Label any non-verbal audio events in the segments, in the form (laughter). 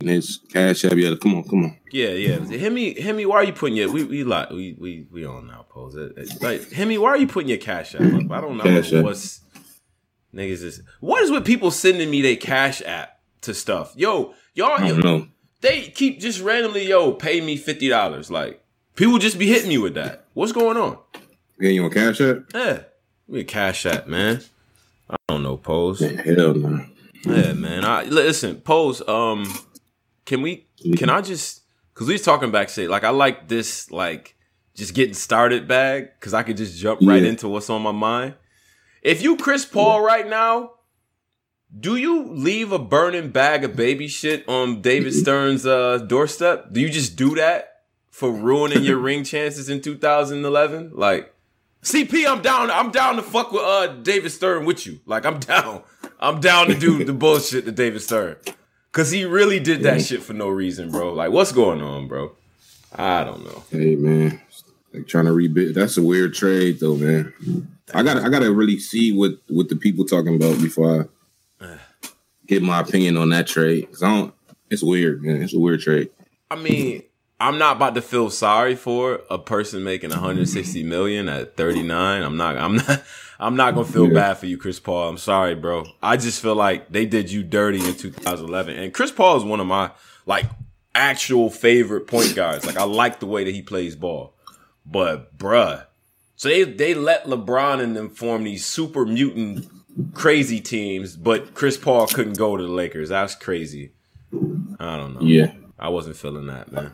his cash app. Yeah, come on, come on. Yeah, yeah. Hemi, Hemi, why are you putting your we we like we we we on now pose it. Like Hemi, why are you putting your cash app up? I don't know Cash App. what's niggas is. What is with people sending me their cash app to stuff? Yo, y'all, I don't know. they keep just randomly yo pay me fifty dollars. Like people just be hitting me with that. What's going on? Yeah, you on cash app? Yeah, me a cash app, man. I don't know, pose. Yeah, hell no. Yeah, man. I listen, pose. Um, can we? Can I just? Cause we was talking backstage. Like I like this, like just getting started bag. Cause I could just jump right Yeah. into what's on my mind. If you Chris Paul right now, do you leave a burning bag of baby shit on David Stern's uh, doorstep? Do you just do that for ruining your (laughs) ring chances in 2011? Like, CP, I'm down. I'm down to fuck with uh David Stern with you. Like, I'm down. I'm down to do the (laughs) bullshit to David Stern. Cause he really did that shit for no reason, bro. Like, what's going on, bro? I don't know. Hey man, like trying to rebuild. That's a weird trade though, man. I got I got to really see what what the people talking about before I get my opinion on that trade. Cause I don't. It's weird, man. It's a weird trade. I mean, I'm not about to feel sorry for a person making 160 million at 39. I'm not. I'm not. (laughs) I'm not gonna feel Yeah. bad for you, Chris Paul. I'm sorry, bro. I just feel like they did you dirty in 2011. And Chris Paul is one of my like actual favorite point guards. Like I like the way that he plays ball. But bruh, so they they let LeBron and them form these super mutant crazy teams, but Chris Paul couldn't go to the Lakers. That's crazy. I don't know. Yeah, I wasn't feeling that, man.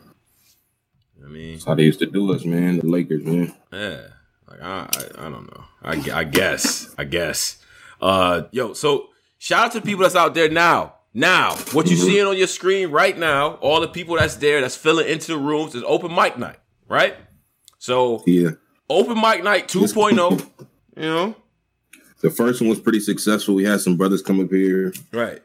I mean, that's how they used to do us, man. The Lakers, man. yeah, like I, I, I don't know. I, I guess, I guess. Uh, yo, so shout out to the people that's out there now. Now, what you seeing on your screen right now, all the people that's there, that's filling into the rooms, is open mic night, right? So, Yeah, open mic night 2.0, (laughs) you know, the first one was pretty successful. We had some brothers come up here. right?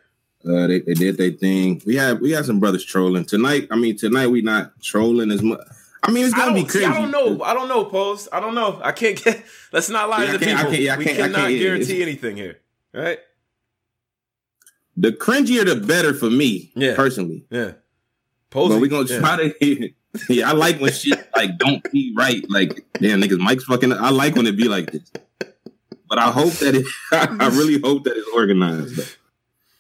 Uh, they, they did their thing. We had we had some brothers trolling tonight. I mean, tonight we not trolling as much. I mean, it's gonna be don't, see, crazy. I don't know. I don't know, Post. I don't know. I can't get. (laughs) Let's not lie Yeah, to the can't- I people. can't- yeah, I we can't- I cannot can't- guarantee anything here, right? The cringier, the better for me, Yeah. personally. Yeah. Posey. But we gonna yeah. try to. (laughs) yeah, I like when shit like don't be right. Like damn niggas, Mike's fucking. I like when it be like this. But I hope that it. (laughs) I really hope that it's organized. Though.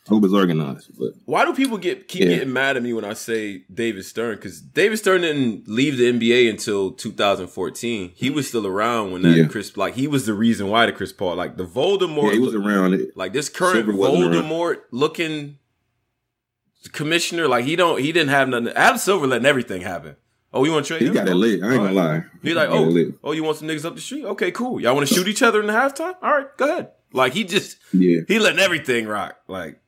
I hope it's organized. But Why do people get keep Yeah. getting mad at me when I say David Stern? Because David Stern didn't leave the NBA until 2014. He was still around when that Yeah. Chris, like he was the reason why the Chris Paul, like the Voldemort, yeah, he was around it. like this current wasn't around. Voldemort looking commissioner. Like he don't, he didn't have nothing. Adam Silver letting everything happen. Oh, you want to trade He him? got it lit. I ain't gonna lie. He's like, He oh, oh, you want some niggas up the street? Okay, cool. Y'all want to shoot each other in the halftime? All right, go ahead. Like he just yeah, he letting everything rock. Like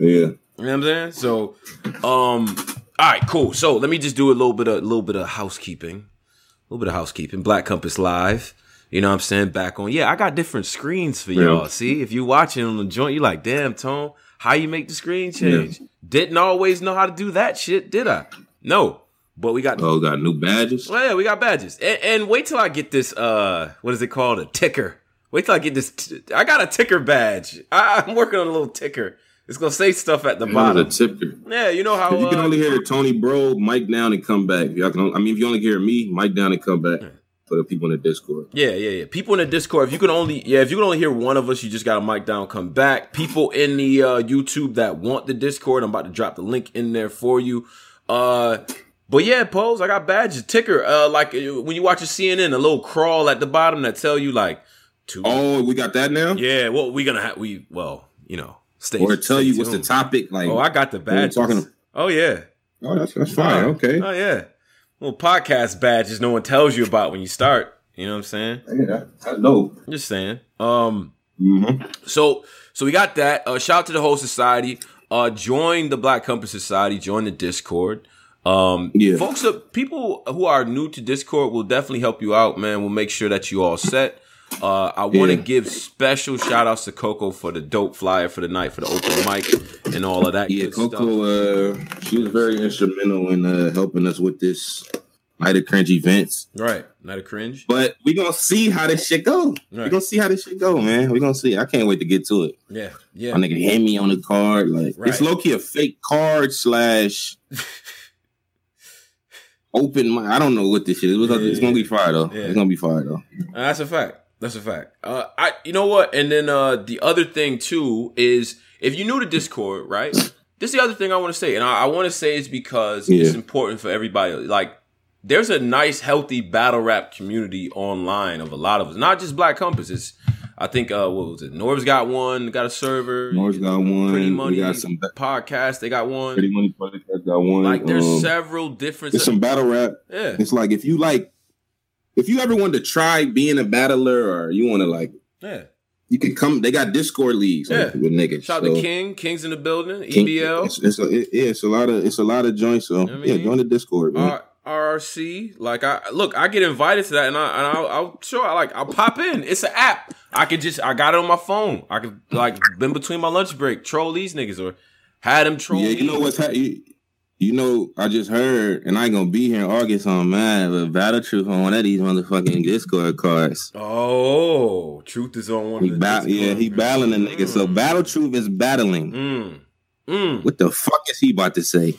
yeah. you know what I'm saying? So, um, all right, cool. So let me just do a little bit of a little bit of housekeeping, a little bit of housekeeping. Black Compass Live. You know what I'm saying? Back on. Yeah, I got different screens for y'all. Yeah. See, if you're watching on the joint, you're like, damn, Tone, how you make the screen change? Didn't always know how to do that shit, did I? No, but we got. Oh, got new badges. Well, yeah, we got badges. And, and wait till I get this. Uh, what is it called? A ticker. Wait till I get this. T- I got a ticker badge. I, I'm working on a little ticker. It's gonna say stuff at the bottom. a. Yeah, you know how. If you can uh, only hear Tony Bro, Mike down and come back. Y'all can, I mean, if you only hear me, Mike down and come back for the people in the Discord. Yeah, yeah, yeah. People in the Discord, if you can only, yeah, if you can only hear one of us, you just got to mic down, come back. People in the uh, YouTube that want the Discord, I'm about to drop the link in there for you. Uh, but yeah, pose. I got badges, ticker. Uh, like uh, when you watch a CNN, a little crawl at the bottom that tell you like two. Oh, we got that now. Yeah, well, we gonna have we well, you know, Or tell you what's the topic. Like, Oh, I got the badges. talking. Oh yeah. Oh, that's that's fine. Okay. Oh yeah. Well, podcast badges no one tells you about when you start. You know what I'm saying? Yeah, that's. I'm just saying. Um. hmm So so we got that. Uh, shout out to the whole society. Uh, join the Black Compass Society. Join the Discord. Um, Yeah. folks, uh, people who are new to Discord will definitely help you out, man. We'll make sure that you all set. Uh, I want to Yeah. give special shout outs to Coco for the dope flyer for the night for the open mic and all of that. Yeah. Coco. Uh, she was very instrumental in uh, helping us with this night of cringe events. Right, night of cringe. But we're gonna see how this shit go. Right. We gonna see how this shit go, man. We're gonna see. I can't wait to get to it. Yeah, yeah. My nigga hit me on the card. Like Right. it's low key a fake card slash (laughs) open. My, I don't know what this shit is. It's, Yeah, it's gonna be fire though. yeah. It's gonna be fire though. Uh, That's a fact. That's a fact. Uh, I, you know what? And then uh, the other thing too is if you're new to Discord, right? This is the other thing I want to say, and I, I want to say is because it's important for everybody. Like, there's a nice, healthy battle rap community online of a lot of us, not just Black Compass. It's, I think, uh, what was it? Norb's got one, got a server. Norv's got one. Pretty Money We got some ba- podcast. They got one. Pretty Money podcast got one. like, there's Um, several different. There's some battle rap. yeah, It's like if you like, if you ever wanted to try being a battler or you want to like, yeah. you can come. They got Discord leagues Yeah. with niggas. Shout so- to King. King's in the building. King- EBL. It's, it's a, it- yeah, it's a lot of it's a lot of joints. So I yeah, mean, join the Discord, man. R- RRC. Like I look, I get invited to that, and I and I'll, I'll sure I like I'll pop in. It's an app. I could just I got it on my phone. I could like been between my lunch break, troll these niggas or had them troll. yeah, you know what's ha- you, you know, I just heard, and I ain't gonna be here in August on man, but Battle Truth on one of these motherfucking Discord cards. Oh, truth is on one. He ba- yeah, he battling a nigga. So Mm. Battle Truth is battling. Mm. Mm. What the fuck is he about to say?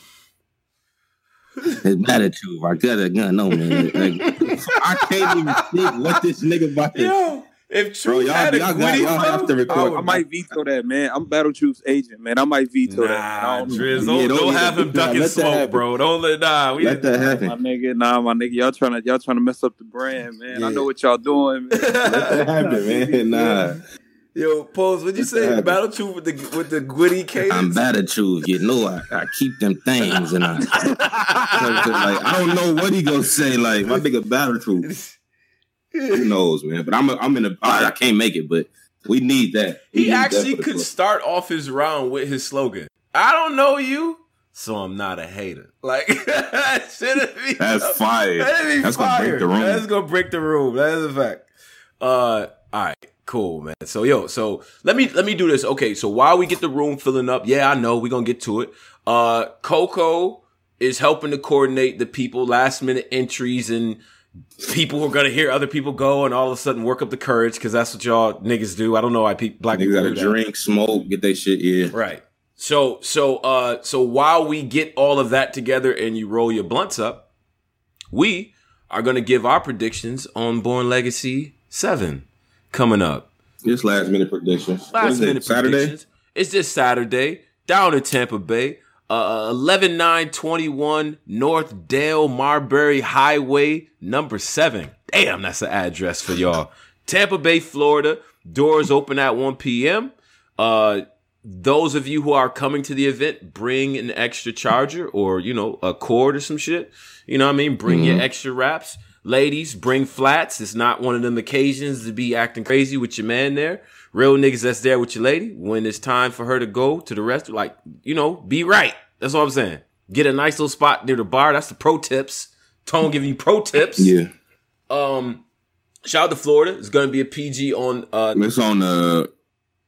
It's Battle Truth. I got a gun. No man, Like, I can't even think what this nigga about to. Yo, if Bro, truth y'all- had a y'all got- Gwitty y'all have flow, to record. I I might veto that, man. I'm Battle Truth's agent, man. I might veto that. Nah, I don't. Driz, Yeah, don't, don't don't even- have him ducking let that smoke, bro. Don't let nah. We, Let that happen, My nigga, nah, my nigga, y'all trying to y'all trying to mess up the brand, man. I know what y'all doing, man. (laughs) Let that happen, man. (laughs) Nah, Yo, pose. What'd you say? Battle truth with the with the Gwitty cadence. I'm Battle Truth. You know, I, I keep them things, and I. (laughs) like I don't know what he gonna say. Like my nigga Battle Truth. Who (laughs) knows, man? But I'm a, I'm in a. I I can't make it, but we need that. We He need actually the could club. start off his round with his slogan. I don't know you, so I'm not a hater. Like (laughs) that should be That's fire. That'd That's gonna break the room. That's gonna break the room. That is a fact. Uh, all right, cool, man. So yo, so let me let me do this. Okay, so while we get the room filling up, yeah, I know we're gonna get to it. Uh, Coco is helping to coordinate the people last minute entries and people who are gonna hear other people go and all of a sudden work up the courage because that's what y'all niggas do. I don't know why people black Niggas people gotta drink, smoke, get that shit. Yeah. Right. So so uh so while we get all of that together and you roll your blunts up, we are gonna give our predictions on Born Legacy 7 coming up. This last minute predictions. What Last minute Saturday. predictions. It's this Saturday down in Tampa Bay. Uh, 11921 North Dale Mabry Highway, number seven. Damn, that's the address for y'all. Tampa Bay, Florida. Doors open at 1 p.m. Uh, those of you who are coming to the event, bring an extra charger or, you know, a cord or some shit. You know what I mean? Bring your extra wraps. Ladies, bring flats. It's not one of them occasions to be acting crazy with your man there. Real niggas that's there with your lady. When it's time for her to go to the rest, like, you know, be right. That's all I'm saying. Get a nice little spot near the bar. That's the pro tips. Tone giving you pro tips. Yeah. Um, shout out to Florida. It's gonna be a PG on uh It's on the.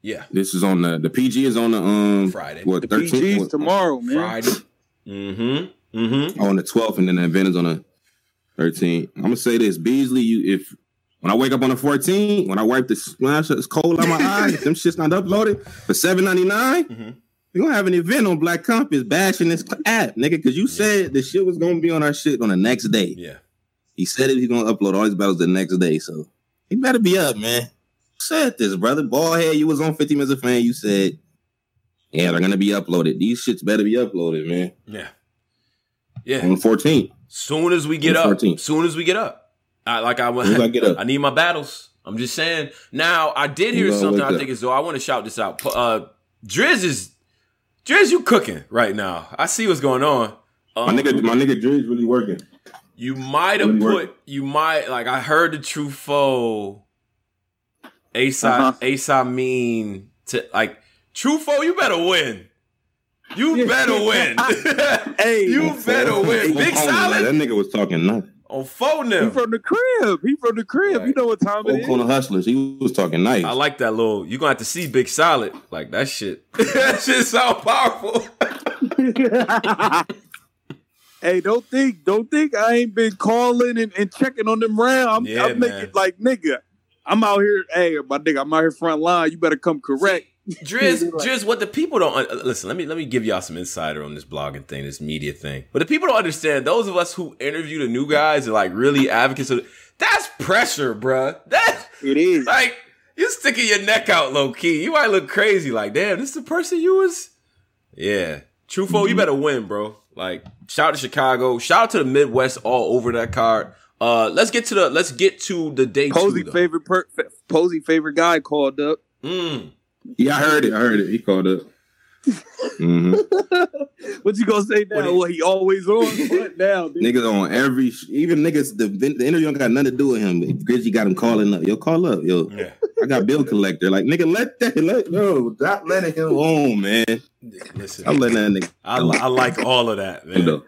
yeah, This is on the. The PG is on the um Friday. What The thirteenth? PG's tomorrow, man. Friday. Mm-hmm. Mm-hmm. on the 12th, and then the event is on the 13th. I'm gonna say this, Beasley. You if when I wake up on the 14th, when I wipe the splash, it's cold out my (laughs) eyes. Them shit's not uploaded for 7.99. Mhm. We gonna have an event on Black Compass bashing this app, nigga, because you said the shit was gonna be on our shit on the next day. Yeah. He said it, he's gonna upload all his battles the next day, so he better be up, man. Said this, brother? Ballhead, you was on 50 minutes of fan. You said, yeah, they're gonna be uploaded. These shits better be uploaded, man. Yeah. Yeah. On the 14th. Soon as we get up, 14. soon as we get up, I like I Soon as I get up. (laughs) I need my battles. I'm just saying. Now I did hear something. I think is though I want to shout this out. Uh, Driz is Driz, you cooking right now. I see what's going on. My Um, nigga, my nigga Drew's really working. You might have Really put. working. You might like. I heard the true foe. Asa, Uh-huh. Asa mean to like true foe. You better win. You (laughs) better win. (laughs) Hey, you better win. Big That nigga was talking nothing. On phone he from the crib. He from the crib. Right. You know what time it Oak on the is. hustlers. He was talking nice. I like that little. You gonna have to see Big Solid like that shit. (laughs) that shit sound powerful. (laughs) Hey, don't think, don't think I ain't been calling and, and checking on them round. I'm, Yeah, I'm making like nigga. I'm out here. Hey, my nigga, I'm out here front line. You better come correct. Driz, (laughs) Driz, what the people don't un- listen. Let me let me give y'all some insider on this blogging thing, this media thing. But the people don't understand. Those of us who interview the new guys and like really advocates of that's pressure, bruh. That It is. like you sticking your neck out low key. You might look crazy. Like damn, this is the person you was. Yeah, Trufo, you better win, bro. Like shout out to Chicago, shout out to the Midwest all over that card. Uh, let's get to the let's get to the day Posey two. favorite per, Posey favorite guy called up. Mm. Yeah, I heard it. I heard it. He called up. hmm (laughs) What you gonna say now? What he- Well, he always on. (laughs) What now? nigga? Niggas on every, even niggas. The, the interview don't got nothing to do with him. Grizzy got him calling up. Yo, call up. Yo, Yeah. I got bill collector. Like nigga, let that. Let no, stop letting him on, man. Listen, I'm letting that nigga. I, I like all of that, man.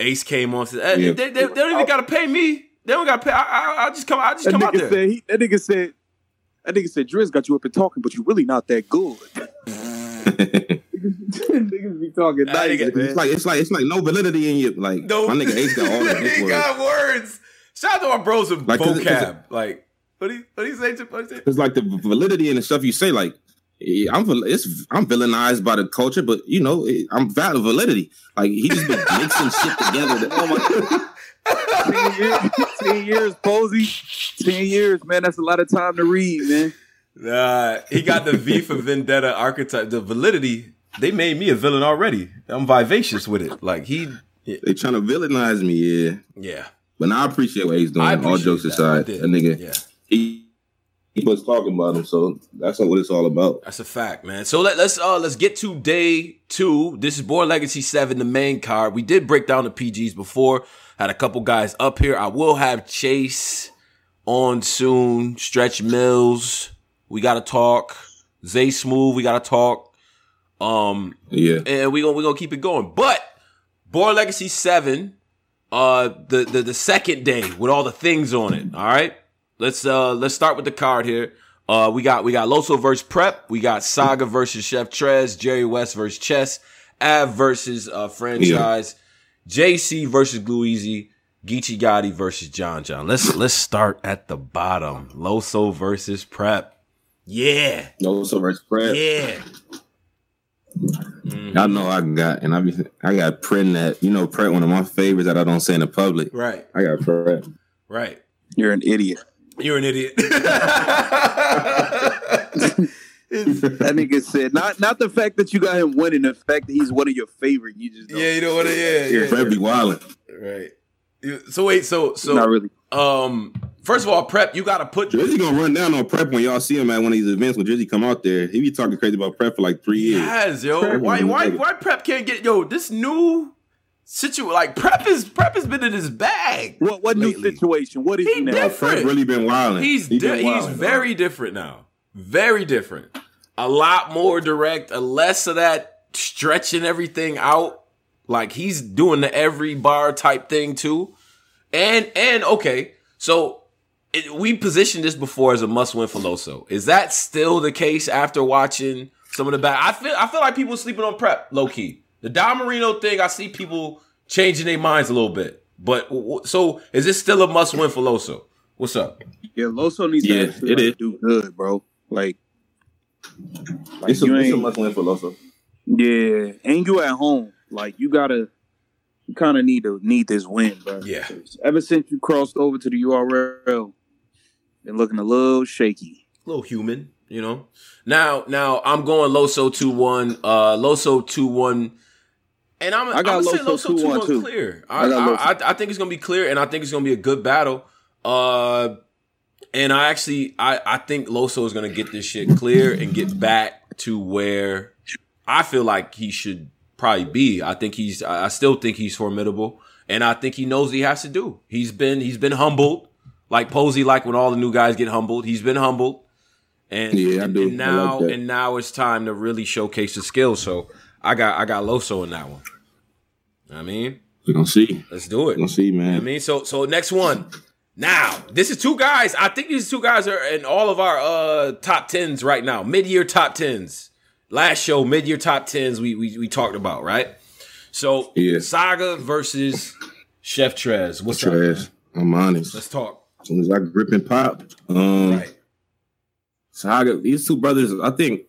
Ace came on. Said, "Hey, Yeah. they, they, they don't even gotta pay me. They don't gotta pay. I, I, I just come. I just That come out nigga there. said. He, that nigga said. That nigga said. Driz got you up and talking, but you're really not that good. (laughs) (laughs) Niggas be talking nice, nigga- it's like it's like it's like no validity in you. Like no, my nigga Ace got all the (laughs) he dick words. got words. Shout out to my bros with Like, 'cause it- 'cause vocab. like, what do you what do you say? To, what do you say? It's like the validity in the stuff you say. Like yeah, I'm it's I'm villainized by the culture, but you know it- I'm valid validity. Like he just been mixing shit together. That, oh my ten years, (laughs) ten years, Posey. Ten years, man. That's a lot of time to read, man. Nah, he got the V for Vendetta archetype. The validity. They made me a villain already. I'm vivacious with it. Like he, they trying to villainize me, yeah. yeah. But now I appreciate what he's doing. All jokes that. aside, I did. that nigga Yeah. he he was talking about him, so that's what it's all about. That's a fact, man. So let, let's uh let's get to day two. This is Born Legacy Seven, the main card. We did break down the PGs before. Had a couple guys up here. I will have Chase on soon. Stretch Mills. We gotta talk. Zay Smooth. We gotta talk. Um, Yeah, and we gonna we gonna keep it going. But Born Legacy Seven, uh, the the the second day with all the things on it. All right, let's uh let's start with the card here. Uh, we got we got Loso versus Prep. We got Saga versus Chef Trez. Jerry West versus Chess. Av versus uh franchise. JC versus Gluezy. Geechee Gotti versus John John. Let's let's start at the bottom. Loso versus Prep. Yeah, no so versus Prep. yeah. Mhm. I know I got, and I be I got print that you know Prep one of my favorites that I don't say in the public. Right, I got Prep. right. You're an idiot. You're an idiot. (laughs) (laughs) That nigga said not not the fact that you got him winning, the fact that he's one of your favorite. You just don't. yeah, you know what? Yeah, yeah. Prep be wildin'. Right. So wait, so so not really. um, first of all, prep. You got to put. Drizzy gonna run down on Prep when y'all see him at one of these events when Drizzy come out there. He be talking crazy about Prep for like three years. Yes, yo. Prep Why why why prep can't get yo this new situation? Like prep is prep has been in his bag. What what new situation? What is He he now? different. Prep really been wilding. He's he di- been he's wildin', very different now. Very different. A lot more direct. A less of that stretching everything out. Like he's doing the every bar type thing too. And and okay, so it, we positioned this before as a must win for Loso. Is that still the case after watching some of the back? I feel I feel like people sleeping on prep low key. The Don Marino thing, I see people changing their minds a little bit. But w- w- so is this still a must win for Loso? What's up? Yeah, Loso needs Yeah, to actually, it like, is. do good, bro. Like, like It's a, you it's a must win for Loso. yeah, and you at home. Like you gotta, you kind of need to need this win, bro. Yeah. Ever since you crossed over to the URL, been looking a little shaky. A little human, you know. Now, now I'm going Loso two one, uh, Loso two one, and I'm I got I'm gonna say Loso Loso two 2-1 too. clear. I I I, I, I think it's gonna be clear, and I think it's gonna be a good battle. Uh, and I actually I I think Loso is gonna get this shit clear and get back to where I feel like he should probably be. I think he's I still think he's formidable, and I think he knows what he has to do. He's been he's been humbled. Like Posey, like when all the new guys get humbled, he's been humbled. And, Yeah, and, do. and now like and now it's time to really showcase the skills. So I got I got Loso in that one. I mean, we're gonna see. let's do it. We gonna see, You know I mean, so so next one. Now, this is two guys. I think these two guys are in all of our uh top tens right now. Mid year top tens. Last show, mid year top tens. We we we talked about right. So Yeah. Saga versus Chef Trez. What's up? Trash. man? I'm honest. Let's talk. As soon as I grip and pop, um, Right. Saga, these two brothers, I think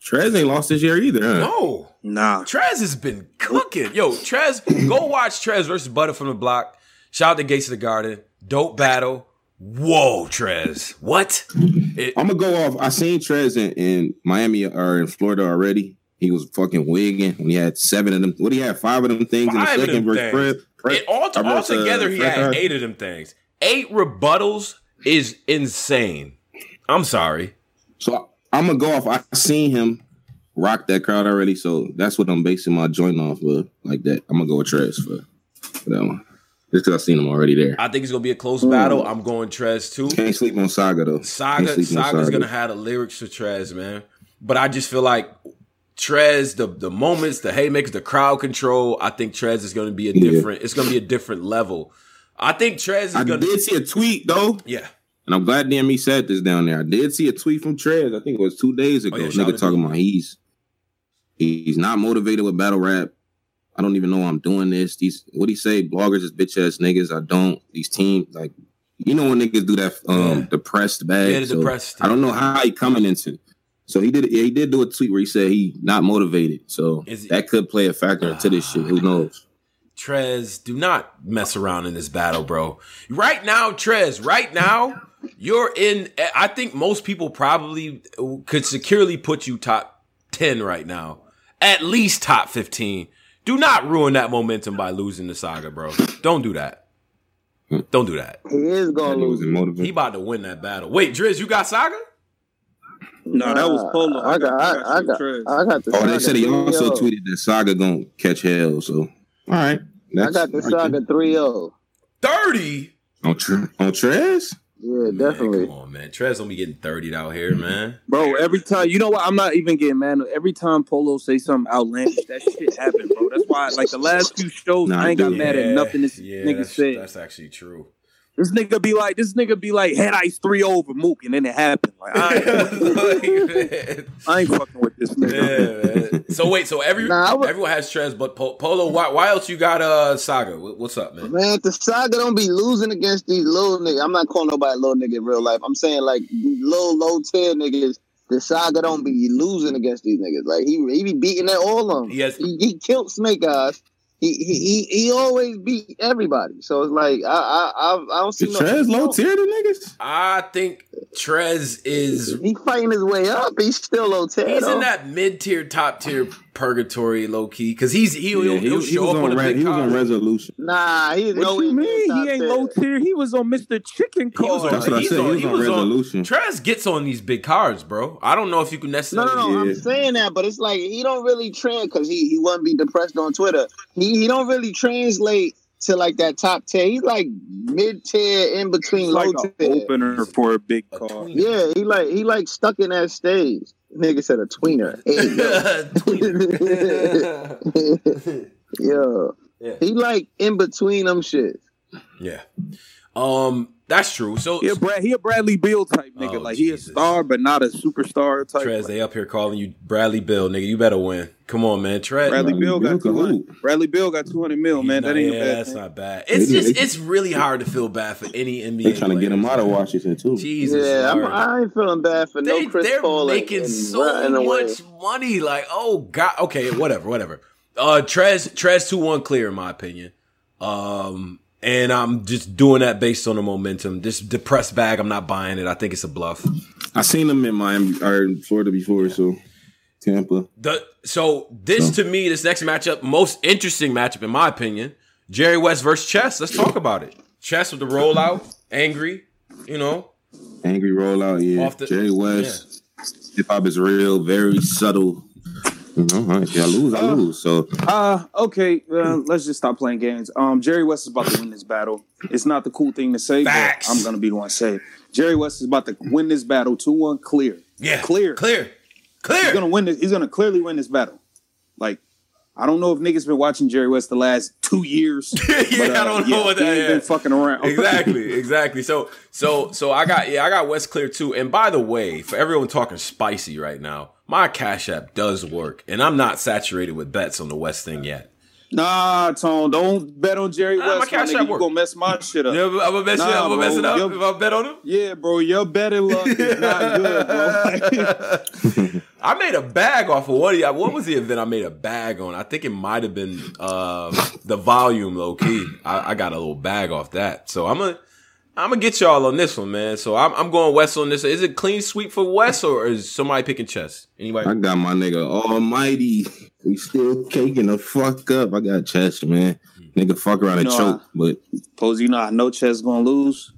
Trez ain't lost this year either, huh? No. Nah. Trez has been cooking. Yo, Trez, go watch Trez versus Butter from the Block. Shout out to Gates of the Garden. Dope battle. Whoa, Trez. What? It, I'm gonna go off. I seen Trez in, in Miami or in Florida already. He was fucking wigging when he had seven of them. What he had five of them things Five in the second things. Fred. All, versus, uh, he had Hart. eight of them things. Eight rebuttals is insane. I'm sorry. So I'm gonna go off. I seen him rock that crowd already, so that's what I'm basing my joint off of. Like that, I'm gonna go with Trez for, for that one. Just because I've seen him already there. I think it's gonna be a close battle. I'm going Trez too. Can't sleep on Saga though. Saga Can't sleep on Saga's Saga. gonna have the lyrics for Trez, man. But I just feel like Trez, the the moments, the haymakers, the crowd control. I think Trez is gonna be a Yeah. different. It's gonna be a different level. I think Trez is I gonna. did see a tweet though, Yeah, and I'm glad DME said this down there. I did see a tweet from Trez. I think it was two days ago. Oh, yeah, Nigga talking about he's he's not motivated with battle rap. I don't even know why I'm doing this. These what he say? Bloggers is bitch ass niggas. I don't. These teams like you know when niggas do that um Yeah. depressed bag. Yeah, So, depressed I don't know how he coming into. So he did. Yeah, he did do a tweet where he said he not motivated. So Is that could play a factor into this shit. Who knows? Trez, do not mess around in this battle, bro. Right now, Trez, right now, you're in. I think most people probably could securely put you top 10 right now. At least top 15. Do not ruin that momentum by losing the saga, bro. Don't do that. Don't do that. He is gonna nigga was lose. He about to win that battle. Wait, Driz, you got saga? No, that was Polo. I got, I, I got, I got the. Oh, they said he oh. also 3-0. tweeted that Saga gonna catch hell. So all right, I got the Saga 3-0. 30? on Tre- on Trez. Yeah, Man, definitely. come on, man. Trez don't be getting 30 out here, mm-hmm. man. Bro, every time you know what? I'm not even getting mad. Every time Polo say something outlandish, that shit happened, bro. That's why, like the last few shows, Nah, I ain't got dude. mad at nothing this yeah, nigga that's, said. That's actually true. This nigga be like, this nigga be like, head ice three over Mook, and then it happened. Like, I ain't, (laughs) I ain't fucking with this nigga. Yeah, man. So wait, so every Nah, I would- everyone has Trez, but Po- Polo. Why, why else you got uh Saga? What's up, man? Man, the Saga don't be losing against these little niggas. I'm not calling nobody little nigga in real life. I'm saying like these little low tier niggas. The Saga don't be losing against these niggas. Like he he be beating at all of them. He has- he, he killed Snake Eyes. He, he he he always beat everybody. So it's like I I I, I don't see Is no. Trez low tier to niggas? I think Trez is He fighting his way up. He's still low tier. he's though. in that mid tier, top tier purgatory, low key, because he's he, will Yeah, he'll he, he show was up on on re- big he was on resolution. Nah, he's What nowhere you near mean? He ain't low tier. He was on Mr. Chicken He card. That's what I he's said. on- he was on was on- resolution. Trez gets on these big cards, bro. I don't know if you can No, necessarily. no, no. I'm saying that, but it's like he don't really trend because he he wouldn't be depressed on Twitter. He he don't really translate to like that top tier. He's like mid tier in between He's low like an tier. opener for a big A card. Yeah, he like he like stuck in that stage. Nigga said a tweener. (laughs) Hey, Tweener. (laughs) yo. Yeah. He like in between them shit. yeah. Um, that's true. So He a, Brad, he a Bradley Beal type nigga. Oh, like he a star, but not a superstar type. Trez, Like, they up here calling you Bradley Beal, nigga. You better win. Come on, man. Trez. Bradley Bradley Beal Beal got 200. Bradley Beal got 200 mil, He's man. not- That ain't yeah, a bad that's thing. not bad. It's They- just they- it's really hard to feel bad for any NBA. They trying to get him out of man. Washington too. Jesus, yeah, I'm, I ain't feeling bad for they, no Chris they're Paul. and- making and so running much money. Like, oh god. Okay, whatever, whatever. Uh, Trez, Trez two one clear in my opinion. Um, and I'm just doing that based on the momentum. This depressed bag, I'm not buying it. I think it's a bluff. I seen them in Miami or in Florida before, so Tampa. The so this to me, this next matchup, most interesting matchup in my opinion. Jerry West versus Chess. Let's talk about it. Chess with the rollout, angry, you know. Angry rollout, yeah. Off the- Jerry West. Hip hop is real, very subtle. You know, if I lose, I Uh, lose. So Uh, okay. Uh, let's just stop playing games. Um, Jerry West is about to win this battle. It's not the cool thing to say, Facts. but I'm gonna be the one to say it. Jerry West is about to win this battle 2-1 clear. Yeah. Clear. Clear. Clear. He's gonna win this. He's gonna clearly win this battle. Like, I don't know if niggas been watching Jerry West the last two years. (laughs) yeah, but, uh, I don't know yeah, what he ain't is. been fucking around. (laughs) (laughs) exactly, exactly. So, so, so I got yeah, I got West Clear too. And by the way, for everyone talking spicy right now, my Cash App does work, and I'm not saturated with bets on the West thing yet. Nah, Tone, don't bet on Jerry Nah, West. My cash nigga, app you work. gonna mess my shit up. Yeah, I'm gonna mess it Nah, up. I'm gonna mess it up yo- if I bet on him. Yeah, bro, your betting luck is not good, bro. I made a bag off of what? What was the event I made a bag on? I think it might have been uh, the volume, low key. I, I got a little bag off that, so I'm gonna I'm gonna get y'all on this one, man. So I'm I'm going West on this. Is it clean sweep for West, or is somebody picking chess? Anybody? I got my nigga Almighty. We still caking the fuck up. I got chest, man. Nigga fuck around and You know, choke, but Pose, you know, I know Chess gonna lose.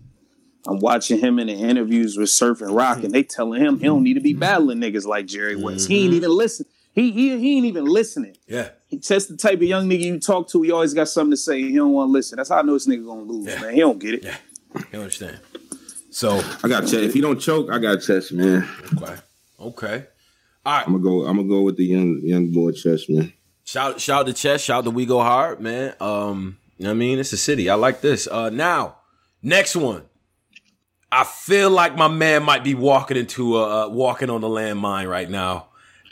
I'm watching him in the interviews with Surf and Rock, and they telling him he don't need to be battling niggas like Jerry West. He ain't even listen. He, he he ain't even listening. yeah, He Chess the type of young nigga you talk to. He always got something to say. He don't want to listen. That's how I know this nigga gonna lose, Yeah. man. He don't get it. yeah, you understand. So I got chest. If he don't choke, I got chest, man. okay, okay. All right. I'm gonna go. I'm gonna go with the young young boy chest, man. Shout shout to Chess, shout to We Go Hard, man. Um, you know what I mean? It's a city. I like this. Uh now, next one. I feel like my man might be walking into a uh, walking on the landmine right now.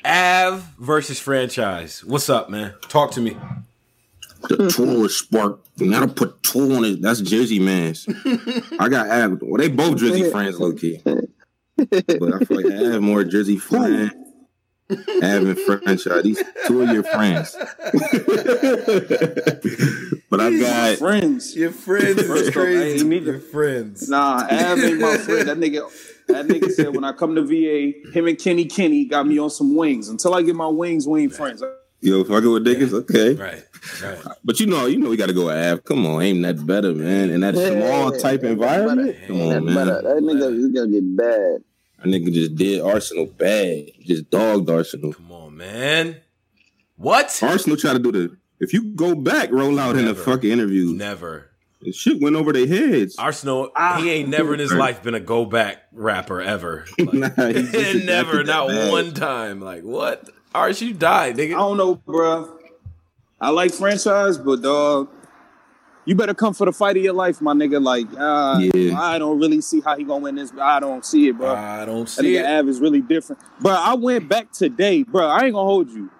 Av versus franchise. What's up, man? Talk to me. The tour is spark. You gotta put tour on it. That's Jersey man's. I got Av. Well, they both Jersey (laughs) friends, low key. But I feel like Av more Jersey friend. Av and franchise. These two of your friends. (laughs) but I got Friends. Your friends First off, I ain't need to- friends. Nah, Av ain't my friend. That nigga, that nigga said when I come to VA, him and Kenny Kenny got me on some wings. Until I get my wings, we ain't friends. yo. If I go with Dickens, okay. Right, right. But you know, you know, we got to go with Av. Come on, ain't that better, man? In that small type environment. Come That, on, man. better. that nigga is gonna get bad. That nigga just did Arsenal bad. Just dogged Arsenal. Come on, man. What? Arsenal try to do the. If you go back, roll out in a Never. fucking interview. Never. The shit went over their heads. Arsenal, Ah. he ain't never in his (laughs) life been a go back rapper ever. (laughs) Like, Nah, he (laughs) never, not bad. one time. Like what? Ars, you died, I don't know, bruh. I like franchise, but dog, you better come for the fight of your life, my nigga. Like, uh, Yeah. I don't really see how he gonna win this. I don't see it, bro. I don't that see nigga it. Av is really different, bro. I went back today, bro. I ain't gonna hold you.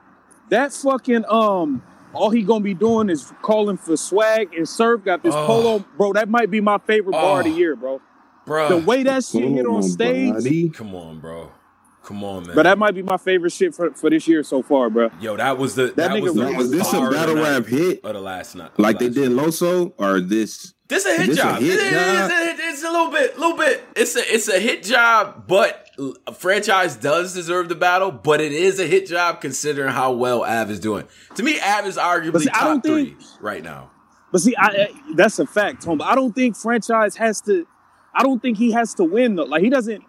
That fucking um, all he gonna be doing is calling for swag and surf. Got this Oh. polo, bro. That might be my favorite bar of the Oh. year, bro. The way that shit hit Come on stage, buddy. Come on, bro. Come on, man. but that might be my favorite shit for, for this year so far, bro. Yo, that was the that, That was the Was this a bar of the battle rap hit of the last night? like they last did Loso or this? This a hit This a job. hit It is- job? It's, a, it's a little bit, little bit. It's a, it's a hit job, but a franchise does deserve the battle. But it is a hit job considering how well Av is doing. To me, Av is arguably But see, I top don't three think- right now. But see, I, I that's a fact, Tom. But I don't think franchise has to. I don't think he has to win though. Like he doesn't.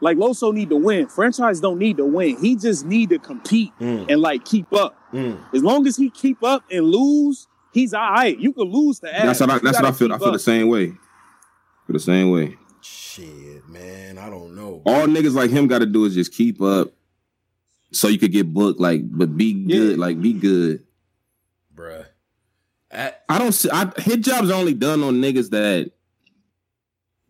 Like Loso need to win. Franchise don't need to win. He just need to compete Mm. and like keep up. Mm. As long as he keep up and lose, he's all right. You can lose to Av. That's what I. That's what I feel. I keep feel the same way. Feel the same way. Shit, man, I don't know. All niggas like him got to do is just keep up, so you could get booked. Like, but be good. Yeah. Like, be good. bruh. At, I don't see. I, hit jobs are only done on niggas that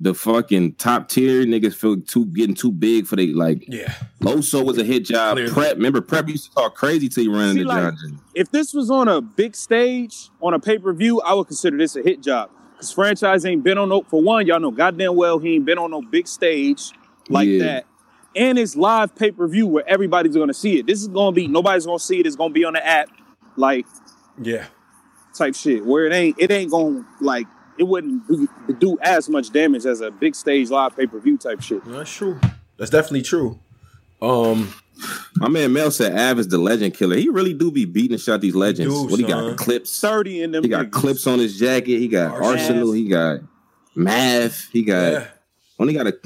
the fucking top tier niggas feel too getting too big for they like. yeah, Loso was a hit job. Clearly. Prep, remember Prep used to talk crazy till you ran See, into like- John Jim. If this was on a big stage on a pay per view, I would consider this a hit job. Cause franchise ain't been on no for one. Y'all know goddamn well he ain't been on no big stage like Yeah. that. And it's live pay per view where everybody's gonna see it. This is gonna be nobody's gonna see it. It's gonna be on the app, like yeah. type shit. Where it ain't it ain't gonna like it wouldn't do, do as much damage as a big stage live pay per view type shit. That's true. That's definitely true. Um, My man Mel said Av is the legend killer. He really do be beating and shot these legends. do, what he son. got? Clips. Thirty in them. He got niggas. clips on his jacket. He got Arsenal. Arsenal. He got Math. He got. yeah. Only got a.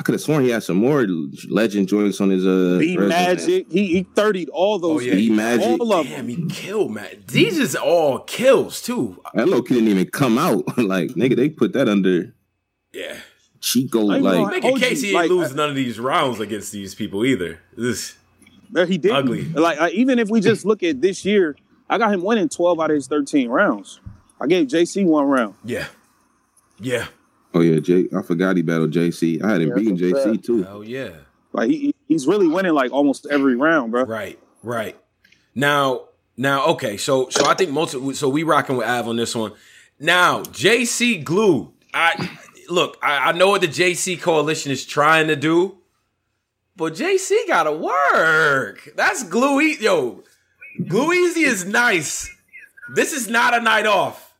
I could have sworn he had some more legend joints on his uh. B resume. Magic. He he thirtied all those. Oh, yeah. B niggas. Magic. All of Damn, he killed, man. These is all kills too. That little kid didn't even come out. (laughs) like nigga, they put that under Yeah. Chico. I ain't Like gonna- Make in case he ain't like, lose none of these rounds against these people either. This But he did Ugly. Like I, even if we just look at this year, I got him winning twelve out of his thirteen rounds. I gave JC one round. yeah. Yeah. Oh yeah, Jay. I forgot he battled JC. I had him Yeah, beating JC fact. too. Oh yeah. Like he he's really winning like almost every round, bro. Right. Right. Now, Now, okay, so so I think most of, so we rocking with Av on this one. Now, JC Glue. I look, I, I know what the JC coalition is trying to do, but JC gotta work. That's Glue E- Yo, Glue Easy is nice. This is not a night off.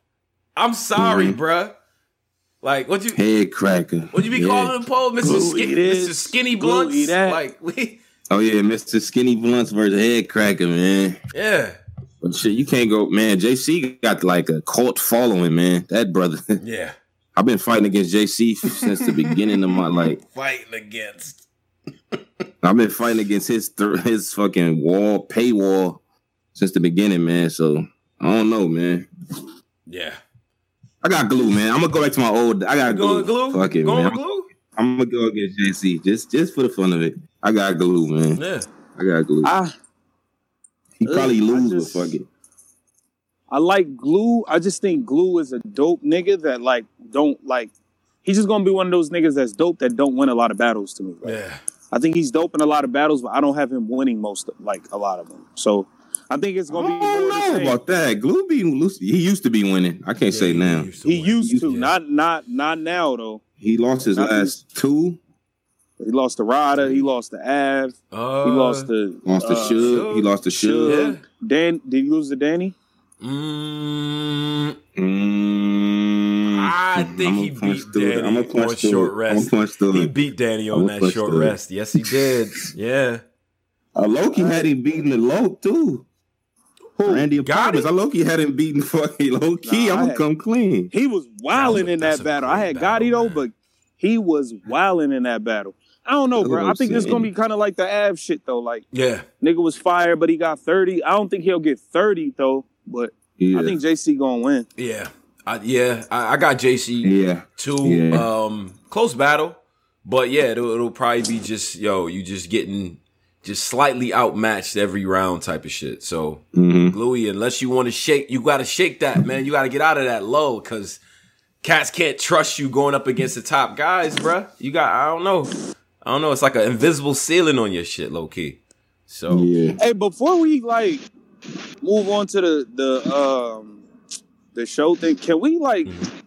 I'm sorry, Mhm. bruh. Like what you Head cracker. what you be Yeah. calling him, Paul? Mr. Glue Skin, Mr. Skinny Blunts? Like we Oh yeah, Mr. Skinny Blunts versus Head Cracker, man. Yeah. But shit, you can't go, man. JC got like a cult following, man. That brother. (laughs) Yeah. I've been fighting against JC since the beginning of my like. (laughs) Fighting against. I've been fighting against his th- his fucking wall paywall since the beginning, man. So I don't know, man. Yeah. I got glue, man. I'm gonna go back to my old. I got glue. Going glue? Fuck it, Going man. glue? I'm gonna go against JC just just for the fun of it. I got glue, man. Yeah. I got glue. I he probably I lose, just- but fuck it. I like Glue. I just think Glue is a dope nigga that like don't like. He's just gonna be one of those niggas that's dope that don't win a lot of battles to me. Like, Yeah. I think he's dope in a lot of battles, but I don't have him winning most, like a lot of them. So I think it's gonna be don't more of the know about that. Glue be Lucy. He used to be winning. I can't say now. He used to, Yeah. not not not now though. He lost his Not last two. He lost to Rada. He lost to Av. Uh, He lost to Lost to uh, Suge. He lost to Suge. Suge. Dan. Did he lose to Danny? Mm, Mm, I think I'ma he punch beat. Danny I'ma on punch through short rest. I'ma punch through he it. beat Danny on I'ma that short through rest. Yes, he did. Yeah. Uh, Loki had him beating the low too. Randy Got Apartments. him? I Loki had him beating fucking (laughs) low key. Nah, I I'm gonna had- come clean. He was wilding in that battle. I had battle, Gotti though, but he was wilding in that battle. I don't know, bro. I I'm think it's gonna be kind of like the Av shit though. Like Yeah. nigga was fired, but he got thirty. I don't think he'll get thirty though. But Yeah. I think JC gonna win. Yeah. I, yeah. I, I got JC yeah. too. Yeah. Um, close battle. But yeah, it'll, it'll probably be just, yo, you just getting just slightly outmatched every round type of shit. So, hmm Gluey, unless you want to shake, you got to shake that, man. You got to get out of that low because cats can't trust you going up against the top guys, bruh. You got, I don't know. I don't know. It's like an invisible ceiling on your shit, low key. So, Yeah. Hey, before we like move on to the the um the show thing, can we like Mm-hmm.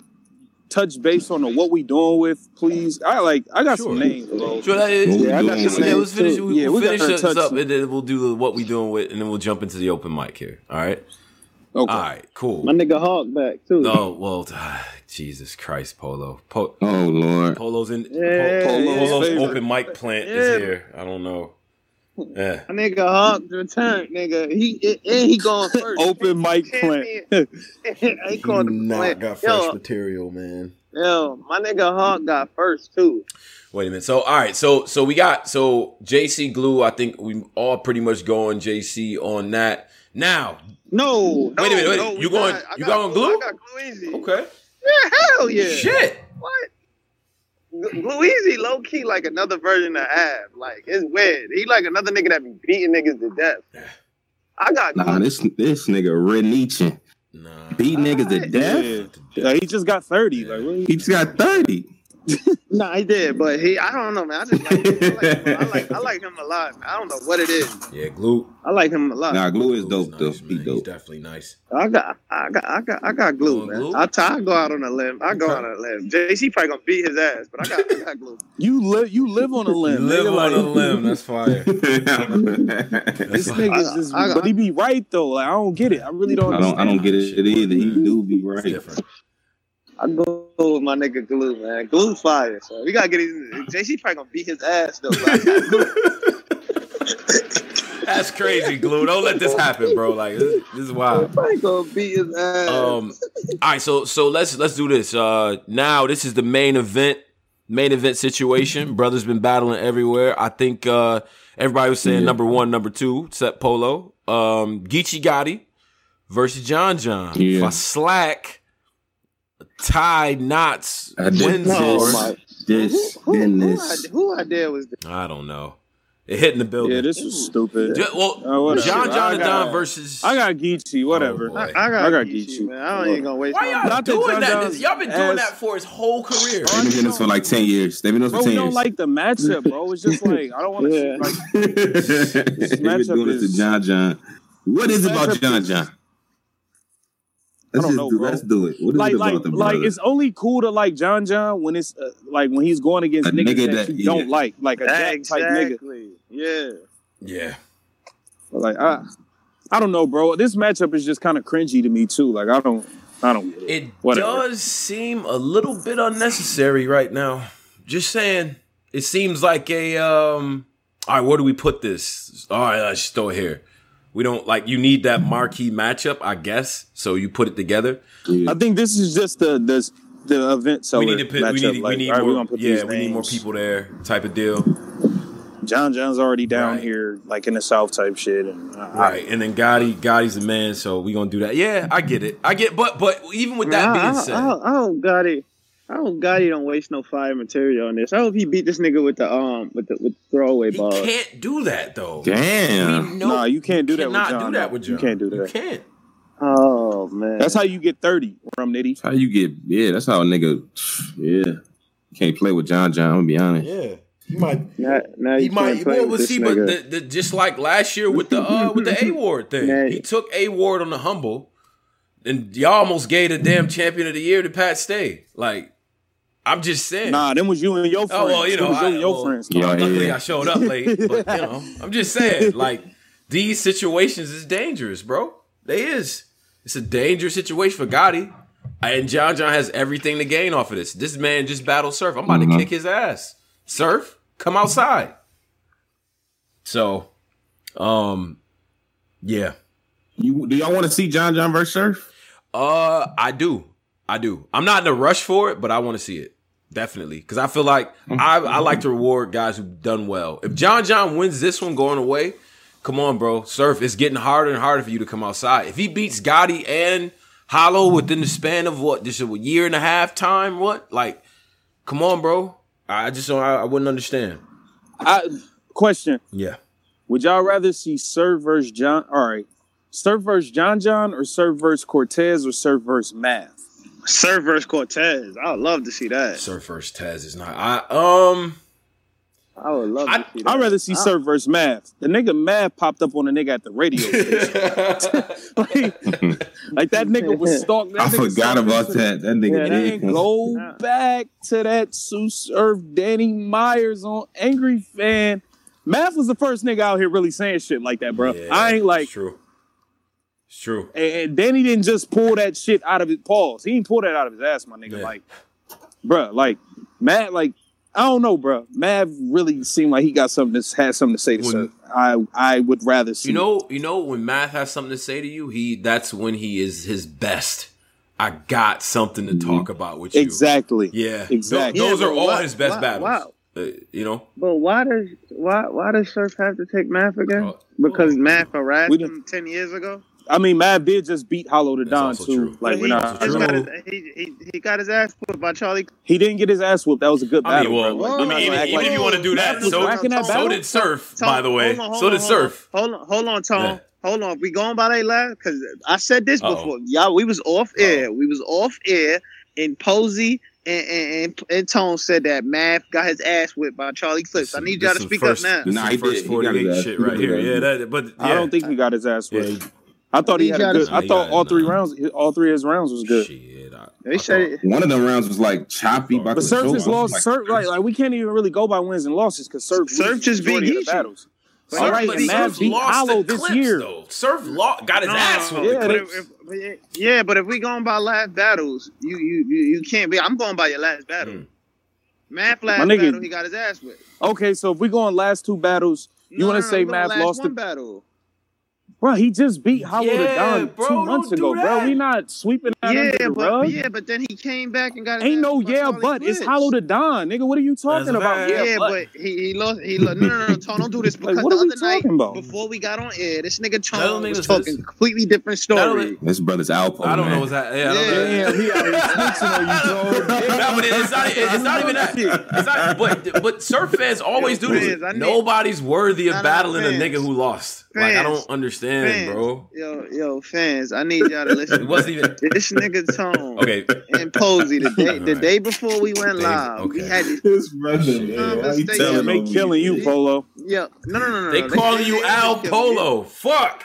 Touch base on the what we doing with, please? I like I got Sure. some names, bro. Sure, that is, What Yeah, I got some with yeah, it? let's finish. too. We, Yeah, we'll we finish gotta this touch up, some- and then we'll do the, what we doing with, and then we'll jump into the open mic here. All right. Okay. All right. Cool. My nigga Hawk back too. Oh well, (sighs) Jesus Christ, Polo. Po- Oh Lord. Polo's in. Yeah, Po- Polo's Polo's open mic plant Yeah. is here. I don't know. Yeah. My nigga Hawk returned, nigga. He and he going (laughs) first. Open mic plant. (laughs) (laughs) he called the plant. yo, material, man. yo, my nigga Hawk got first too. Wait a minute. So all right. So so we got so JC Glue. I think we all pretty much going JC on that. Now, No, Wait a minute, wait, no, you going- not. You got going glue? I got glue easy. okay. Yeah, hell yeah. Shit. What? Gl- Glue Easy low key like another version of Ab. Like it's weird. He like another nigga that be beating niggas to death. I got Nah, this this nigga Reniche Nah. beat niggas to death. Yeah. Yeah, he just got 30. Like, what He just got thirty. (laughs) Nah, he did, but he I don't know, man. I just like him. I like him, I like, I like him a lot. Man. I don't know what it is. Yeah, Glue. I like him a lot. Nah, glue is Glue's dope though. nice, He man. He's definitely nice. I got, I got, I got, I got glue, man. glue? I, t- I go out on a limb. I go Okay. out on a limb. JC probably gonna beat his ass, but I got, I got glue. You live you live on a (laughs) limb. Live nigga, on a limb. That's fire. (laughs) This I- nigga's just I- I- but he be right though. Like I don't get it. I really don't I don't. I don't get it either. He do be right. I go with my nigga glue, man. Glue fire. So we gotta get his. JC probably gonna beat his ass though. But I got glue. That's crazy, Glue. Don't let this happen, bro. Like this, this is wild. Probably gonna beat his ass. Um, all right, so so let's let's do this. Uh, now this is the main event, main event situation. Brothers been battling everywhere. I think uh everybody was saying Yeah. number one, number two, set Polo. Um, Geechee Gotti versus John John. Yeah. For Slack, Ty Knots I did wins Oh, this. my- This who, who, who, who idea was this? I don't know. It hit in the building. Yeah, this was hmm. stupid. Ju- well, oh, whatever. John I John and got- versus. I got Geechee, oh, whatever. Oh. I, I got, I got Geechee, Geechee. man. I don't even gonna waste Why my y'all Not doing that? John's Y'all been doing ass- that for his whole career. They've been doing this for like ten years. They've been doing this Bro, for we ten don't years. like the matchup, bro. It's just (laughs) like I don't want to Yeah. like (laughs) They've been matchup doing this is- to John John. What is it about John John is- John? I Let's don't just know, do. bro. Let's do it. What is like it about like the like it's only cool to like John John when it's uh, like when he's going against A niggas nigga that, that- you don't yeah. like, like a jack type nigga. Exactly. Yeah. Yeah. Like I, I don't know, bro. This matchup is just kind of cringy to me too. Like I don't, I don't. It. It Whatever. does seem a little bit unnecessary right now. Just saying. It seems like a um all right, where do we put this? All right, let's just throw it here. We don't like you need that marquee matchup, I guess. So you put it together. Yeah. I think this is just the the the event So we need to put, we need, like, we need all right, we're more gonna put yeah, we need more people there type of deal. John John's already down Right. here, like in the South type shit, and uh, Right. And then Gotti, Gotti's the man, so we gonna do that. Yeah, I get it. I get but but even with that I, being I, said, I, I don't got it. I don't got it. Don't waste no fire material on this. I hope he beat this nigga with the um with the with the throwaway he ball. can't do that though. Damn. We know Nah, you can't do that with cannot John, do that though. with You can't do that. You can't. Oh man, that's how you get thirty, Rum Nitty. That's how you get. Yeah, that's how a nigga. Yeah, can't play with John John. I'm gonna be honest. Yeah. He might now, now He you might. can't play Well, with but this see, but the, the, just like last year with the uh, with the (laughs) A Ward thing, Nah. he took A Ward on the humble, and y'all almost gave the damn champion of the year to Pat Stay. Like, I'm just saying. Nah, them was you and your friends. Oh well, you know, was I, your, your well, friends. Yeah, luckily yeah. I showed up late, but you know, (laughs) I'm just saying, like these situations is dangerous, bro. They is. It's a dangerous situation for Gotti, and John John has everything to gain off of this. This man just battled Surf. I'm about Mhm. to kick his ass. Surf, come outside. So, um, yeah. You do y'all want to see John John versus Surf? Uh, I do. I do. I'm not in a rush for it, but I want to see it. Definitely. Because I feel like mm-hmm. I, I like mm-hmm. to reward guys who've done well. If John John wins this one going away, come on, bro. Surf, it's getting harder and harder for you to come outside. If he beats Gotti and Hollow mm-hmm. within the span of what, just a year and a half time, what? Like, come on, bro. I just don't, I, I wouldn't understand. I, question: Yeah. Would y'all rather see Surf versus John? All right, Surf versus John John, or Surf versus Cortez, or Surf versus Math? Sir versus Cortez. I would love to see that. Surf first Taz is not. I, um, I would love I- to see that. I'd rather see I- Surf versus Math. The nigga Math popped up on the nigga at the radio like, (laughs) like that nigga was stalked. that I forgot saw- about that. That nigga And did. go (laughs) Yeah. back to that Tsu Surf Danny Myers on Angry Fan. Math was the first nigga out here really saying shit like that, bro. Yeah, I ain't like, true. It's true. and, and Danny didn't just pull that shit out of his paws. He didn't pull that out of his ass, my nigga. Yeah. Like, bruh, like Matt, like I don't know, bruh. Mav really seemed like he got something to had something to say to When- Surf. I I would rather see. You know, you know when Math has something to say to you, he that's when he is his best. I got something to talk about with you. exactly. Yeah, Exactly. Tho- Those Yeah, are all why- his best why- battles. why- Uh, you know, But why does why why does Surf have to take math again? Oh. because math harassed We him ten years ago. I mean, Mav did just beat Hollow to That's Don too. true. Like he, we're not. just true. got his, he, he, he got his ass put by Charlie. He didn't get his ass whooped. That was a good I battle. mean, well, bro. I mean, even, even like- if you want to do that, so, that so battle. did Surf, Tom, by the way. hold on, hold so on, did hold on. Surf. Hold on, hold on, Tom. Yeah. Hold on. We going by that last because I said this Uh-oh. before. Y'all, we was off air. We was off air, and Posey and, and, and, and Tone said that Math got his ass whipped by Charlie Clips. I need y'all to speak first, up now. This Nah, is he first did. He got his 48 shit right got here. Yeah, that, but yeah. I don't think he got his ass Yeah, whipped. I thought he He had a good. I thought got- all three nah. rounds, all three of his rounds was good. Shit, I, They I said. One of them rounds was like choppy. But Surf control. has lost. like, Surf, like, like we can't even really go by wins and losses because Surf, Surf just beat majority the battles. But All Surf- right, but and he- Mav beat lost Hollow this clips, year. Though. Surf lo- got his No, ass no, whooped. Yeah, but if, if, yeah, but if we going by last battles, you you you, you can't be. I'm going by your last battle. Mm. Math last nigga- battle, he got his ass whipped. Okay, so if we go on last two battles, you No, want to no, say we going Mav last lost one the battle? Bro? He just beat Hollow the Yeah, Don bro, two months do ago, bro. We not sweeping that under Yeah, the but rug. yeah, but then he came back and got. Ain't no yeah, but it's Clips. Hollow the Don, nigga. What are you talking That's about? Yeah, Yeah, but, but he, he lost. He lost. No, no, no, no, Tone, don't do this (laughs) because Like, what the are we other night talking about? before we got on air, this nigga That don't Tone make was no talking sense. completely different story. make- This brother's Alpo. I don't man. know what's that. Yeah, I don't. Yeah. he out here (laughs) snitching on you, dog. (laughs) No, but it's not. It's not even that. It's not. But but surf fans always do this. Fans, I need- Nobody's worthy of Nah, nah, battling a nigga who lost. Like I don't understand, Fans, bro. Yo, yo, fans, I need y'all to (laughs) listen. It wasn't even This nigga Tone okay. and Posey the day the day before we went Day- live, we okay. had this. This brother, man. Why you Yeah, telling they killing you, Polo. Yeah, no, no, no, no. They no. calling you they- Al Polo. Fuck.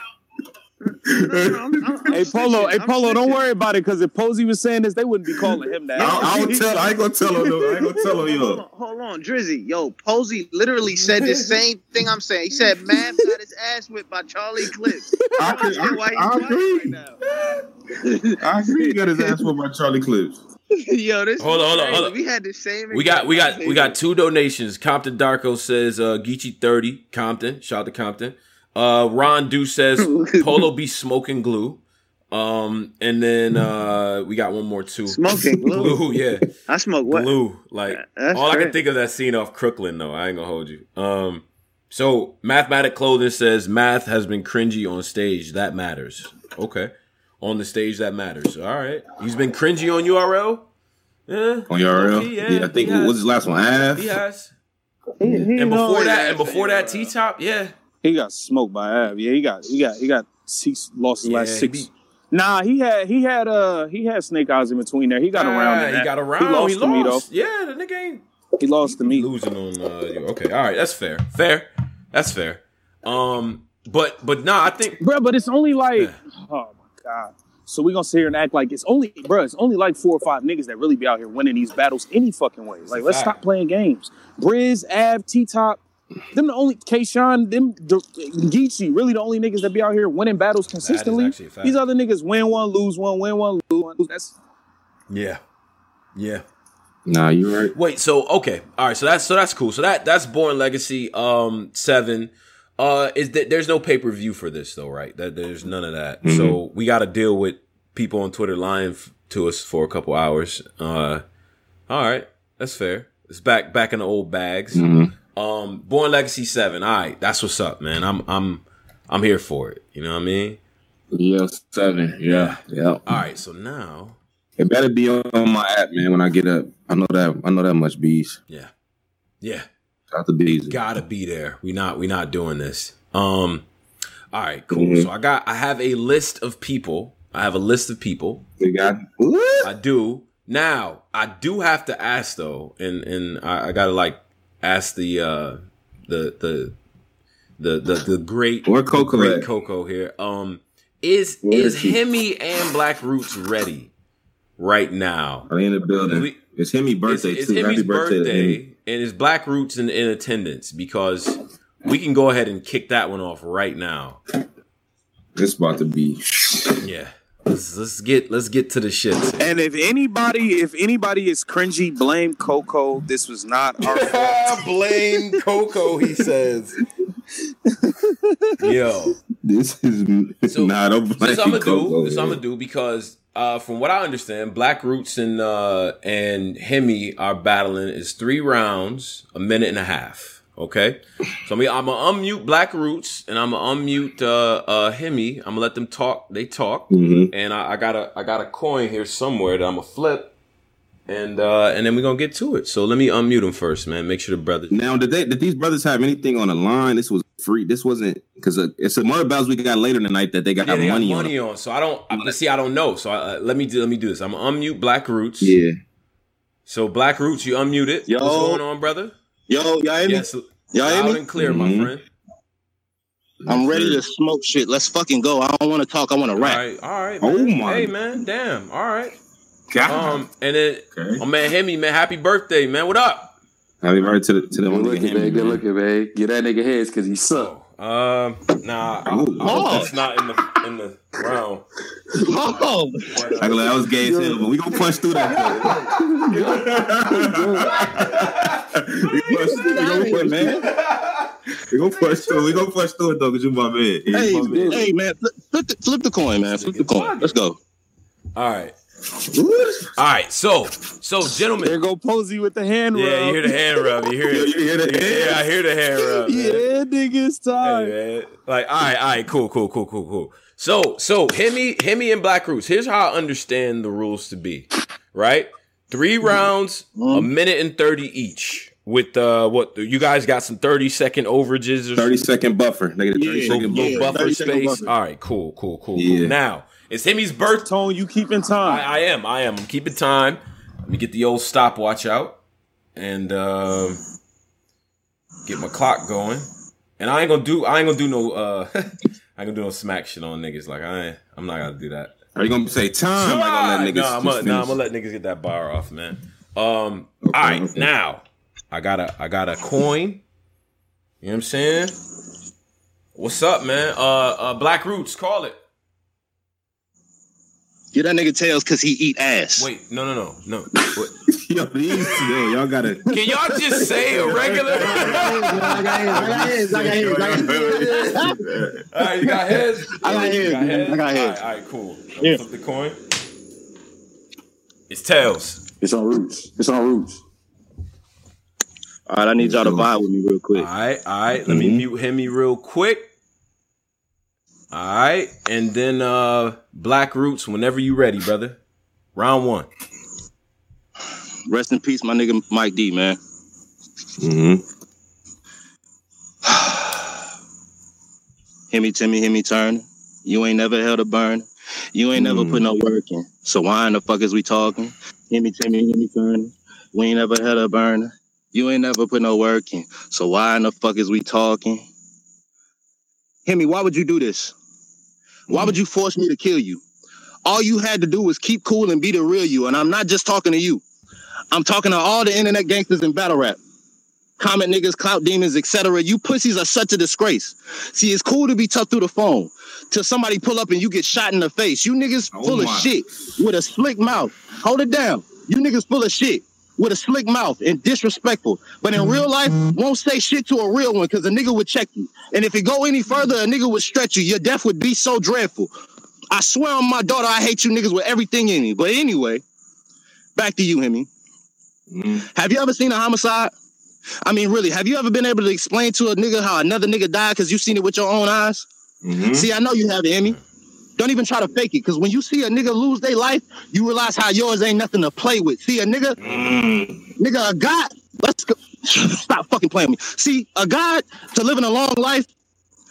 Hey Polo, hey Polo, don't worry about it because if Posey was saying this, they wouldn't be calling him that. I, I don't tell. I ain't gonna tell him. though. I ain't gonna tell him. Hold Yo. on, hold on, Drizzy. Yo, Posey literally said the (laughs) same thing I'm saying. He said Mav got his ass whipped by Charlie Clips. I, I don't understand why I, I he's quiet right agree. now. I agree. He got his ass whooped by Charlie Clips. (laughs) Yo, this Hold on, hold on, hold on. We had the same. We got we got we got two donations. Compton Darko says uh Geechee 30, Compton. Shout out to Compton. Uh Ron Do says (laughs) Polo be smoking glue. Um and then uh we got one more too. Smoking (laughs) glue. glue, yeah. I smoke what? Glue. Like That's all I can think of that scene off Crooklyn though. I ain't gonna hold you. Um so mathematic clothing says math has been cringy on stage. That matters. Okay. On the stage that matters. All right. He's been cringy on URL? Yeah. On your Okay, yeah, I think he has. what's his last one? Av. He has. He- he And before that, and before that. T top, yeah, He got smoked by Av. Yeah, he got he got he got six lost his Yeah, last six. be- Nah, he had he had uh he had snake eyes in between there. He got around. Ah, in He got around. He lost He to me though. lost. Yeah, the nigga ain't He lost to me. losing on. Uh, you. okay, all right, that's fair. Fair. That's fair. Um, but but nah, I think Bro, but it's only like oh my god. So we gonna sit here and act like it's only bro, it's only like four or five niggas that really be out here winning these battles any fucking way. Like let's stop playing games. Briz, Av, T Top, them the only Kayshawn, them the, Geechee, really the only niggas that be out here winning battles consistently. actually a fact. These other niggas win one, lose one, win one, lose one. That's yeah, yeah. Nah, you're right. Wait, so okay, all right, so that's so that's cool. So that that's Born Legacy um seven. Uh, is that there's no pay per view for this though, right? That there's none of that. So we got to deal with people on Twitter lying f- to us for a couple hours. Uh, all right, that's fair. It's back back in the old bags. Mhm. Um, Born Legacy seven. All right, that's what's up, man. I'm I'm I'm here for it. You know what I mean? Yeah, seven. Yeah, yeah. All right, so now, It better be on my app, man. When I get up, I know that. I know that much. Bees. yeah, yeah. Out to Bees. gotta be there. We not we not doing this. Um all right, cool. Mhm. So I got I have a list of people. I have a list of people. We got. What? I do. Now, I do have to ask though, and and I, I gotta like ask the uh the the the the, the great or Coco great? Coco here. Um is Where is is he? Hemi and Black Roots ready right now? Are they in the building? We- it's Hemi's birthday it's, too. it's Hemi's Happy birthday, birthday, Hemi. and it's Black Roots in, in attendance because we can go ahead and kick that one off right now. It's about to be. Yeah, let's, let's get let's get to the shit. and if anybody if anybody is cringy, blame Coco. This was not our (laughs) fault. Blame Coco, he says. Yo, This is So, (laughs) nah. Don't this blame is I'm gonna Coco, do. This I'm man. gonna do because uh, from what I understand, Black Roots and uh, and Hemi are battling. is three rounds, a minute and a half. Okay, so I mean, I'm gonna unmute Black Roots and I'm gonna unmute uh, uh, Hemi. I'm gonna let them talk. They talk, Mhm. and I, I got a I got a coin here somewhere that I'm gonna flip, and uh, and then we're gonna get to it. So let me unmute them first, man. Make sure the brothers. Now, did they? Did these brothers have anything on the line? This was free. This wasn't because uh, it's some other battles we got later tonight that they got Yeah, they got money, money on. on. So I don't. I, see, I don't know. So I, uh, let me do. Let me do this. I'm gonna unmute Black Roots. Yeah. So Black Roots, you unmuted. Yo. What's going on, brother? Yo, y'all hear me? Yes, Y'all hear me? loud me? and clear, Mhm. my friend. I'm ready to smoke shit. Let's fucking go. I don't want to talk. I want to rap. right, all right. Oh my- Hey man, damn. All right. God. Um, and then okay. oh man, Hemi, man, happy birthday, man. What up? Happy birthday to the to the Good one looking, man. Good looking, man. Get that nigga heads because he suck. Um, nah, I, I Oh. that's not in the in the round. Oh, I go, that was gay as hell, but we gonna punch through that. (laughs) we punch through, we gonna punch, man. We gonna push through. We gonna push through it though, cause you my man. You hey, my man. hey, man, flip, flip, the, flip the coin, man. Flip the coin. Let's go. All right, all right. So, so gentlemen, There go Posey with the hand rub. yeah, you hear the hand rub. You hear (laughs) Yo, it. you hear the Yeah, I hear the hand rub. man. Yeah, niggas time. Hey. Like, all right, all right, cool, cool, cool, cool, cool. So, so Hemi, Hemi and Black Roots. Here's how I understand the rules to be. Right, three rounds, a minute and thirty each. With uh, what you guys got some thirty second overages or Thirty second buffer. They get a Yeah, second little buffer. buffer 30 second space. buffer. All right, cool, cool, cool, cool. Now it's Hemi's birth. Tone, you keeping time. I, I am, I am. I'm keeping time. Let me get the old stopwatch out and um, get my clock going. And I ain't gonna do. I ain't gonna do no. Uh, (laughs) I can do no smack shit on niggas. Like I ain't, I'm not gonna do that. Are you gonna say time? Like gonna let niggas no, I'm just gonna, no, I'm gonna let niggas get that bar off, man. Um, Okay, all right, okay. now I got a, I got a coin. You know what I'm saying? What's up, man? Uh, uh, Black Roots, call it. Get that nigga tails because he eat ass. Wait, no, no, no, no. (laughs) Wait. Yo, these, yo, y'all gotta. Can y'all just say a regular? (laughs) I got his. I got his. I got his. I got his. All right, you got heads. I got You heads. I got heads. All right, all right, cool. Yeah. Flip the coin. It's tails. It's on roots. It's on roots. All right, I need y'all to vibe with me real quick. All right, all right. Let me mm-hmm. mute him real quick. All right, and then uh Black Roots. Whenever you ready, brother. Round one. Rest in peace, my nigga Mike D, man. Mm-hmm. (sighs) me, Timmy, Hear me, Turner. You ain't never held a burn. You ain't never put no work in. So why in the fuck is we talking? Hear me, Timmy, Hear me, Turner. We ain't never held a burner. You ain't never put no work in. So why in the fuck is we talking? Hemi, why would you do this? Why would you force me to kill you? All you had to do was keep cool and be the real you. And I'm not just talking to you. I'm talking to all the internet gangsters in battle rap. Comment niggas, clout demons, etc. You pussies are such a disgrace. See, it's cool to be tough through the phone. Till somebody pull up and you get shot in the face. You niggas Oh full of shit with a slick mouth. Hold it down. You niggas full of shit with a slick mouth and disrespectful. But in real life, won't say shit to a real one because a nigga would check you. And if it go any further, a nigga would stretch you. Your death would be so dreadful. I swear on my daughter, I hate you niggas with everything in me. But anyway, back to you, Hemi. Mm-hmm. Have you ever seen a homicide? I mean, really, have you ever been able to explain to a nigga how another nigga died because you seen it with your own eyes? Mm-hmm. See, I know you have it, Hemi. Don't even try to fake it, because when you see a nigga lose their life, you realize how yours ain't nothing to play with. See, a nigga, nigga, a God, let's go. (sighs) Stop fucking playing with me. See, a God to living a long life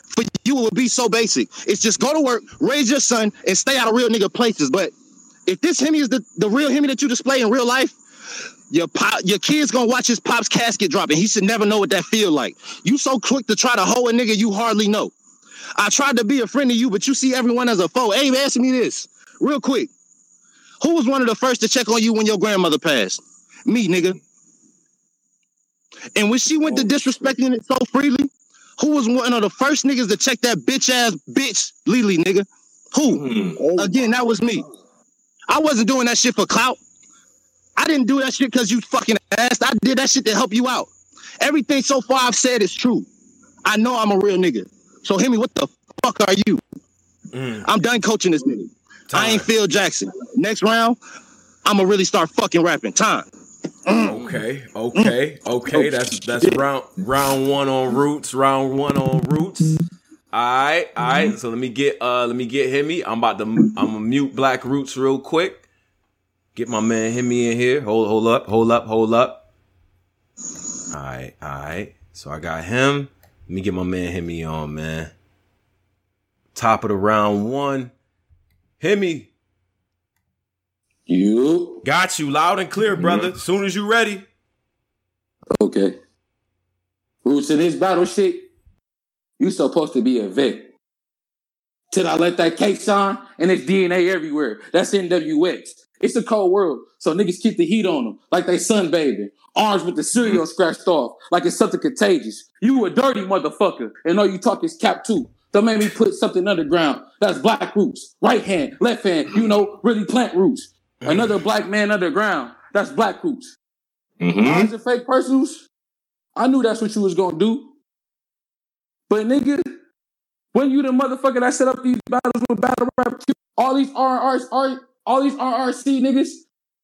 for you it would be so basic. It's just go to work, raise your son, and stay out of real nigga places. But if this Hemi is the, the real Hemi that you display in real life, your pop, your kid's gonna watch his pop's casket drop, and he should never know what that feel like. You so quick to try to hoe a nigga you hardly know. I tried to be a friend to you, but you see everyone as a foe. Hey, answer me this real quick. Who was one of the first to check on you when your grandmother passed? Me, nigga. And when she went to disrespecting it so freely, who was one of the first niggas to check that bitch ass bitch Lily, nigga? Who? Again, that was me. I wasn't doing that shit for clout. I didn't do that shit because you fucking asked. I did that shit to help you out. Everything so far I've said is true. I know I'm a real nigga. So me, what the fuck are you? Mm. I'm done coaching this nigga. I ain't Phil Jackson. Next round, I'ma really start fucking rapping. Time. Mm. Okay, okay, mm. okay. That's that's round round one on roots. Round one on roots. All right, all right. Mm-hmm. So let me get uh let me get Hemi. I'm about to I'm gonna mute Black Roots real quick. Get my man Hemi in here. Hold hold up, hold up, hold up. All right, all right. So I got him. Let me get my man Hemi on, man. Top of the round one. Hemi, You got you loud and clear, brother. Soon as you ready. okay? Roots in this battle shit. You supposed to be a vet. Till I let that cake shine and it's DNA everywhere. That's NWX. It's a cold world, so niggas keep the heat on them like they sunbathing. Arms with the cereal scratched off like it's something contagious. You a dirty motherfucker, and all you talk is cap too. Don't make me put something underground. That's black roots. Right hand, left hand, you know, really plant roots. Another black man underground. That's black roots. Mm-hmm. Lies and fake personals. I knew that's what you was gonna do. But nigga, when you the motherfucker that set up these battles with battle rap, all these RRs, all these RRC niggas,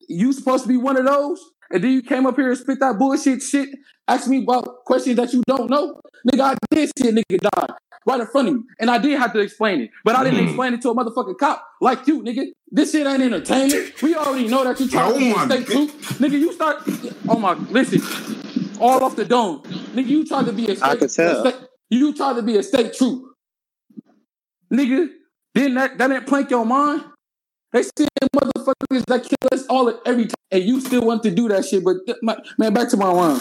you supposed to be one of those? And then you came up here and spit that bullshit shit, ask me about questions that you don't know. Nigga, I did see a nigga die right in front of me. And I did have to explain it. But I didn't hmm. explain it to a motherfucking cop like you, nigga. This shit ain't entertainment. We already know that you trying Oh to be a state God. Nigga, you start oh my listen. All off the dome. Nigga, you tried to be a state, I could tell. a state- you tried to be a state troop. Nigga, didn't that that didn't plank your mind? They see motherfuckers that kill us all at every time, and you still want to do that shit. But th- my, man, back to my rhyme.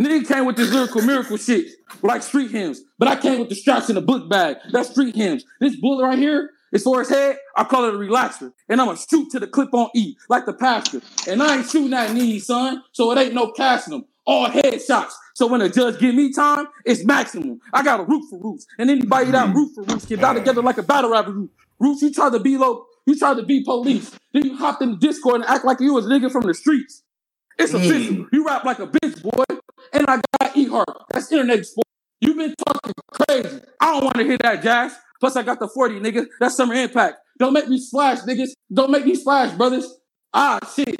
Nigga came with this lyrical miracle shit, like street hymns. But I came with the straps in the book bag. That's street hymns. This bullet right here is for his head. I call it a relaxer. And I'm going to shoot to the clip on E, like the pastor. And I ain't shooting at knees, son. So it ain't no casting them. All headshots. So when the judge give me time, it's maximum. I got a root for roots. And anybody that mm. root for roots can die together like a battle rapper root. Roots, you try to be low, you tried to be police. Then you hopped in the Discord and act like you was a nigga from the streets. It's official. You rap like a bitch, boy. And I got E Heart. That's internet sport. you been talking crazy. I don't want to hear that, Jazz. Plus, I got the 40, nigga. That's summer impact. Don't make me splash, niggas. Don't make me splash, brothers. Ah, shit.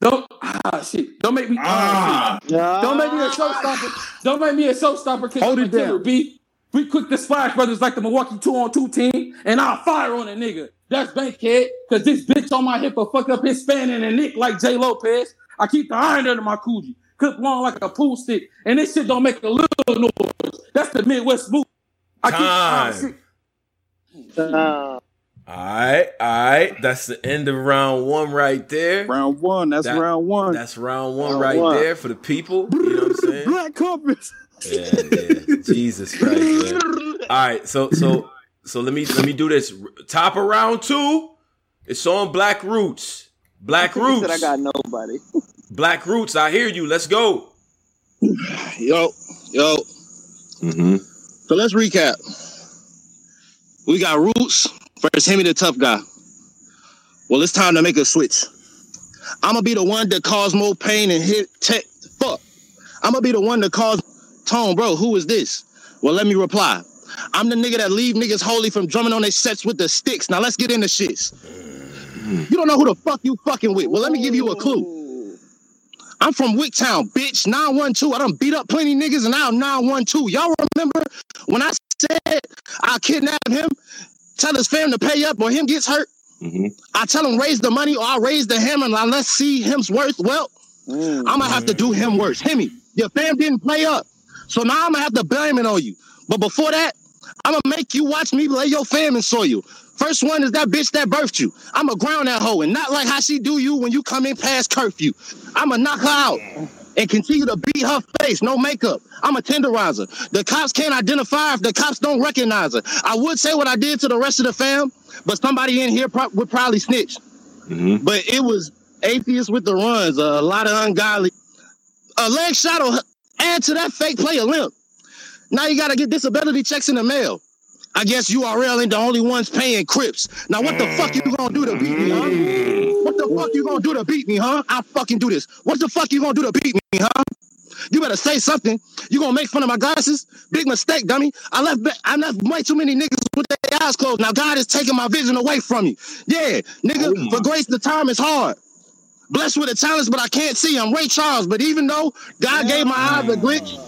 Don't ah shit. Don't make me ah, shit. Don't make me a showstopper. Don't make me a showstopper because I'm a B. We quick the splash brothers like the Milwaukee two on two team, and I'll fire on a nigga. That's Bankhead, cause this bitch on my hip will fuck up his fan and a nick like J Lopez. I keep the iron under my coochie, clip long like a pool stick, and this shit don't make a little noise. That's the Midwest move. I Time. keep uh, all right, all right. That's the end of round one right there. Round one. That's that, round one. That's round one round right one. there for the people. You know what I'm saying? Black compass. Yeah, yeah. Jesus Christ, man. All right, so so so let me let me do this. Top of round two. It's on Black Roots. Black (laughs) Roots. I got nobody. Black Roots. I hear you. Let's go. Yo, yo. Mm-hmm. So let's recap. We got Roots versus Hemi the tough guy. Well, it's time to make a switch. I'm gonna be the one that cause more pain and hit tech. Fuck. I'm gonna be the one that cause tone, bro. Who is this? Well, let me reply. I'm the nigga that leave niggas holy from drumming on their sets with the sticks. Now let's get into shits. You don't know who the fuck you fucking with. Well, let me give you a clue. I'm from Wicktown, bitch. 912. I done beat up plenty niggas and now 912. Y'all remember when I said I kidnapped him? tell his fam to pay up or him gets hurt. Mm-hmm. I tell him raise the money or I raise the hammer and let's see him's worth. Well, mm-hmm. I'm gonna have to do him worse. Hemi, your fam didn't play up. So now I'm gonna have to blame it on you. But before that, I'm gonna make you watch me lay your fam in soil. First one is that bitch that birthed you. I'm gonna ground that hoe and not like how she do you when you come in past curfew. I'm gonna knock her out and continue to beat her face, no makeup. I'm a tenderizer. The cops can't identify if the cops don't recognize her. I would say what I did to the rest of the fam, but somebody in here pro- would probably snitch. Mm-hmm. But it was atheists with the runs, a lot of ungodly. A leg shot add to that fake player limp. Now you got to get disability checks in the mail. I guess URL ain't the only ones paying Crips. Now what the fuck you gonna do to beat me, huh? What the fuck you gonna do to beat me, huh? I fucking do this. What the fuck you gonna do to beat me, huh? You better say something. You gonna make fun of my glasses? Big mistake, dummy. I left I left way too many niggas with their eyes closed. Now God is taking my vision away from me. Yeah, nigga, oh for grace the time is hard. Blessed with the talents, but I can't see. I'm Ray Charles, but even though God gave my eyes a glitch,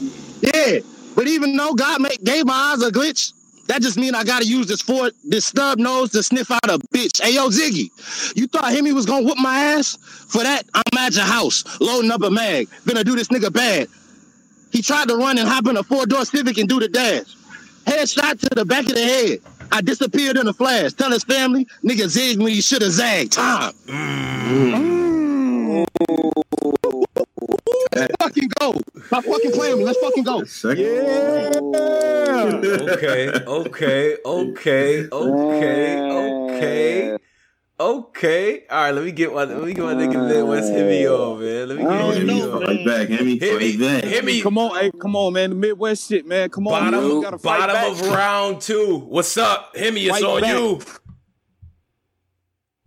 yeah, but even though God make, gave my eyes a glitch, that just mean I gotta use this for this stub nose to sniff out a bitch. Hey yo, Ziggy, you thought Hemi was gonna whoop my ass? For that, I'm at your house, loading up a mag. Gonna do this nigga bad. He tried to run and hop in a four-door Civic and do the dash. Headshot to the back of the head. I disappeared in a flash. Tell his family, nigga zigged me, you should have zagged. Time. Mm. Let's fucking go. Stop fucking playing me. Let's fucking go. Yeah. okay, okay, okay, okay, okay. Okay, all right. Let me get my let me get my nigga Midwest Hemi on, man. Let me get him on. Fight back, Hemi. Hemi, back. Hemi. Come on, hey, come on, man. The Midwest shit, man. Come on, bottom, man. bottom back. of round two. What's up, Hemi? It's fight on back. you.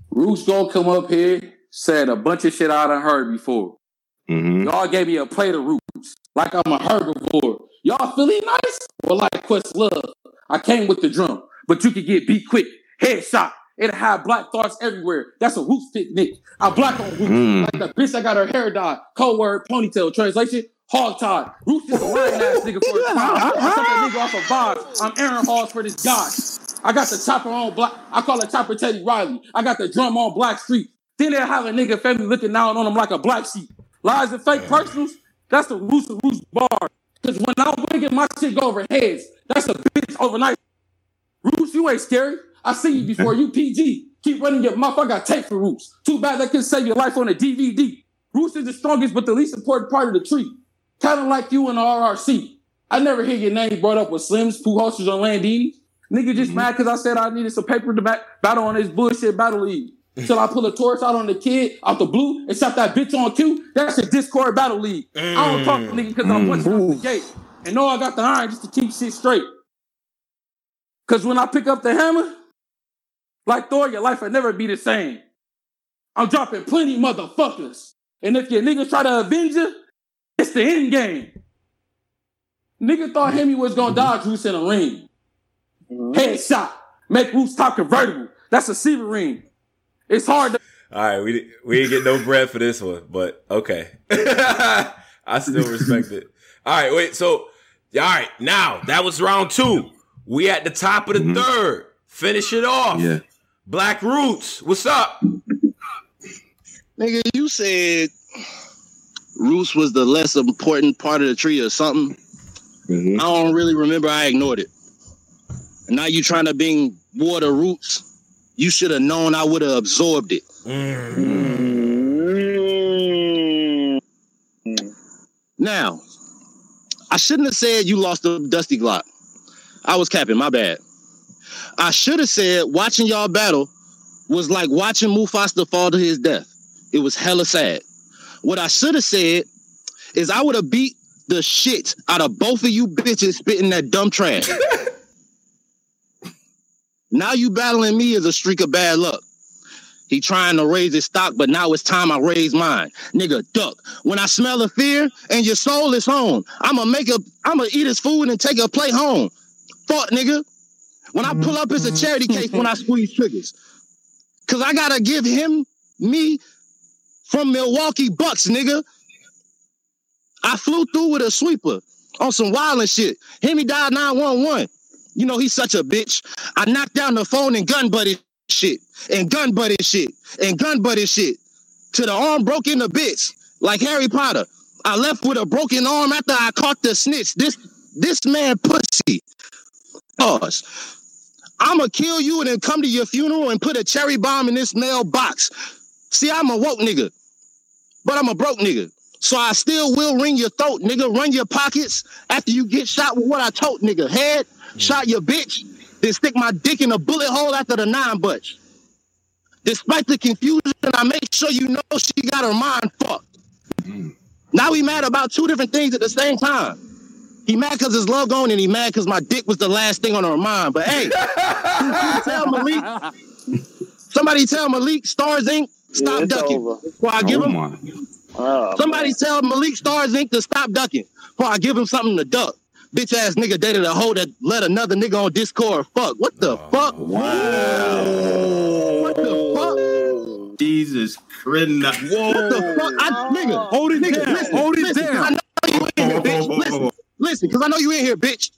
Roots gonna come up here, said a bunch of shit I done heard before. Mm-hmm. Y'all gave me a plate of roots, like I'm a herbivore. Y'all feeling nice? Well, like Questlove, I came with the drum, but you could get beat quick. Headshot. It had black thoughts everywhere. That's a roots picnic. I black on roots. Mm. Like the bitch I got her hair dyed. Code word, ponytail. Translation, hog tied. Roots is a (laughs) lying ass nigga for his time. I took that (laughs) nigga off of vibes. I'm Aaron Halls for this guy. I got the chopper on black. I call it chopper Teddy Riley. I got the drum on Blackstreet. Then they have a nigga family looking down on them like a black sheep. Lies and fake personals, that's the roots roots bar. Because when I'm bringing my shit go over heads, that's a bitch overnight. Roots, you ain't scary. I see you before you PG. Keep running your mouth. I got tape for Roots. Too bad that can save your life on a DVD. Roots is the strongest but the least important part of the tree. kind of like you in the RRC. I never hear your name brought up with Slims, Pujols, or Landini. Nigga just mm-hmm. mad because I said I needed some paper to back, battle on this bullshit battle league. Till I pull a torch out on the kid out the blue and shot that bitch on cue. That's a Discord battle league. I don't talk to mm. nigga because I'm punching out the mm. gate. And no, I got the iron just to keep shit straight. Cause when I pick up the hammer, like Thor, your life will never be the same. I'm dropping plenty motherfuckers. And if your niggas try to avenge you, it's the end game. Nigga thought Hemi was gonna dodge Roots in a ring. Mm-hmm. Headshot. Make Roots top convertible. That's a Sebring. It's hard to All right, we we didn't get no bread for this one, but okay. (laughs) I still respect it. All right, wait. So, all right, now that was round two. We at the top of the third. Finish it off. Yeah. Black Roots, what's up? Nigga, you said Roots was the less important part of the tree or something. Mhm. I don't really remember. I ignored it. And now you trying to bring water roots. You should have known I would have absorbed it. Mm. Now, I shouldn't have said you lost the Dusty Glock. I was capping, my bad. I should have said watching y'all battle was like watching Mufasa fall to his death. It was hella sad. What I should have said is I would have beat the shit out of both of you bitches spitting that dumb trash. (laughs) now you battling me is a streak of bad luck. He trying to raise his stock, but now it's time I raise mine. Nigga, duck. When I smell a fear and your soul is home, I'ma make a, I'ma eat his food and take a plate home. Fuck, nigga. When I pull up, it's a charity case when I squeeze triggers. Cause I gotta give him, me, from Milwaukee Bucks, nigga. I flew through with a sweeper on some wild shit. Hemi died 911. You know, he's such a bitch. I knocked down the phone and gun buddy shit. And gun buddy shit. And gun buddy shit. To the arm broke into bits. Like Harry Potter. I left with a broken arm after I caught the snitch. This this man pussy. Pause. I'ma kill you and then come to your funeral and put a cherry bomb in this mailbox. See, I'm a woke nigga, but I'm a broke nigga. So I still will ring your throat, nigga. Run your pockets after you get shot with what I told, nigga. Head, shot your bitch, then stick my dick in a bullet hole after the nine butch. Despite the confusion, I make sure you know she got her mind fucked. Now we mad about two different things at the same time. He mad because his love gone, and he mad because my dick was the last thing on her mind. But hey, tell Malik, somebody tell Malik, Stars Inc. Stop Yeah, ducking. over. Before I give Oh him, my. Oh, somebody tell Malik Stars Inc. to stop ducking. Before I give him something to duck. Bitch ass nigga dated a hoe that let another nigga on Discord fuck. What the oh, fuck? Wow. What the fuck? Jesus Christ. Whoa. What the fuck? I, nigga, hold it nigga, down. Listen, Hold it listen, 'cause down. I know you in here, bitch. Listen, listen, because I know you in here, bitch.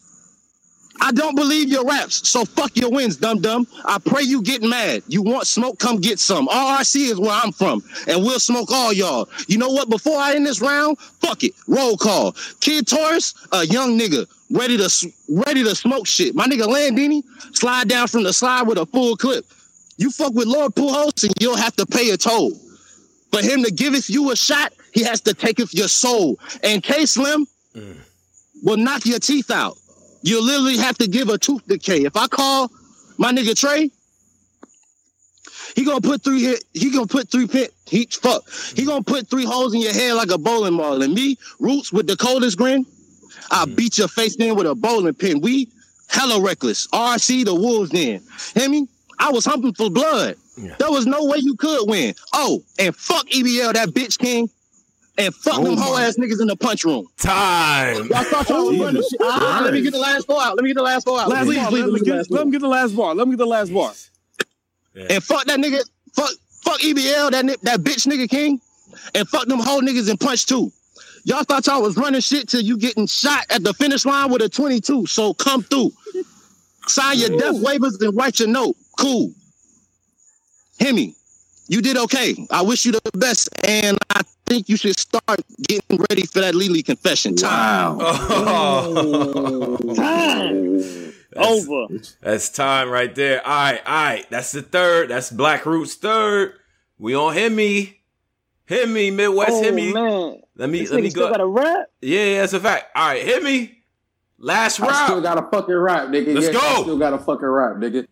I don't believe your raps, so fuck your wins, dum dum. I pray you get mad. You want smoke? Come get some. RRC is where I'm from, and we'll smoke all y'all. You know what? Before I end this round, fuck it. Roll call. Kid Taurus, a young nigga, ready to ready to smoke shit. My nigga Landini, slide down from the slide with a full clip. You fuck with Lord Pujols, and you'll have to pay a toll. For him to giveth you a shot, he has to taketh your soul. And K Slim mm. will knock your teeth out. You literally have to give a tooth decay. If I call my nigga Trey, he gonna put three hit, he gonna put three pin he fuck. He gonna put three holes in your head like a bowling ball. And me, Roots with the coldest grin, I'll mm. beat your face in with a bowling pin. We hella reckless. RC the wolves in. Hear me? I was humping for blood. There was no way you could win. Oh, and fuck EBL, that bitch king. And fuck Oh them whole ass niggas in the punch room. Time. Y'all thought y'all was running shit. Ah, let me get the last four out. Let me get the last four out. Last please, bar. please, Let me, let me get the get, last let me get the last bar. Let me get the last bar. And fuck that nigga. Fuck, fuck EBL, that that bitch nigga king. And fuck them whole niggas in punch too. Y'all thought y'all was running shit till you getting shot at the finish line with a 22. So come through. Sign your death waivers and write your note. Cool. Hemi, you did okay. I wish you the best. And I think you should start getting ready for that Lily confession time. Wow. Oh. (laughs) Time. That's- Over. That's time right there. All right, all right. That's the third. That's Black Roots third. We on Hemi. Hemi, Midwest Oh, Hemi. man. Let me This let nigga me still go. got a rap. Yeah, yeah, that's a fact. All right, hit me. Last I still round. got a fucking rap, nigga. Let's Yes, go. I still got a fucking rap, nigga.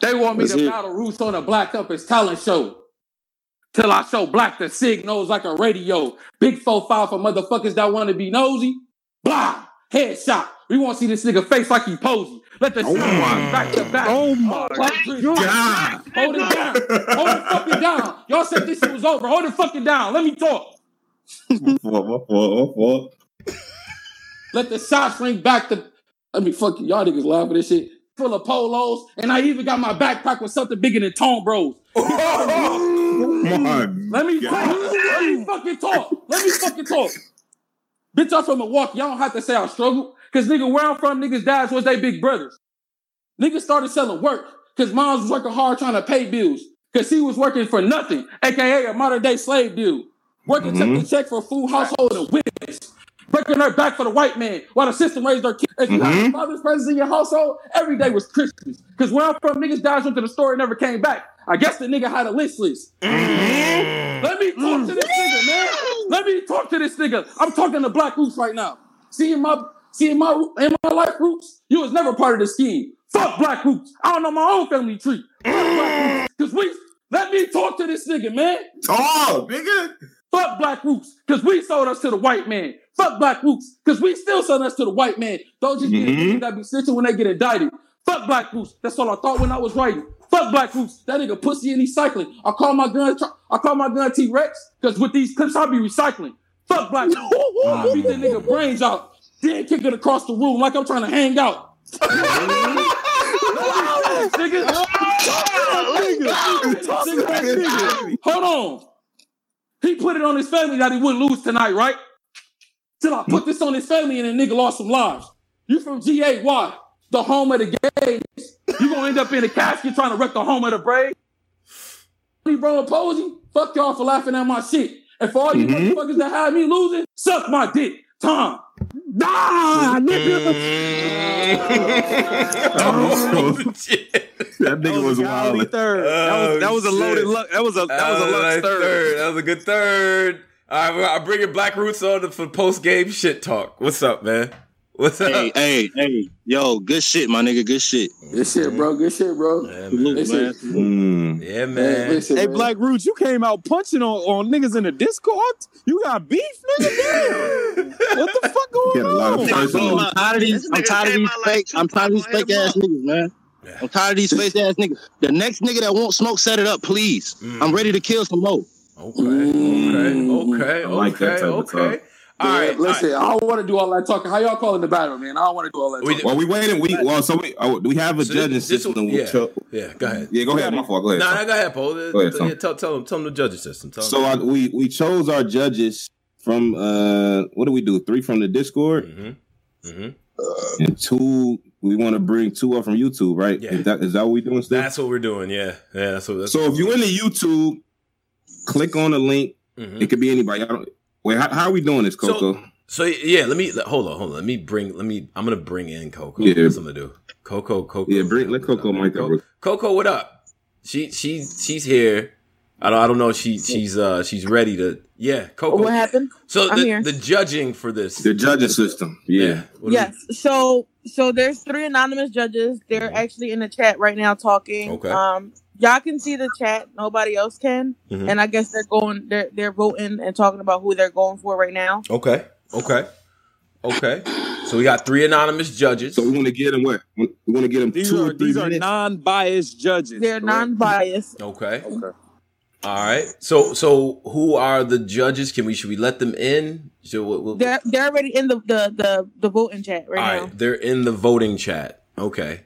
They want me Let's to hear it. battle Roots on a Black Up Compass talent show. Till I show Black the signals like a radio. Big 4-5 for motherfuckers that want to be nosy. Blah! Headshot. We want to see this nigga face like he posy. Let the oh shot my back to back. Oh my Black Chris. God. Hold it down. Hold it fucking (laughs) down. Y'all said this shit was over. Hold it fucking down. Let me talk. Fuck, fuck, fuck, fuck. Let the shots ring back to. Let me fucking y'all niggas laugh at this shit. Full of polos, and I even got my backpack with something bigger than Tone Bros. (laughs) (laughs) Let me. Let me fucking talk. Let me fucking talk. Bitch, I'm from Milwaukee. Y'all don't have to say I struggle. Cause nigga, where I'm from, niggas' dads was they big brothers. Niggas started selling work. Cause moms was working hard trying to pay bills. Cause he was working for nothing, aka a modern day slave dude. Working check to mm-hmm. check for a food, household, and witness. Breaking her back for the white man while the system raised their kids. If you had mm-hmm. a father's presence in your household, every day was Christmas. Cause where I'm from, niggas died, went to the store and never came back. I guess the nigga had a list list. Mm-hmm. Let me talk to this nigga, man. Mm-hmm. Let me talk to this nigga. I'm talking to Black Roots right now. Seeing my seeing my in my life roots, you was never part of the scheme. Fuck Black Roots. I don't know my own family tree. Fuck Black mm-hmm. Cause we let me talk to this nigga, man. Talk, nigga. Fuck Black Roots, cause we sold us to the white man. Fuck Black Roots, cause we still selling us to the white man. Don't just be the niggas that be snitching when they get indicted. Fuck Black Roots. That's all I thought when I was writing. Fuck Black Roots. That nigga pussy and he cycling. I call my gun. I call my gun T Rex, cause with these clips I be recycling. Fuck Black Roots. I beat the nigga brains out, then kick it across the room like I'm trying to hang out. (laughs) Hold on. He put it on his family that he wouldn't lose tonight, right? Till I put this on his family and the nigga lost some lives. You from GA, why? The home of the gays. You're gonna end up in a casket trying to wreck the home of the brave? Me, bro, Posey, fuck y'all for laughing at my shit. And for all you mm-hmm. motherfuckers that had me losing, suck my dick. Tom. Nah, (laughs) oh, shit. (laughs) That nigga was Golly wild. third. that was that was a Oh, loaded shit. luck. That was a that was a That luck nice third. That was a good third. All right, well, I'm bringing Black Roots on for post game shit talk. What's up, man? What's up? Hey, hey, hey, yo, good shit, my nigga, good shit. Good shit, bro. Good shit, bro. Yeah, man. Listen. Mm. Yeah, Man, man. listen, Hey, man. Black Roots, you came out punching on, on niggas in the Discord. You got beef, nigga. Damn. (laughs) what the fuck going He had a lot of on? personal- I'm tired of these. I'm tired of these fake. I'm tired of these fake ass niggas, man. I'm tired of these fake ass niggas. The next nigga that won't smoke, set it up, please. I'm ready to kill some more. Okay, okay, okay, I like that okay, type of okay. talk. All Man, right, listen, all I don't want to do all that talking. How y'all calling the battle, man? I don't want to do all that We talking. Well, we waiting. We well, so we oh, we have a So judging this- this system. one- yeah. cho- Yeah, go ahead. yeah, go ahead. My fault. Go ahead. No, no, go ahead, Paul. Go ahead, Tom. yeah, tell, tell them, tell them the judging system. Tell So I, we we chose our judges from uh what do we do? Three from the Discord mm-hmm. Mm-hmm. and two. We want to bring two up from YouTube, right? Yeah. Is that is that what we doing? Still? That's what we're doing. Yeah, yeah. That's what. That's so if you're in the YouTube, click on the link. Mhm. It could be anybody. I don't. Wait, how, how are we doing this, Coco? So yeah, let me let- hold on, hold on. Let me bring. Let me. I'm gonna bring in Coco. Yeah. That's what I'm gonna do. Coco, Coco. yeah, bring let Coco mic Co- up. Coco, what up? She she she's here. I don't I don't know. if She she's uh she's ready to. Yeah, Coco. What happened? So I'm the, here. the judging for this. The judging system. Yeah. What do Yes. So so there's three anonymous judges. They're Mhm. actually in the chat right now talking. Okay. Um y'all can see the chat. Nobody else can. Mhm. And I guess they're going they're they're voting and talking about who they're going for right now. Okay. Okay. Okay. So we got three anonymous judges. So we want to get them what? We want to get them These two are or three these are non-biased judges. They're correct? non-biased. Okay. Okay. All right. So so who are the judges? Can we should we let them in? Should we, we'll, They're they're already in the the the, the voting chat right all now. right. They're in the voting chat. Okay.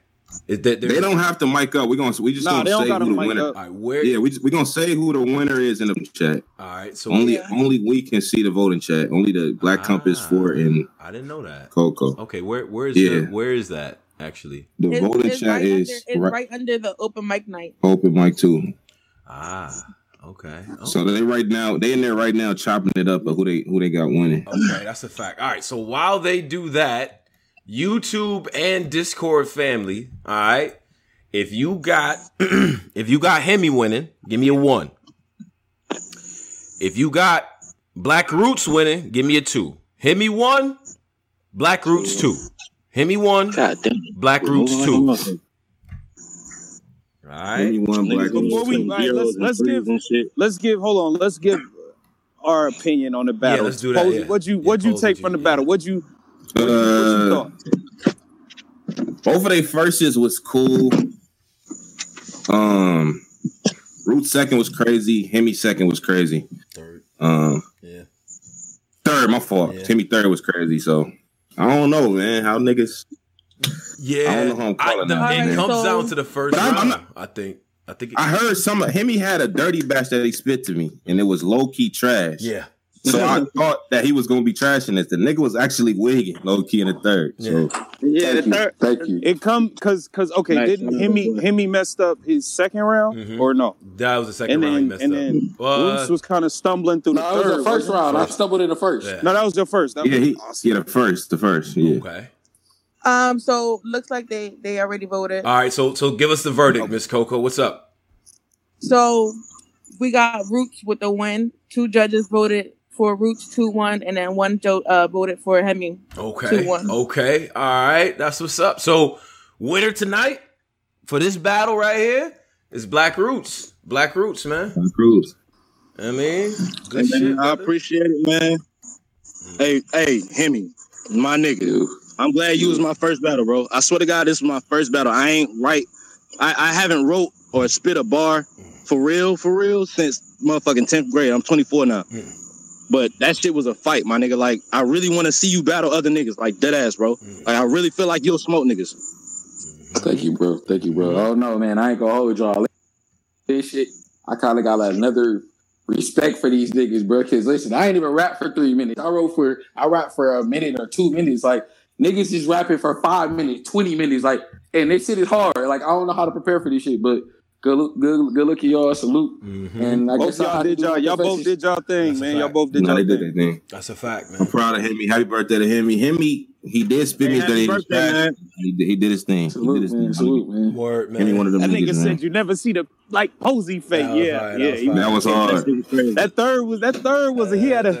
Is that They don't have to mic up. We're gonna we just Nah, gonna say who the winner. up. All right. Where? Yeah, we we gonna say who the winner is in the chat. All right. So Only Yeah. only we can see the voting chat. Only the Black Compass Ah. Four and I didn't know that. Coco. Okay. Where where's Yeah. the, where is that actually? The It's, voting it's chat right is under, it's right, right under the open mic night. open mic too. Ah. Okay. So they right now they in there right now chopping it up. But who they who they got winning? Okay, that's a fact. All right, so while they do that, YouTube and Discord family, all right, if you got (clears throat) if you got Hemi winning, give me a one. If you got Black Roots winning. Give me a two. Hemi one. Black Roots two. Hemi one. God damn. Black Roots two. All right. Anyone black Before we, Roots. all right, let's let's give let's give hold on, let's give our opinion on the battle. Yeah, let's do that, Posey, yeah. What'd you what'd you Posey, take from the yeah. battle? What'd what you Uh, both of their firsts was cool. Um, Root second was crazy. Hemi second was crazy. Third. Um, Yeah. third, my fault. Yeah. Hemi third was crazy. So I don't know, man. How niggas? Yeah. I don't know how I'm calling the- that, It comes So- down to the first But I'm- I'm. I think. I think. It, I heard some of Hemi had a dirty batch that he spit to me, and it was low key trash. yeah. So I (laughs) thought that he was gonna be trashing this. The nigga was actually wigging low key in the third. So Yeah, Thank the you. third. Thank you. It come cause cause okay, Nice. didn't Hemi Hemi messed up his second round Mhm. or no? That was the second And round. he then messed and up. then Uh, Roots was kind of stumbling through the No, it was the first wasn't it? round. I stumbled in the first. Yeah. No, that was the first. That yeah, he awesome. yeah the first, the first, yeah. Okay. Um, so looks like they they already voted. All right. So so give us the verdict, Miss Coco. What's up? So we got Roots with the win. Two judges voted for Roots two one, and then one jo- uh, voted for Hemi. Okay. 2-1. Okay. All right. That's what's up. So winner tonight for this battle right here is Black Roots. Black Roots, man. Tom Cruise. I mean, good Hey, man, shit. I appreciate it, man. Hey, hey, Hemi, my nigga. I'm glad you was my first battle, bro. I swear to God, this is my first battle. I ain't right. I, I haven't wrote or spit a bar for real, for real, since motherfucking 10th grade. I'm 24 now. Mm. But that shit was a fight, my nigga. Like, I really want to see you battle other niggas, like dead ass, bro. Mm. Like, I really feel like you'll smoke niggas. Thank you, bro. Thank you, bro. Oh no, man, I ain't gonna hold y'all. This shit, I kind of got like, another respect for these niggas, bro. Cause listen, I ain't even rap for three minutes. I wrote for, I rap for a minute or two minutes. Like niggas is rapping for five minutes, twenty minutes. Like, and this shit is hard. Like I don't know how to prepare for this shit, but good, look, good, good look at y'all. Salute. Mhm. And I Both guess y'all have to did y'all. Y'all both did y'all thing, That's man. Y'all both did No, y'all they did thing. that thing. That's a fact, man. I'm proud of Hemi. Happy birthday to Hemi. Hemi, he did spit Hey, me he birthday, He, did- he did his thing. He did his man. thing. Salute, man. Word, man. Hemi one of them That nigga niggas, said man. you never see the like posy fake. That Yeah, that yeah. was he- fire. That was hard. shit was. That third was that third was he had a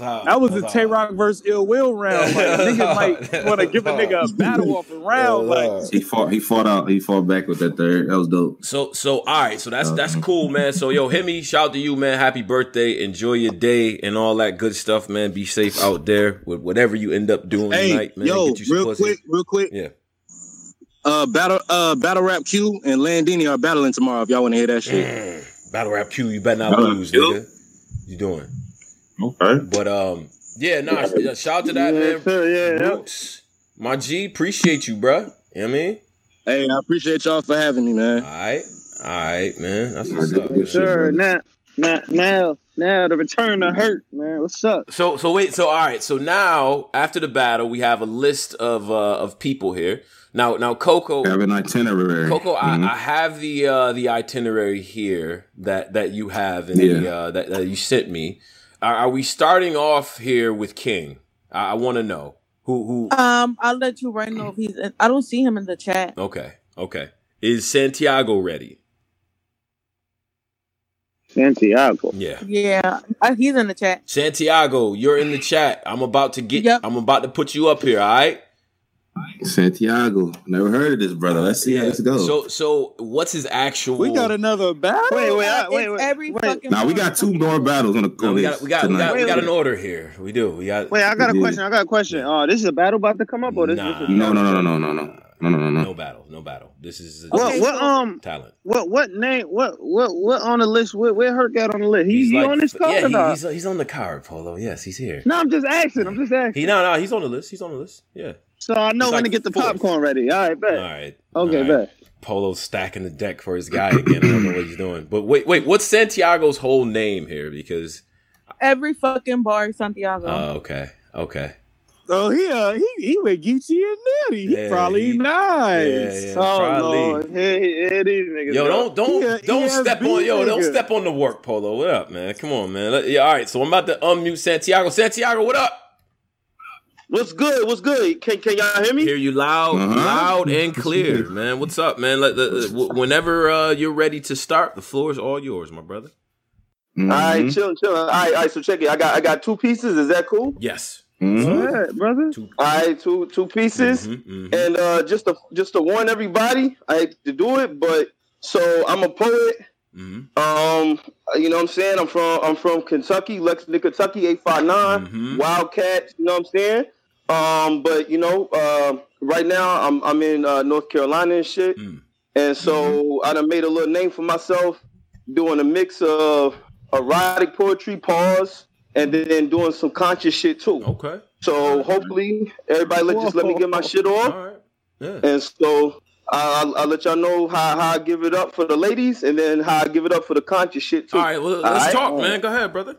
that was a Tay Roc versus Ill Will round. Like niggas (laughs) might want to give a nigga a battle off a round. Like He fought. He fought out. He fought back with that third. That was dope. So so all right, so that's that's cool, man. So yo, Hemi, shout to you, man. Happy birthday, enjoy your day and all that good stuff, man. Be safe out there with whatever you end up doing Hey, tonight, man. yo, Get real pussy. quick, real quick. Yeah. Uh, battle, uh, battle rap Q and Landini are battling tomorrow. If y'all want to hear that shit. Mm, Battle rap Q, you better not Battle lose, Q? nigga. You doing? Okay. But um, yeah, nah, sh- shout out to that Yeah, man. sure, yeah, yeah. My G, appreciate you, bruh. You know what I mean? Hey, I appreciate y'all for having me, man. All right, all right, man. That's I what's did up. man. Sure. Now, now, now, now the return to hurt, man. What's up? So so wait so all right so now after the battle we have a list of uh of people here now now Coco Have an itinerary. Coco I, Mhm. I have the uh the itinerary here that that you have and the uh that, that you sent me are, are we starting off here with King I, I want to know who who Um, I'll let you right know if he's. In, I don't see him in the chat. okay okay is Santiago ready Santiago. yeah Yeah, uh, he's in the chat. Santiago you're in the chat I'm about to get Yep. I'm about to put you up here all right Santiago. Never heard of this brother. Let's see how this goes. so so what's his actual we got another battle. Wait, wait, I, wait, wait. every wait. fucking. now we got two more battles on the No, we got we got we tonight. got, we got an order here. We do. We got Wait, I got a Yeah. question. I got a question. Uh, this is a battle about to come up, or this, Nah. this is No, no, no, no, no, no, no, no, no, no, no. no battle, no battle. This is What, Okay, what, so- um, talent. what, what name, what, what, what on the list? Where, where Hurt got on the list? He, he like- on this card Yeah, or not? he, he's he's on the card, Polo. Yes, he's here. No, I'm just asking. I'm just asking. He no no he's on the list. He's on the list. Yeah. So I know He's when like to get the fourth. popcorn ready. All right, All bet. right. Okay, all right. bet. Polo's stacking the deck for his guy again. I don't know what he's doing. But wait, wait. What's Santiago's whole name here? Because Every fucking bar, is Santiago. oh, okay, okay. So he uh he he with Gucci and Nettie. He Yeah, probably he- nice. Yeah, yeah. Oh probably. Lord, here, here these niggas. Yo, don't don't He a- don't he step ESB on yo, don't step on the work, Polo. What up, man? Come on, man. Let- yeah, all right, so I'm about to unmute Santiago. Santiago, what up? What's good? What's good? Can can y'all hear me? Hear you loud, Uh-huh. loud and clear, man. What's up, man? Let, let- let- whenever uh, you're ready to start, the floor is all yours, my brother. Mm-hmm. All right, chill, chill. All right, all right. So check it. I got I got two pieces. Is that cool? Yes. Mhm. Go ahead, brother. All right, two two pieces. Mhm, mhm. And uh, just to just to warn everybody, I hate to do it, but so I'm a poet. Mhm. Um, you know what I'm saying? I'm from I'm from Kentucky, Lexington, Kentucky, 859, Mhm. Wildcats, you know what I'm saying? Um, but you know, uh, right now I'm I'm in uh, North Carolina and shit. Mm. And so I done made a little name for myself doing a mix of erotic poetry, pause, and then doing some conscious shit too. Okay. So hopefully everybody let just let me get my shit All off. right. Yeah. And so I'll, I'll let y'all know how, how I give it up for the ladies and then how I give it up for the conscious shit too. All right. Well, let's All right? talk, man. Go ahead, brother.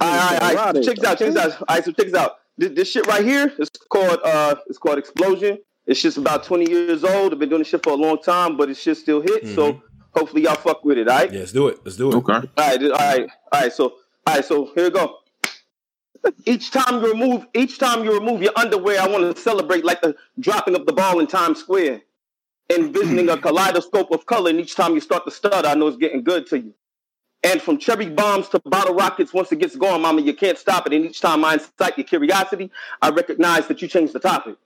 All right, all right, all right. Check this out, check this out. All right, so check this out. This, this shit right here is called uh it's called Explosion. It's just about 20 years old. I've been doing this shit for a long time, but it's shit still hits. So hopefully y'all fuck with it, all right? Yeah, let's do it. Let's do it. Okay. All right, all right, all right. So, all right. So here we go. Each time you remove, each time you remove your underwear, I want to celebrate like the dropping of the ball in Times Square, envisioning a (clears throat) kaleidoscope of color. And each time you start to stutter, I know it's getting good to you. And from cherry bombs to bottle rockets, once it gets going, mama, you can't stop it. And each time I incite your curiosity, I recognize that you changed the topic.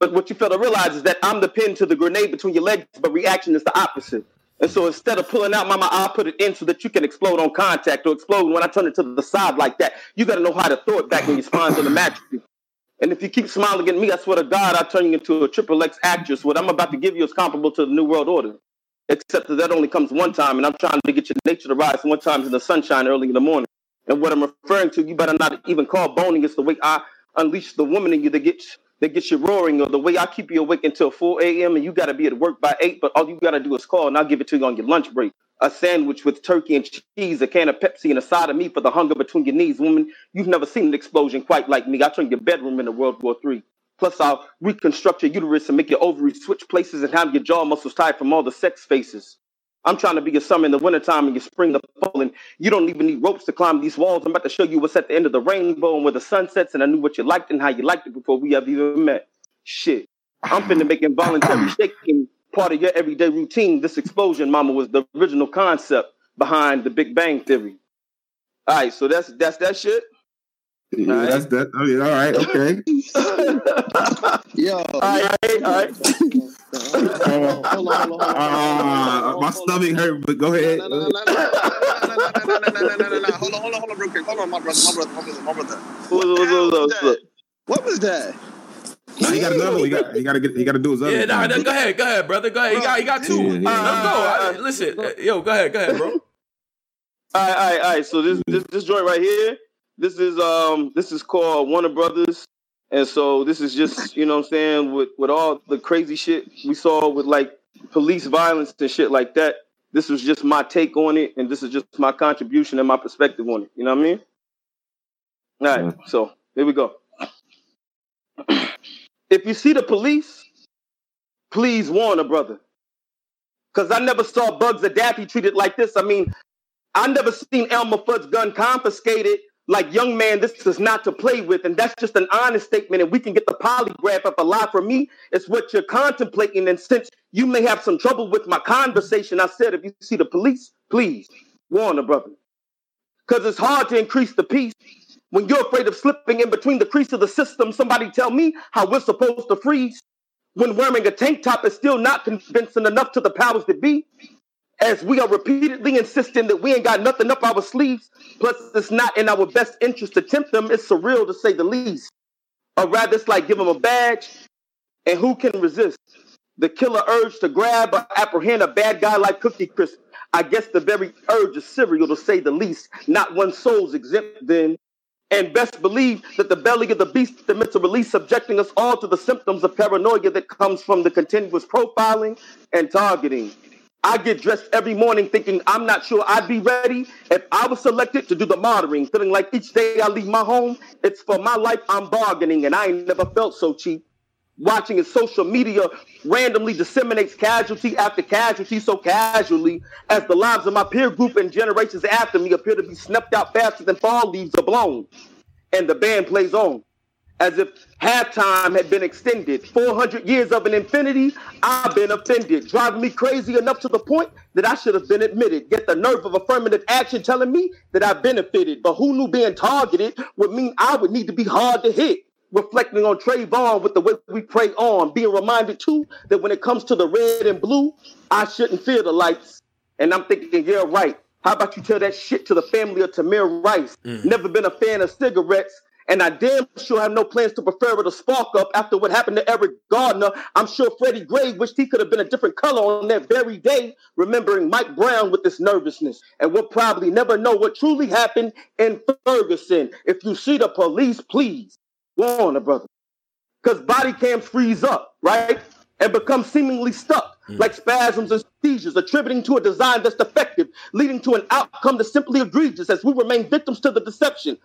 But what you fail to realize is that I'm the pin to the grenade between your legs, but reaction is the opposite. And so instead of pulling out, mama, I'll put it in so that you can explode on contact or explode when I turn it to the side like that. You got to know how to throw it back when you spawn to the mattress. And if you keep smiling at me, I swear to God, I'll turn you into a triple X actress. What I'm about to give you is comparable to the New World Order. Except that that only comes one time, and I'm trying to get your nature to rise one time in the sunshine early in the morning. And what I'm referring to, you better not even call boning. It's the way I unleash the woman in you that gets that gets you roaring, or the way I keep you awake until 4 a.m. and you got to be at work by 8, but all you got to do is call, and I'll give it to you on your lunch break. A sandwich with turkey and cheese, a can of Pepsi, and a side of meat for the hunger between your knees. Woman, you've never seen an explosion quite like me. I turned your bedroom into World War III. Plus, I'll reconstruct your uterus and make your ovaries switch places and have your jaw muscles tight from all the sex faces. I'm trying to be your summer in the wintertime and your spring the fall, and you don't even need ropes to climb these walls. I'm about to show you what's at the end of the rainbow and where the sun sets, and I knew what you liked and how you liked it before we ever even met. Shit. I'm finna make involuntary (clears throat) shaking part of your everyday routine. This explosion, mama, was the original concept behind the Big Bang Theory. All right, so that's that's that shit. Yeah, right. that's that. I mean, all right, okay. Yo, all right, all right. Hold on, hold on, My stomach hurt, but go ahead. Hold on, hold on, hold on, real quick. Hold on, my brother, my brother, my brother, my brother. What, what, what, what, what was that? No, he got another one. He got, he got to get. He got to do his other. Yeah, nah, no, go ahead, go ahead, brother. Go ahead. He got, he got two. Yeah, yeah. Uh, Let's go. Uh, listen, yo, go ahead, go ahead, bro. all right, all right, all right. So this, this, this joint right here this is um this is called Warner Brothers, and so this is just you know what I'm saying with with all the crazy shit we saw with like police violence and shit like that. This was just my take on it, and this is just my contribution and my perspective on it. You know what I mean? All right, so here we go. if you see the police, please warn a brother. Cause I never saw Bugs Daffy treated like this. I mean, I never seen Elmer Fudd's gun confiscated. Like, young man, this is not to play with, and that's just an honest statement. And we can get the polygraph if a lie for me is what you're contemplating. And since you may have some trouble with my conversation, I said, if you see the police, please warn a brother. Because it's hard to increase the peace when you're afraid of slipping in between the crease of the system. Somebody tell me how we're supposed to freeze when wearing a tank top is still not convincing enough to the powers that be as we are repeatedly insisting that we ain't got nothing up our sleeves. Plus, it's not in our best interest to tempt them. It's surreal to say the least. Or rather, it's like give them a badge, and who can resist the killer urge to grab or apprehend a bad guy like Cookie Crisp? I guess the very urge is serial to say the least. Not one soul's exempt then. And best believe that the belly of the beast is meant to release, subjecting us all to the symptoms of paranoia that comes from the continuous profiling and targeting. I get dressed every morning thinking I'm not sure I'd be ready if I was selected to do the monitoring, feeling like each day I leave my home, it's for my life I'm bargaining, and I ain't never felt so cheap. Watching as social media randomly disseminates casualty after casualty so casually as the lives of my peer group and generations after me appear to be snuffed out faster than fall leaves are blown. And the band plays on. As if halftime had been extended. 400 years of an infinity, I've been offended, driving me crazy enough to the point that I should have been admitted. Get the nerve of affirmative action telling me that I benefited, but who knew being targeted would mean I would need to be hard to hit. Reflecting on Trayvon with the way we pray on, being reminded too that when it comes to the red and blue, I shouldn't fear the lights. And I'm thinking, yeah, right. How about you tell that shit to the family of Tamir Rice? Mm. Never been a fan of cigarettes, and I damn sure have no plans to prefer it to spark up after what happened to Eric Garner. I'm sure Freddie Gray wished he could have been a different color on that very day, remembering Mike Brown with this nervousness. And we'll probably never know what truly happened in Ferguson. If you see the police, please warn the brother. Because body cams freeze up, right? And become seemingly stuck, mm. like spasms and seizures, attributing to a design that's defective, leading to an outcome that's simply egregious as we remain victims to the deception.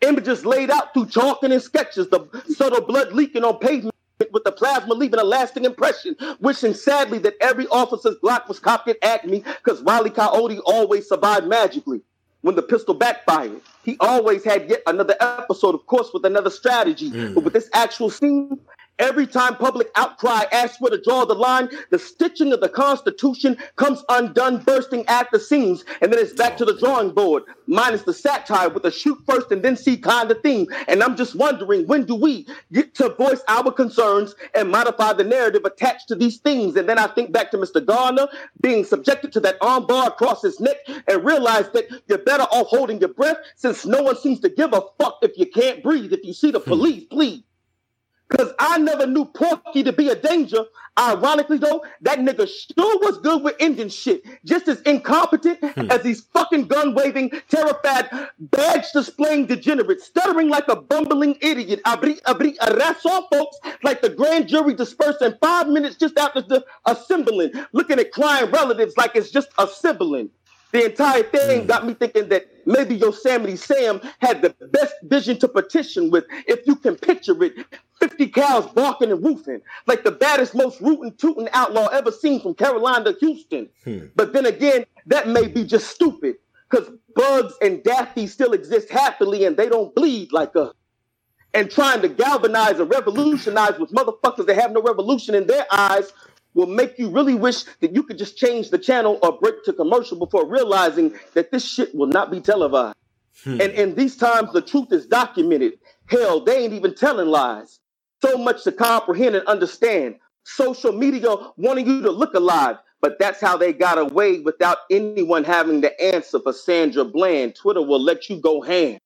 Images laid out through chalking and sketches, the subtle blood leaking on pavement with the plasma leaving a lasting impression, wishing sadly that every officer's Glock was cocked at Acme, because Wiley Coyote always survived magically. When the pistol backfired, he always had yet another episode, of course, with another strategy. Mm. But with this actual scene, Every time public outcry asks where to draw the line, the stitching of the Constitution comes undone, bursting at the seams, and then it's back to the drawing board, minus the satire with a shoot first and then see kind of theme. And I'm just wondering, when do we get to voice our concerns and modify the narrative attached to these things? And then I think back to Mr. Garner being subjected to that armbar across his neck and realize that you're better off holding your breath since no one seems to give a fuck if you can't breathe. If you see the police, please. Cause I never knew Porky to be a danger. Ironically though, that nigga sure was good with Indian shit. Just as incompetent hmm. as these fucking gun waving, terrified, badge displaying degenerates, stuttering like a bumbling idiot. Abri abri arresto folks like the grand jury dispersed in five minutes just after the assembling, looking at crying relatives like it's just a sibling. The entire thing mm. got me thinking that maybe Yosemite Sam had the best vision to petition with, if you can picture it. 50 cows barking and roofing, like the baddest, most rootin' tootin' outlaw ever seen from Carolina to Houston. Hmm. But then again, that may be just stupid, because bugs and Daffy still exist happily and they don't bleed like us. And trying to galvanize and revolutionize with motherfuckers that have no revolution in their eyes will make you really wish that you could just change the channel or break to commercial before realizing that this shit will not be televised. Hmm. And in these times, the truth is documented. Hell, they ain't even telling lies. So much to comprehend and understand. Social media wanting you to look alive, but that's how they got away without anyone having the answer for Sandra Bland. Twitter will let you go hand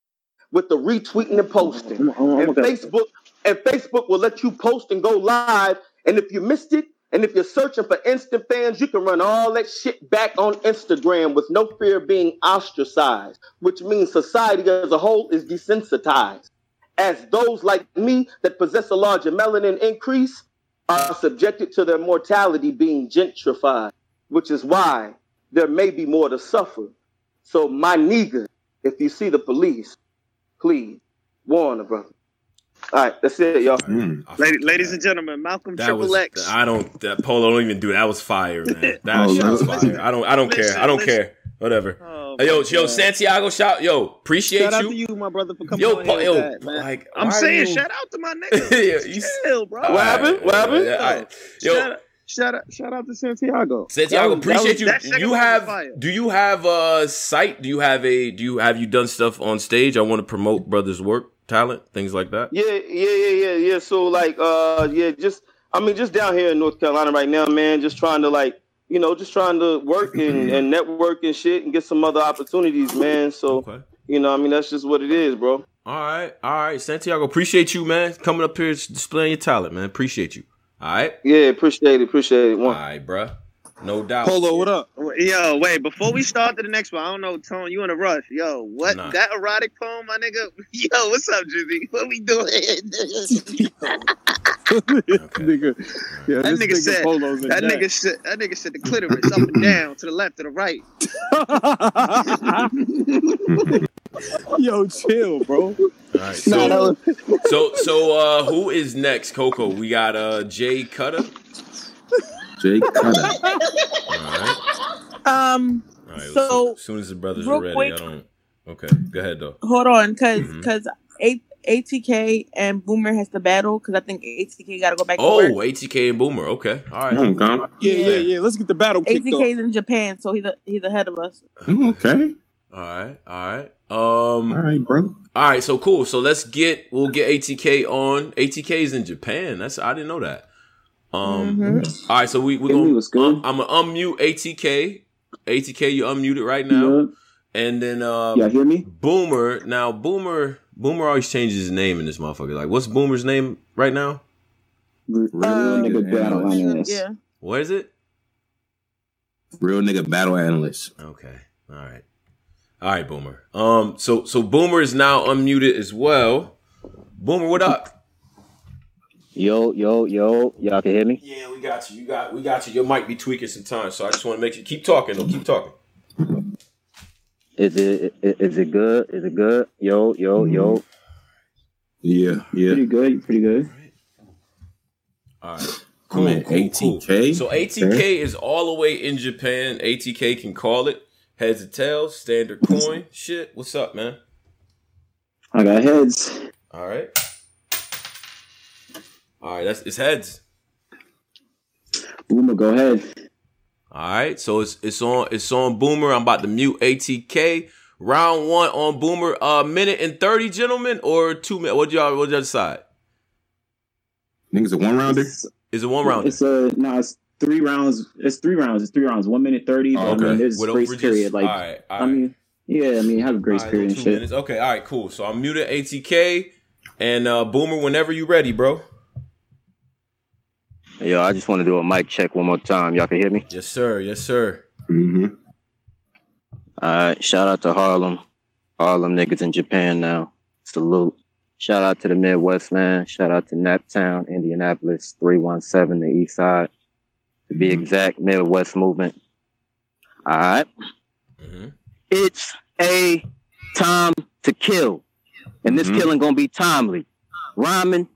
with the retweeting and posting. Mm-hmm. And mm-hmm. Facebook and Facebook will let you post and go live. And if you missed it, and if you're searching for instant fans, you can run all that shit back on Instagram with no fear of being ostracized, which means society as a whole is desensitized. As those like me that possess a larger melanin increase are subjected to their mortality being gentrified, which is why there may be more to suffer. So, my nigga, if you see the police, please warn the brother. All right, that's it, y'all. Mm. Ladies, ladies and gentlemen, Malcolm That Triple was X. I don't that Polo don't even do that. That was fire, man. (laughs) That Oh, shit was fire. I don't I don't care. I don't Listen, care. Whatever. Oh, yo, yo, God. Santiago, shout, yo, appreciate Shout out you. to you, my brother, for coming Yo, on Pa- here yo, that, man. like, I'm saying, you- shout out to my (laughs) nigga. Yeah, you- chill, bro. All What happened? What happened? Yeah, all right. Yo, Shout out, shout out, shout out to Santiago. Santiago, That was- appreciate was- you. that You have do you have a site? Do you have a do you have you done stuff on stage? I want to promote brothers' work, talent, things like that. Yeah, yeah, yeah, yeah, yeah. So like, uh, yeah, just I mean, just down here in North Carolina right now, man. Just trying to like, you know, just trying to work and, (clears throat) and network and shit and get some other opportunities, man. So Okay. you know, I mean, that's just what it is, bro. All right, all right, Santiago, appreciate you, man, coming up here displaying your talent, man. Appreciate you. All right, Yeah, appreciate it, appreciate it. all One. right, bruh. No doubt. Polo, what up? Yo, wait, before we start to the next one, I don't know, Tone, you in a rush. Yo, what? Nah. That erotic poem, my nigga? (laughs) Yo, what's up, Jimmy? What we doing? (laughs) nigga, yeah, That this nigga said- Polo's a That nigga said that nigga said the clitoris up and down to the left to the right. (laughs) Yo, chill, bro. All right, so No, that was, so so uh, who is next, Coco? We got uh Jay Cutter. Jay Cutter. (laughs) All right, Um, all right. So, as soon as the brothers are ready, quick- I don't. Okay, go ahead though. hold on, cause Mhm. cause eight ATK and Boomer has to battle because I think ATK got to go back. Oh, to work. ATK and Boomer. Okay, all right. Okay. Yeah, yeah, yeah. Let's get the battle kicked off. ATK's in Japan, so he's a, he's ahead of us. Okay. All right, all right. Um, All right, bro. all right. So cool. So let's get we'll get ATK on. ATK is in Japan. That's I didn't know that. Um, Mhm. all right. So we we Hey, gonna what's good? I'm, gonna unmute ATK. ATK, you unmuted right now, and then uh, Y'all hear me? Boomer. Now Boomer, Boomer always changes his name in this motherfucker. Like, what's Boomer's name right now? Real Real nigga nigga battle analyst. analyst. Yeah. What is it? Real nigga battle analyst. Okay. All right. All right, Boomer. Um. So so Boomer is now unmuted as well. Boomer, what up? Yo, yo, yo, y'all can hear me? Yeah, we got you. You got we got you. Your mic be tweaking sometimes, so I just want to make you keep talking. Though, keep talking. Is it i- is it good? Is it good? Yo, yo, mm-hmm. yo. Yeah, yeah. Pretty good. Pretty good. All right. I'm at ATK. So ATK is all the way in Japan. ATK can call it heads or tails, standard coin. Shit, what's up, man? I got heads. All right. All right, that's it's heads. Boomer, go ahead. All right, so it's it's on it's on Boomer. I'm about to mute ATK. Round one on Boomer. A uh, minute and thirty, gentlemen, or two minutes. What y'all what y'all decide? Niggas a one rounder. Is it one round? It's a no. It's three rounds. It's three rounds. It's three rounds. One minute thirty. But I Okay. mean, there's With grace overages? period. Like All right, all I mean, yeah. I mean, have a grace All right, period and two shit. minutes. Okay, all right, cool. So I'm muted ATK and uh, Boomer whenever you're ready, bro. Yo, I just want to do a mic check one more time. Y'all can hear me? Yes, sir. Yes, sir. Mm-hmm. All right. Shout out to Harlem. Harlem niggas in Japan now. Salute. Shout out to the Midwest, man. Shout out to Naptown, Indianapolis, 317, the East Side. To be mm-hmm. exact, Midwest movement. All right. Mm-hmm. It's a time to kill. And this mm-hmm. killing gonna be timely. Rhyming,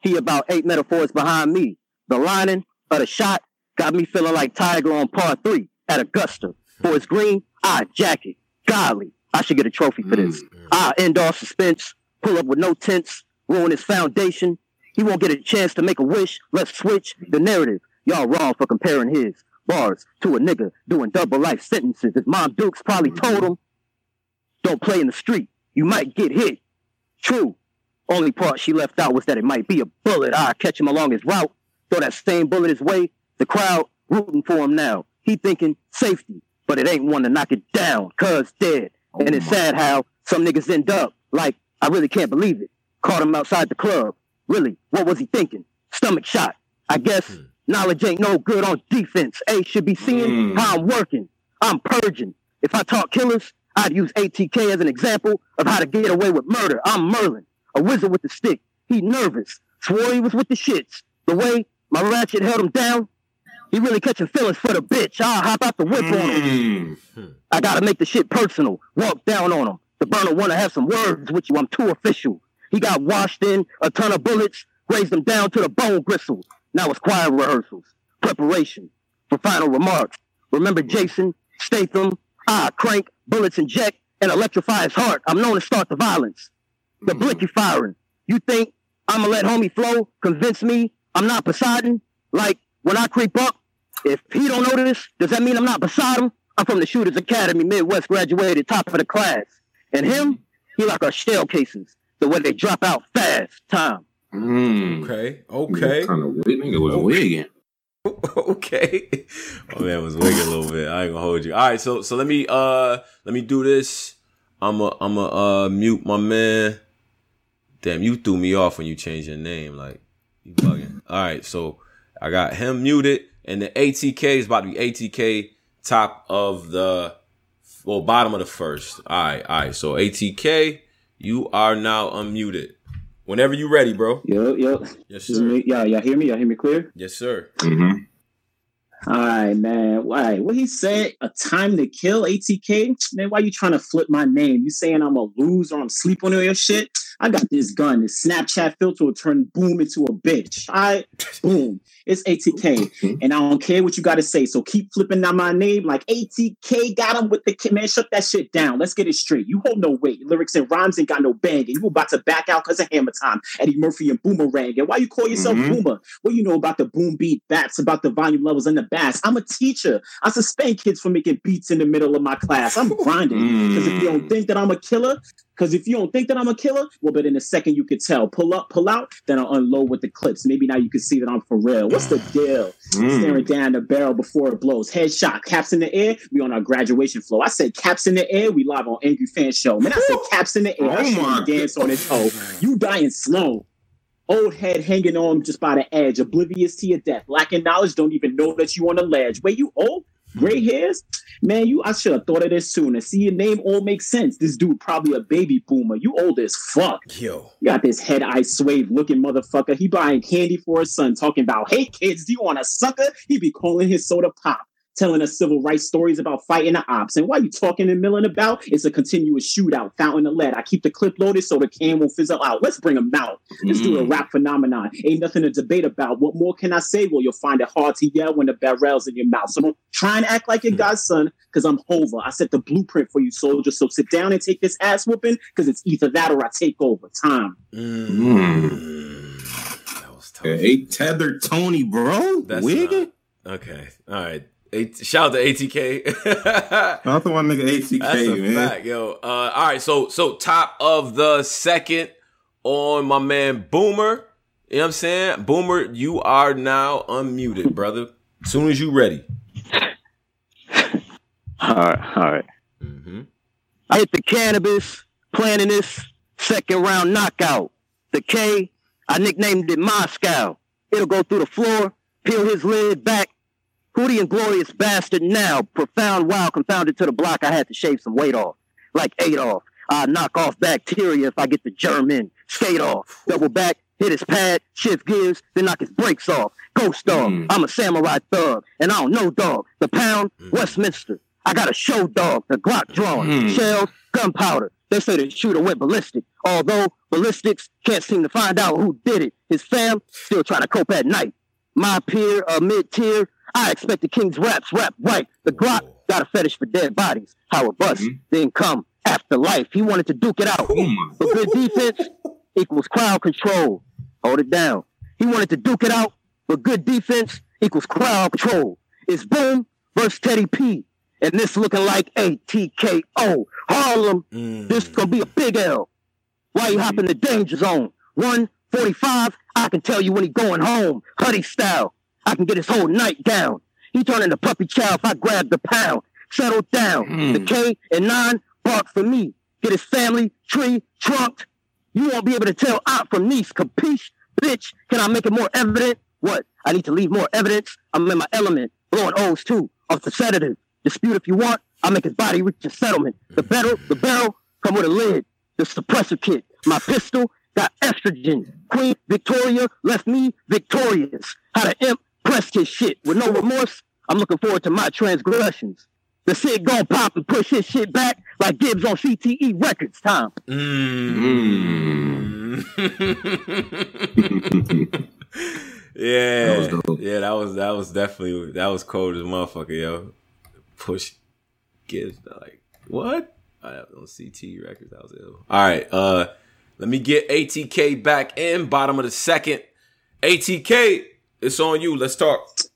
he about eight metaphors behind me. The lining of the shot got me feeling like Tiger on par three at Augusta. For his green, I jacket. Golly, I should get a trophy for this. Mm. I end off suspense, pull up with no tents, ruin his foundation. He won't get a chance to make a wish. Let's switch the narrative. Y'all wrong for comparing his bars to a nigga doing double life sentences. His mom Dukes probably mm. told him, don't play in the street. You might get hit. True. Only part she left out was that it might be a bullet. I catch him along his route, throw that same bullet his way. The crowd rooting for him now. He thinking safety, but it ain't one to knock it down, cuz dead. Oh and it's sad how some niggas end up like, I really can't believe it. Caught him outside the club. Really, what was he thinking? Stomach shot. I guess hmm. knowledge ain't no good on defense. A should be seeing hmm. how I'm working. I'm purging. If I talk killers, I'd use ATK as an example of how to get away with murder. I'm Merlin, a wizard with the stick. He nervous. Swore he was with the shits. The way my ratchet held him down, he really catching feelings for the bitch. I'll hop out the whip on him. Hmm. I gotta make the shit personal. Walk down on him. The burner wanna have some words with you. I'm too official. He got washed in a ton of bullets, grazed him down to the bone gristle. Now it's choir rehearsals, preparation for final remarks. Remember Jason, Statham, I crank, bullets inject, and electrify his heart. I'm known to start the violence. The hmm. blicky firing. You think I'ma let homie flow convince me I'm not Poseidon? Like when I creep up, if he don't know this, does that mean I'm not beside him? I'm from the Shooters Academy, Midwest graduated, top of the class. And him, he like our shell cases, the way they drop out fast. Time. Okay. Okay. Kind of weird. Nigga was wigging. (laughs) okay. Oh man, I was wigging a little bit. I ain't gonna hold you. All right, so so let me uh let me do this. I'm a I'm a uh mute my man. Damn, you threw me off when you changed your name. Like you bugging. All right, so I got him muted, and the ATK is about to be ATK top of the well bottom of the first. All right, all right. So ATK, you are now unmuted. Whenever you ready, bro. Yo, yo. Yes, sir. me. Y'all, y'all hear me? Y'all hear me clear? Yes, sir. Mm-hmm. All right, man. Why? What he said? A time to kill? ATK? Man, why you trying to flip my name? You saying I'm a loser? I'm sleeping on your shit? I got this gun. This Snapchat filter will turn boom into a bitch. I boom. It's ATK, and I don't care what you got to say. So keep flipping out my name like ATK. Got him with the kid. Man, shut that shit down. Let's get it straight. You hold no weight. Lyrics and rhymes ain't got no bang, and you about to back out because of Hammer Time, Eddie Murphy and Boomerang. And why you call yourself Mhm. Boomer? What you know about the boom beat bats, about the volume levels and the bass? I'm a teacher. I suspend kids for making beats in the middle of my class. I'm grinding because if you don't think that I'm a killer, because if you don't think that I'm a killer, well, but in a second you could tell. Pull up, pull out, then I'll unload with the clips. Maybe now you can see that I'm for real. What's the (sighs) deal? Mm. Staring down the barrel before it blows. Headshot, caps in the air. We on our graduation flow. I said caps in the air. We live on Angry Fan Show. Man, I said caps in the air. I Oh my dance on his toe. You dying slow. Old head hanging on just by the edge, oblivious to your death, lacking knowledge, don't even know that you on the ledge. Wait, you old? Gray hairs? Man, you I should have thought of this sooner. See, your name all makes sense. This dude probably a baby boomer. You old as fuck. Yo. You got this head eye swave looking motherfucker. He buying candy for his son, talking about, hey kids, do you want a sucker? He be calling his soda pop. Telling us civil rights stories about fighting the ops. And while you talking and milling about, it's a continuous shootout, fountain of lead. I keep the clip loaded so the can won't fizzle out. Let's bring him out. Let's do a Mm. rap phenomenon. Ain't nothing to debate about. What more can I say? Well, you'll find it hard to yell when the barrel's in your mouth. So don't try and act like your godson, because I'm Hova. I set the blueprint for you, soldier. So sit down and take this ass whooping, because it's either that or I take over. Time. Yeah, eight tethered Tony, bro. That's Wiggin? not- okay. All right. A- shout out to ATK. (laughs) Not the one nigga ATK, That's a man. fact, yo. Uh, all right, so so top of the second on my man Boomer. You know what I'm saying? Boomer, you are now unmuted, brother. As soon as you ready. All right, all right. I hit the cannabis, planning this second round knockout. The K, I nicknamed it Moscow. It'll go through the floor, peel his lid back. Who the inglorious bastard now? Profound, wild, confounded to the block. I had to shave some weight off, like Adolf. I knock off bacteria if I get the germ in. Skate off, double back, hit his pad, shift gears, then knock his brakes off. Ghost dog, I'm a samurai thug, and I don't know dog. The pound, Westminster. I got a show dog, the Glock drawn, Mm. shells, gunpowder. They say the shooter went ballistic. Although ballistics can't seem to find out who did it. His fam still trying to cope at night. My peer, a mid tier, I expect the King's raps rap right. The Glock oh. got a fetish for dead bodies. How it didn't mm-hmm. come after life. He wanted to duke it out. Oh, but good defense equals crowd control. Hold it down. He wanted to duke it out, but good defense equals crowd control. It's boom versus Teddy P. And this looking like a TKO. Harlem, mm. this gonna be a big L. Why you hop in the danger zone? 145, I can tell you when he going home. Huddy style. I can get his whole night down. He turn into puppy chow if I grab the pound. Settle down. The hmm. K and 9 bark for me. Get his family tree trunked. You won't be able to tell aunt from niece. Capiche? Bitch, can I make it more evident? What? I need to leave more evidence? I'm in my element. Blowing O's too. Off the sedative. Dispute if you want. I'll make his body reach a settlement. The barrel, the barrel, come with a lid. The suppressor kit. My pistol got estrogen. Queen Victoria left me victorious. How the imp pressed his shit with no remorse. I'm looking forward to my transgressions. The Sid gon' pop and push his shit back like Gibbs on CTE Records time. (laughs) Yeah, That was dope. yeah, that was that was definitely that was cold as a motherfucker, yo. Push Gibbs like what? I have on CTE records. That was ill. All right, uh, let me get ATK back in bottom of the second. ATK, it's on you. Let's talk.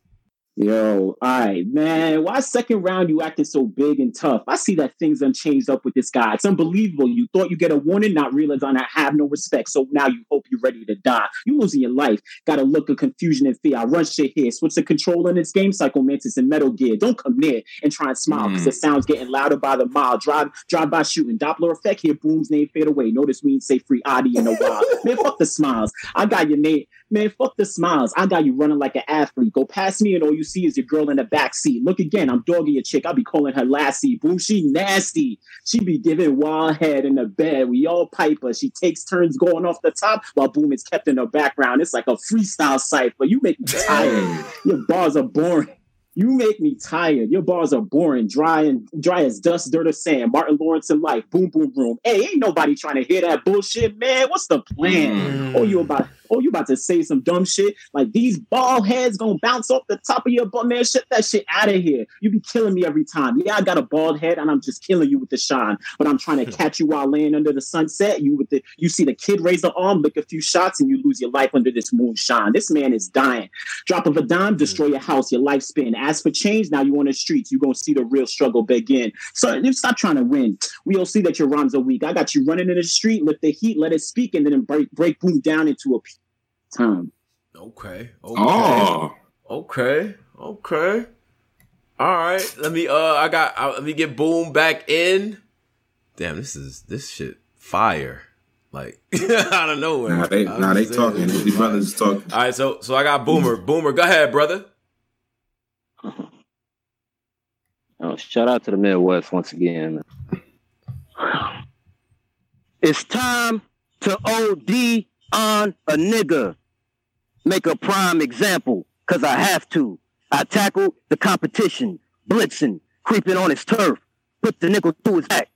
Yo, all right, man. Why second round you acting so big and tough? I see that things unchanged up with this guy. It's unbelievable. You thought you get a warning, not realizing I have no respect. So now you hope you're ready to die. You losing your life. Got a look of confusion and fear. I run shit here. Switch the control in this game. Psycho, Mantis and Metal Gear. Don't come near and try and smile because hmm. the sound's getting louder by the mile. Drive, drive by shooting. Doppler effect here. Booms name fade away. Notice we ain't say free Adi in a while. (laughs) Man, fuck the smiles. I got your name. Man, fuck the smiles. I got you running like an athlete. Go past me, and all you see is your girl in the back seat. Look again, I'm dogging your chick. I'll be calling her lassie. Boom, she nasty. She be giving wild head in the bed. We all pipe her. She takes turns going off the top while Boom is kept in the background. It's like a freestyle cipher. You make me (laughs) tired. Your bars are boring. You make me tired. Your bars are boring, dry and dry as dust, dirt, or sand. Martin Lawrence and life. Boom, boom, boom. Hey, ain't nobody trying to hear that bullshit, man. What's the plan? Mm. Oh, you about? Oh, you about to say some dumb shit? Like these ball heads gonna bounce off the top of your butt, man. Shut that shit out of here. You be killing me every time. Yeah, I got a bald head and I'm just killing you with the shine. But I'm trying to hmm. catch you while laying under the sunset. You with the you see the kid raise the arm, lick a few shots, and you lose your life under this moonshine. This man is dying. Drop of a dime, hmm. destroy your house, your lifespan. As for change, now you on the streets. You gonna see the real struggle begin. So you stop trying to win. We all see that your rhymes are weak. I got you running in the street, lift the heat, let it speak, and then break break boom down into a time. Okay. Okay. Oh. Okay. Okay. All right. Let me. Uh. I got. Uh, let me get Boom back in. Damn. This is this shit fire. Like (laughs) out of nowhere. Nah, they, nah, they talking. this These brothers fire. talking. All right. So so I got Boomer. Boomer. Go ahead, brother. (laughs) Oh, shout out to the Midwest once again. It's time to OD on a nigga. Make a prime example, cause I have to. I tackle the competition, blitzing, creeping on his turf, put the nickel through his back.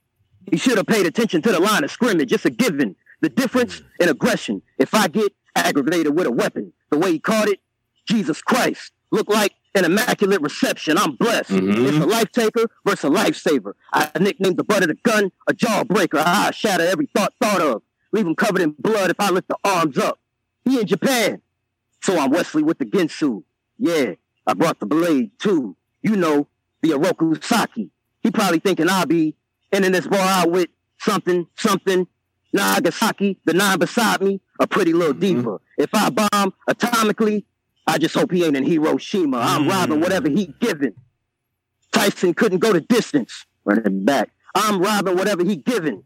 He should have paid attention to the line of scrimmage. It's a given. The difference in aggression. If I get aggravated with a weapon, the way he caught it, Jesus Christ, look like an immaculate reception. I'm blessed. Mhm. It's a life taker versus a lifesaver. I nicknamed the butt of the gun a jawbreaker. I shatter every thought thought of. Leave him covered in blood if I lift the arms up. He in Japan. So I'm Wesley with the Ginsu. Yeah, I brought the blade too. You know, the Oroku Saki. He probably thinking I'll be ending this bar out with something, something. Nagasaki, the nine beside me, a pretty little mm-hmm. deeper. If I bomb atomically, I just hope he ain't in Hiroshima. I'm mm-hmm. robbing whatever he given. Tyson couldn't go the distance. Run it back. I'm robbing whatever he given.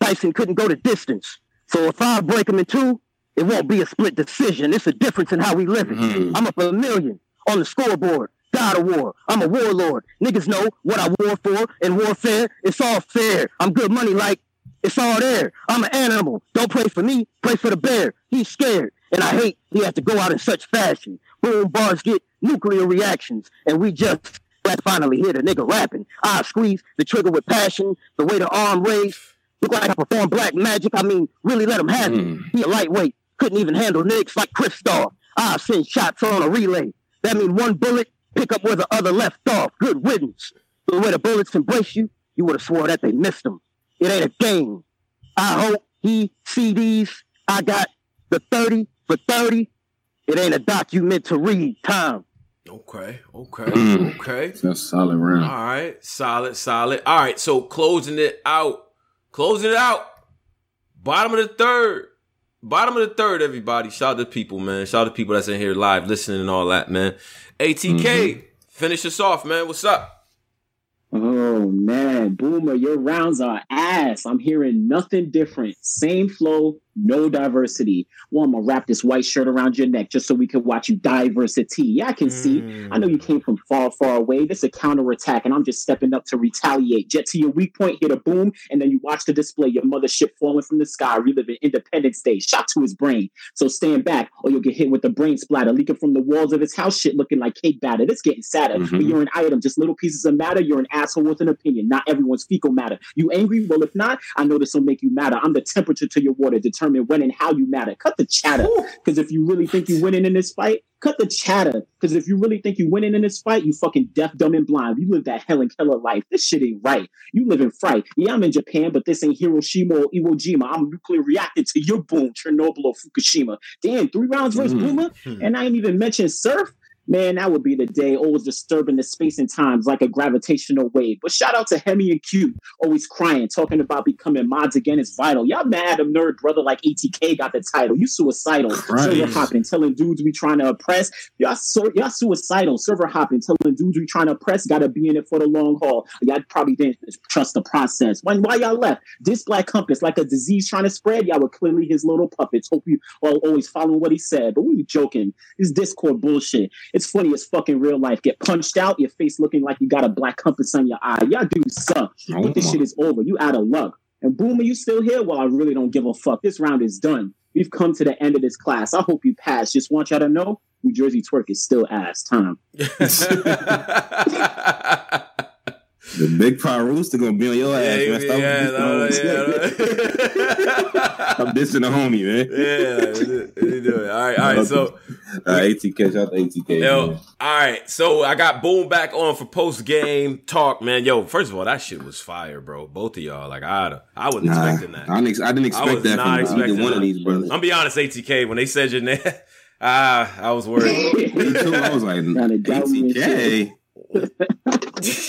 Tyson couldn't go the distance. So if I break him in two, it won't be a split decision. It's a difference in how we live it. Mhm. I'm up a million on the scoreboard. God of war. I'm a warlord. Niggas know what I war for in warfare. It's all fair. I'm good money like it's all there. I'm an animal. Don't pray for me. Pray for the bear. He's scared. And I hate he has to go out in such fashion. Boom bars get nuclear reactions. And we just let's finally hear the nigga rapping. I squeeze the trigger with passion. The way the arm raised. Look like I perform black magic. I mean, really let him have it. He a lightweight. Couldn't even handle niggas like Kristoff. I send shots on a relay. That mean one bullet, pick up where the other left off. Good riddance. The way the bullets embrace you, you would have swore that they missed them. It ain't a game. I hope he see these. I got the 30 for 30. It ain't a document to read. Time. Okay. Okay. Mm. Okay. That's solid round. All right. Solid. Solid. All right. So closing it out. Closing it out. Bottom of the third. Bottom of the third, everybody. Shout out to people, man. Shout out to people that's in here live listening and all that, man. ATK, Mm-hmm. finish us off, man. What's up? Oh man, Boomer, your rounds are ass. I'm hearing nothing different. Same flow, no diversity. Well, I'm gonna wrap this white shirt around your neck just so we can watch you diversity. Yeah, I can see. I know you came from far, far away. This is a counterattack, and I'm just stepping up to retaliate. Jet to your weak point, hit a boom, and then you watch the display. Your mothership falling from the sky, reliving Independence Day. Shot to his brain. So stand back, or you'll get hit with the brain splatter, leaking from the walls of his house. Shit looking like cake batter. It's getting sadder. Mhm. But you're an item, just little pieces of matter. You're an asshole with an opinion. Not everyone's fecal matter. You angry? Well, if not, I know this will make you matter. I'm the temperature to your water, determine when and how you matter. Cut the chatter. Because if you really think you're winning in this fight, cut the chatter. Because if you really think you're winning in this fight, you fucking deaf, dumb, and blind. You live that Helen Keller life. This shit ain't right. You live in fright. Yeah, I'm in Japan, but this ain't Hiroshima or Iwo Jima. I'm nuclear reacting to your boom, Chernobyl or Fukushima. Damn, three rounds versus Mm. Boomer, and I ain't even mentioned Surf. Man, that would be the day, always disturbing the space and times like a gravitational wave. But shout out to Hemi and Q, always crying, talking about becoming mods again is vital. Y'all mad a nerd brother like ATK got the title. You suicidal. Christ. Server hopping, telling dudes we trying to oppress. Y'all, so, y'all suicidal. Server hopping, telling dudes we trying to oppress. Gotta be in it for the long haul. Y'all probably didn't trust the process. Why, why y'all left? This black compass, like a disease trying to spread. Y'all were clearly his little puppets. Hope you all always following what he said. But we were joking. This Discord bullshit. It's funny as fucking real life. Get punched out, your face looking like you got a black compass on your eye. Y'all dudes suck. Oh but this shit is over. You out of luck. And Boomer, you still here? Well, I really don't give a fuck. This round is done. We've come to the end of this class. I hope you pass. Just want y'all to know, New Jersey twerk is still ass time. (laughs) The big power rooster gonna be on your ass, man. Stop yeah, no, yeah, (laughs) I'm dissing the homie, man. Yeah, they do it. All right, all right. So, uh, ATK, shout out to ATK. yo, man. all right. So I got Boom back on for post game talk, man. Yo, first of all, that shit was fire, bro. Both of y'all, like I, I wasn't Nah, expecting that. I didn't, I didn't expect was that not from either expecting one of these brothers. I'm be honest, ATK. When they said your name, (laughs) ah, I was worried. (laughs) Me too. I was like, Kinda doubt me and ATK.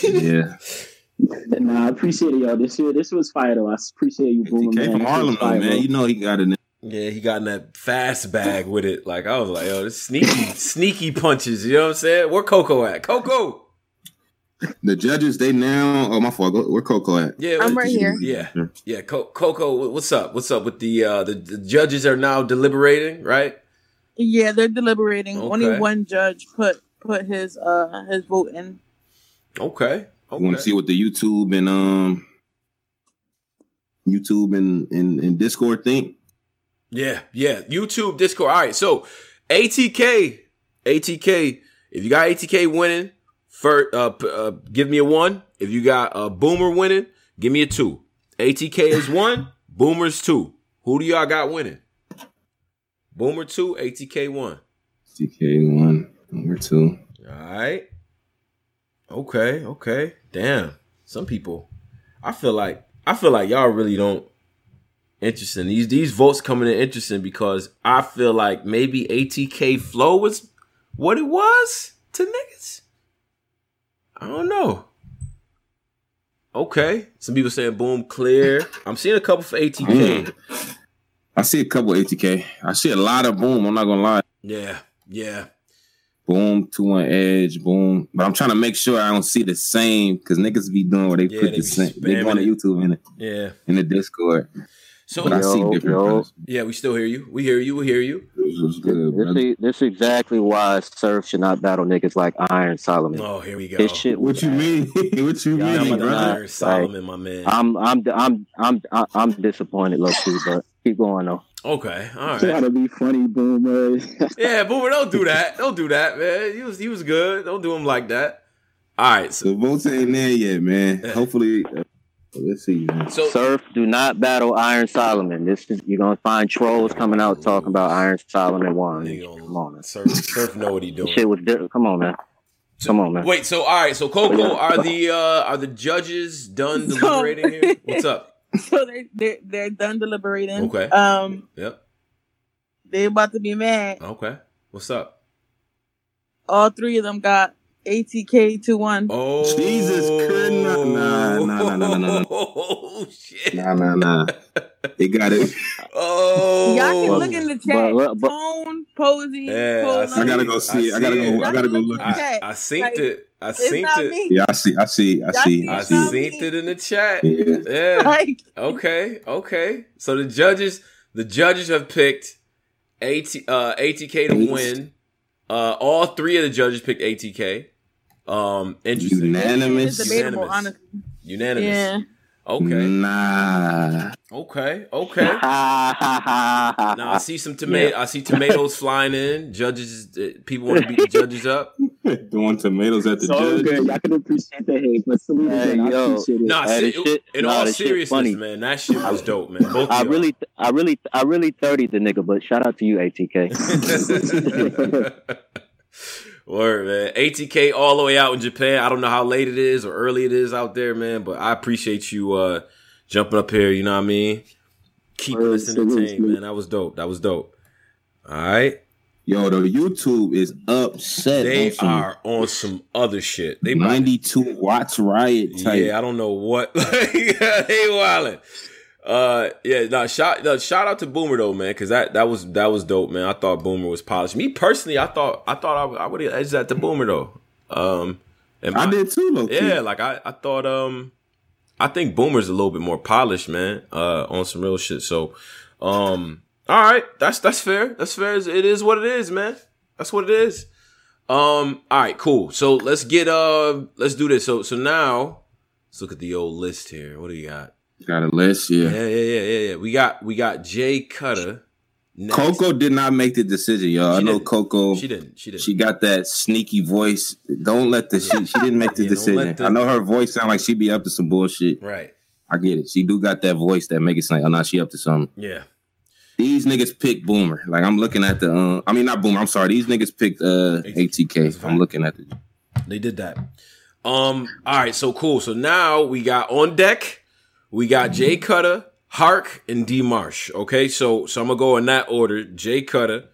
yeah, (laughs) Nah, I appreciate it, y'all. This year, this was fire though. I appreciate you, Boomer. ATK man. from Harlem, though, man. You know he got it. Yeah, he got in that fast bag with it. Like I was like, yo, this sneaky, (laughs) sneaky punches. You know what I'm saying? Where Coco at? Coco. The judges, they now. Oh my fault. Go- Where Coco at? Yeah, I'm right here. Yeah, yeah. Co- Coco, what's up? What's up with the uh the, the judges are now deliberating, right? Yeah, they're deliberating. Only one judge put put his uh his vote in. Okay. You want to see what the YouTube and um YouTube and, and, and Discord think? Yeah, yeah. YouTube, Discord. All right. So ATK, ATK. If you got ATK winning, first, uh, uh, give me a one. If you got uh, Boomer winning, give me a two. ATK is one. (laughs) Boomer's two. Who do y'all got winning? Boomer two. ATK one. TK one, number two. All right. Okay. Okay. Damn. Some people. I feel like I feel like y'all really don't interesting. These these votes coming in interesting because I feel like maybe ATK flow was what it was to niggas. I don't know. Okay. Some people saying boom clear. I'm seeing a couple for ATK. I see a couple ATK. I see a lot of boom. I'm not gonna lie. Yeah. Yeah. Boom, two one edge, boom. But I'm trying to make sure I don't see the same because niggas be doing what they Yeah, put they the same. They go on. YouTube in it Yeah. in the Discord. So but I see Yo, different. yo. yeah, we still hear you. We hear you. We hear you. It was good, This is, this is exactly why Surf should not battle niggas like Iron Solomon. Oh, here we go. His shit What you mean? (laughs) what you Y'all mean, niggas brother? Iron Solomon, my man. I'm I'm I'm I'm I'm, I'm disappointed, low key, but keep going though. Okay, all right. Try right. to be funny, Boomer. (laughs) Yeah, Boomer, don't do that. Don't do that, man. He was he was good. Don't do him like that. All right, so The votes ain't there yet, man. (laughs) Hopefully, let's see. So Surf, do not battle Iron Solomon. This is you're gonna find trolls coming out talking about Iron Solomon won. Nigga Come on, man. Surf, Surf know what he doing. Shit was di- come on, man. Come on, man. Wait, so all right, so Coco, are the uh are the judges done (laughs) deliberating here? (laughs) What's up? So they they they're done deliberating. Okay. Um, Yep. they about to be mad. Okay. What's up? All three of them got ATK two one. Oh Jesus Christ, nah, nah, nah, nah, nah, nah, nah. Oh shit. Nah, nah, nah. They got it. Oh Y'all can look in the chat. but- but- Tone, Posey, Yeah, Polo. I gotta go see it. I gotta go. I gotta go look. I, chat. I synced Like, it. I It's synced it. me. Yeah, I see. I see. I Y'all see. see I I it's not see. synced it in the chat. Yeah. Yeah. (laughs) Like Okay. Okay. So the judges, the judges have picked AT, uh, ATK to Eight. win. Uh, all three of the judges picked ATK. Um, interesting. Unanimous. it's debatable, Unanimous. honestly. Unanimous. Yeah. Okay. Nah. Okay. Okay. (laughs) Now I see some tomato. I see tomatoes (laughs) flying in. Judges, uh, people want to beat the judges up. (laughs) Throwing tomatoes at the It's all judge. good. Y'all can appreciate the hate, but salute Hey, again. I yo. appreciate it. Nah, Hey, se- shit- in nah, all shit seriousness, funny. man, that shit was dope, man. Both I of y'all. really, I really, I really 30 the nigga, but shout out to you, ATK. Word, man. ATK all the way out in Japan. I don't know how late it is or early it is out there, man, but I appreciate you uh jumping up here, you know what I mean? Keeping Word, us entertained, man. That was dope. That was dope. All right. Yo, the YouTube is upset. They on some are on some other shit. They about- 92 watts riot type. Yeah, I don't know what. (laughs) they wildin'. Uh, yeah, no, shout, no, shout out to Boomer though, man, because that that was that was dope, man. I thought Boomer was polished. Me personally, I thought I thought I, I would have edged that to Boomer though. Um, and I did too, low Yeah, like I, I thought um I think Boomer's a little bit more polished, man, uh on some real shit. So um all right, that's that's fair. That's fair. It is what it is, man. That's what it is. Um all right, cool. So let's get uh let's do this. So so now let's look at the old list here. What do you got? Got a list, yeah. Yeah, yeah, yeah, yeah, yeah. We got we got Jay Cutter Next. Coco did not make the decision, y'all. I know didn't. Coco. She didn't. She didn't. She got that sneaky voice. Don't let the she, she didn't make the (laughs) Yeah, decision. the- I know her voice sound like she be up to some bullshit. Right. I get it. She do got that voice that make it sound like, oh, no, she up to something. Yeah. These niggas picked Boomer. Like I'm looking at the. Uh, I mean, not Boomer. I'm sorry. These niggas picked uh, ATK. I'm looking at the. They did that. Um. All right. So cool. So now we got on deck. We got Jay Cutter, Hark, and D Marsh. Okay. So so I'm gonna go in that order. Jay Cutter,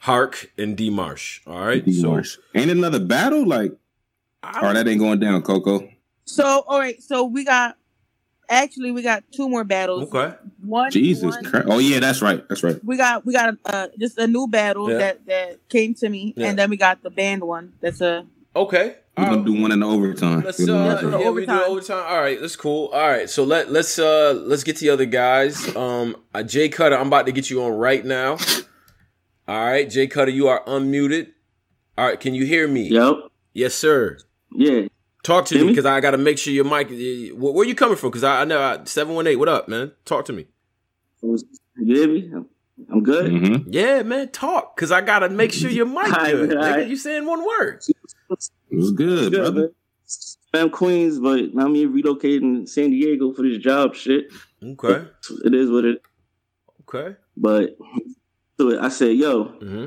Hark, and D Marsh. All right. D So Ain't another battle like. Or that ain't going down, Coco. So all right, so we got actually we got two more battles. Okay. One Jesus one- Christ. Oh yeah, that's right. That's right. We got we got uh, just a new battle Yeah. that that came to me, Yeah. and then we got the band one. That's a okay. We're gonna do one in the overtime. Let's uh, overtime. yeah, we do overtime. All right, that's cool. All right, so let let's uh let's get to the other guys. Um, uh, Jay Cutter, I'm about to get you on right now. All right, Jay Cutter, you are unmuted. All right, can you hear me? Yep. Yes, sir. Yeah. Talk to Hear me me? because I got to make sure your mic. Where, where you coming from? Because I, I know seven one eight. What up, man? Talk to me. You hear me? I'm good. Mm-hmm. Yeah, man. Talk because I got to make sure your mic (laughs) Alright, good. Nigga, alright. you saying one word. It's good, brother. I'm Queens, but now mean relocating San Diego for this job shit. Okay. It is what it. Okay. But so I said, yo, Mm-hmm.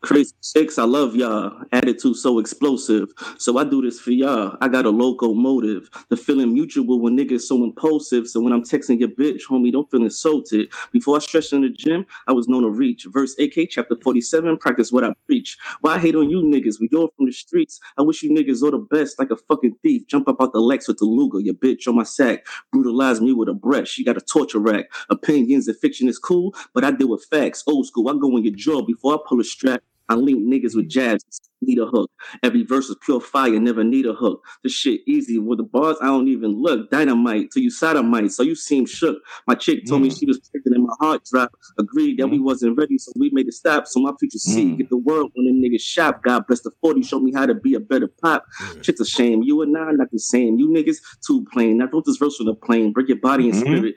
Crazy chicks, I love y'all. Attitude so explosive. So I do this for y'all. I got a locomotive. The feeling mutual when niggas so impulsive. So when I'm texting your bitch, homie, don't feel insulted. Before I stretched in the gym, I was known to reach. Verse AK chapter 47, practice what I preach. Why I hate on you niggas? We all from the streets. I wish you niggas all the best like a fucking thief. Jump up out the Lex with the your bitch on my sack. Brutalize me with a breath. She got a torture rack. Opinions and fiction is cool, but I deal with facts. Old school, I go in your jaw before I pull a strap. I link niggas with jabs. Need a hook. Every verse is pure fire. Never need a hook. This shit easy. With the bars, I don't even look. Dynamite till you sodomite. So you seem shook. My chick told me mm. she was pregnant and my heart dropped. Agreed that we mm. wasn't ready, so we made it stop. So my future see mm. get the world when them niggas shop. God bless the 40. Show me how to be a better pop. Shit's a shame. You and I not the same. You niggas too plain. I wrote this verse from the plane. Break your body and Mhm. spirit.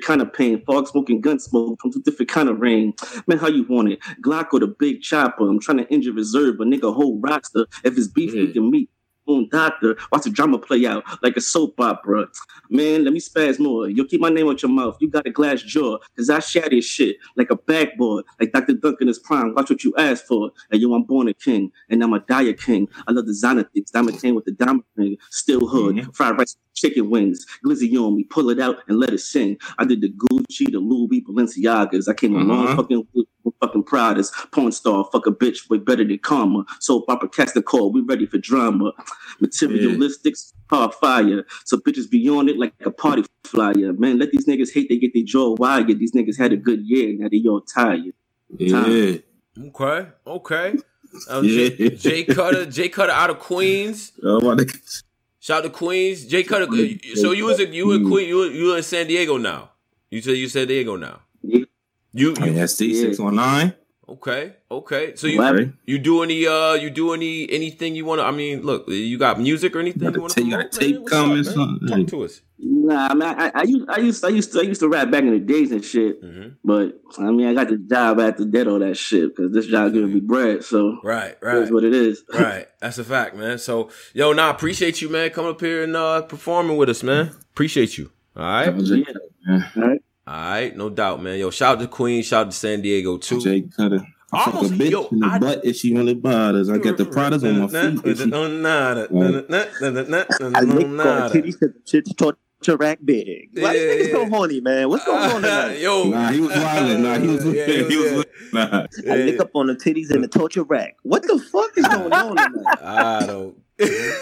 Kind of pain, fog smoke and gun smoke from two different kind of rain. Man, how you want it? Glock or the big chopper? I'm trying to injure reserve, but nigga whole roster. If it's beef, we can meet. Own doctor, watch the drama play out like a soap opera. Man, let me spaz more. Yo, keep my name out your mouth. You got a glass jaw, cause I shatter your shit like a backboard, like Dr. Duncan is prime. Watch what you ask for. And yo, I'm born a king, and I'm a dire king. I love designer things. Diamond king with the diamond ring. Still hood, fried rice, chicken wings, glizzy on me. Pull it out and let it sing. I did the Gucci, the Louis, Balenciagas. I came a long Uh-huh. fucking fucking Pradas. Porn star, fuck a bitch, way better than karma. Soap opera, cast the call. We ready for drama. Materialistics, hard fire. So bitches be on it like a party flyer. Man, let these niggas hate. They get their jaw wired. These niggas had a good year. Now they all tired. Yeah. Okay. Okay. That was Yeah. Jay, Jay Cutter. Jay Cutter out of Queens. (laughs) Oh, my. Shout out to Queens. Jay Cutter. So you was a, you in Queen. You were- you in San Diego now. You said you San Diego now. Yeah. You, I mean, you ST six one nine. okay? Okay. So you Okay. you do any uh you do any anything you want to? I mean, look, you got music or anything you want to You got a tape coming, up, man? something. Talk to us. Nah, I mean, I, I, used, I used, I used, to, I used to, I used to rap back in the days and shit. Mm-hmm. But I mean, I got the job after that, all that shit, because this job giving me bread. So Right, that's right. what it is. right. That's a fact, man. So, yo, nah, appreciate you, man, coming up here and uh performing with us, man. Appreciate you. All right. Jay All right. All right, no doubt, man. Yo, shout out to Queen, shout out to San Diego too. Jay Cutter. I fuck a bitch yo, in the I- butt if she only bothers. I got the products on my feet. if she- I lick on titties the shit's torture rack big. Why Yeah, these niggas so horny, man? What's going on tonight? (laughs) Yo, Nah, he was wilding. Nah, he was. (laughs) Yeah, he he was-. Nah. I lick up on the titties in the torture rack. What the fuck is going on tonight? I don't.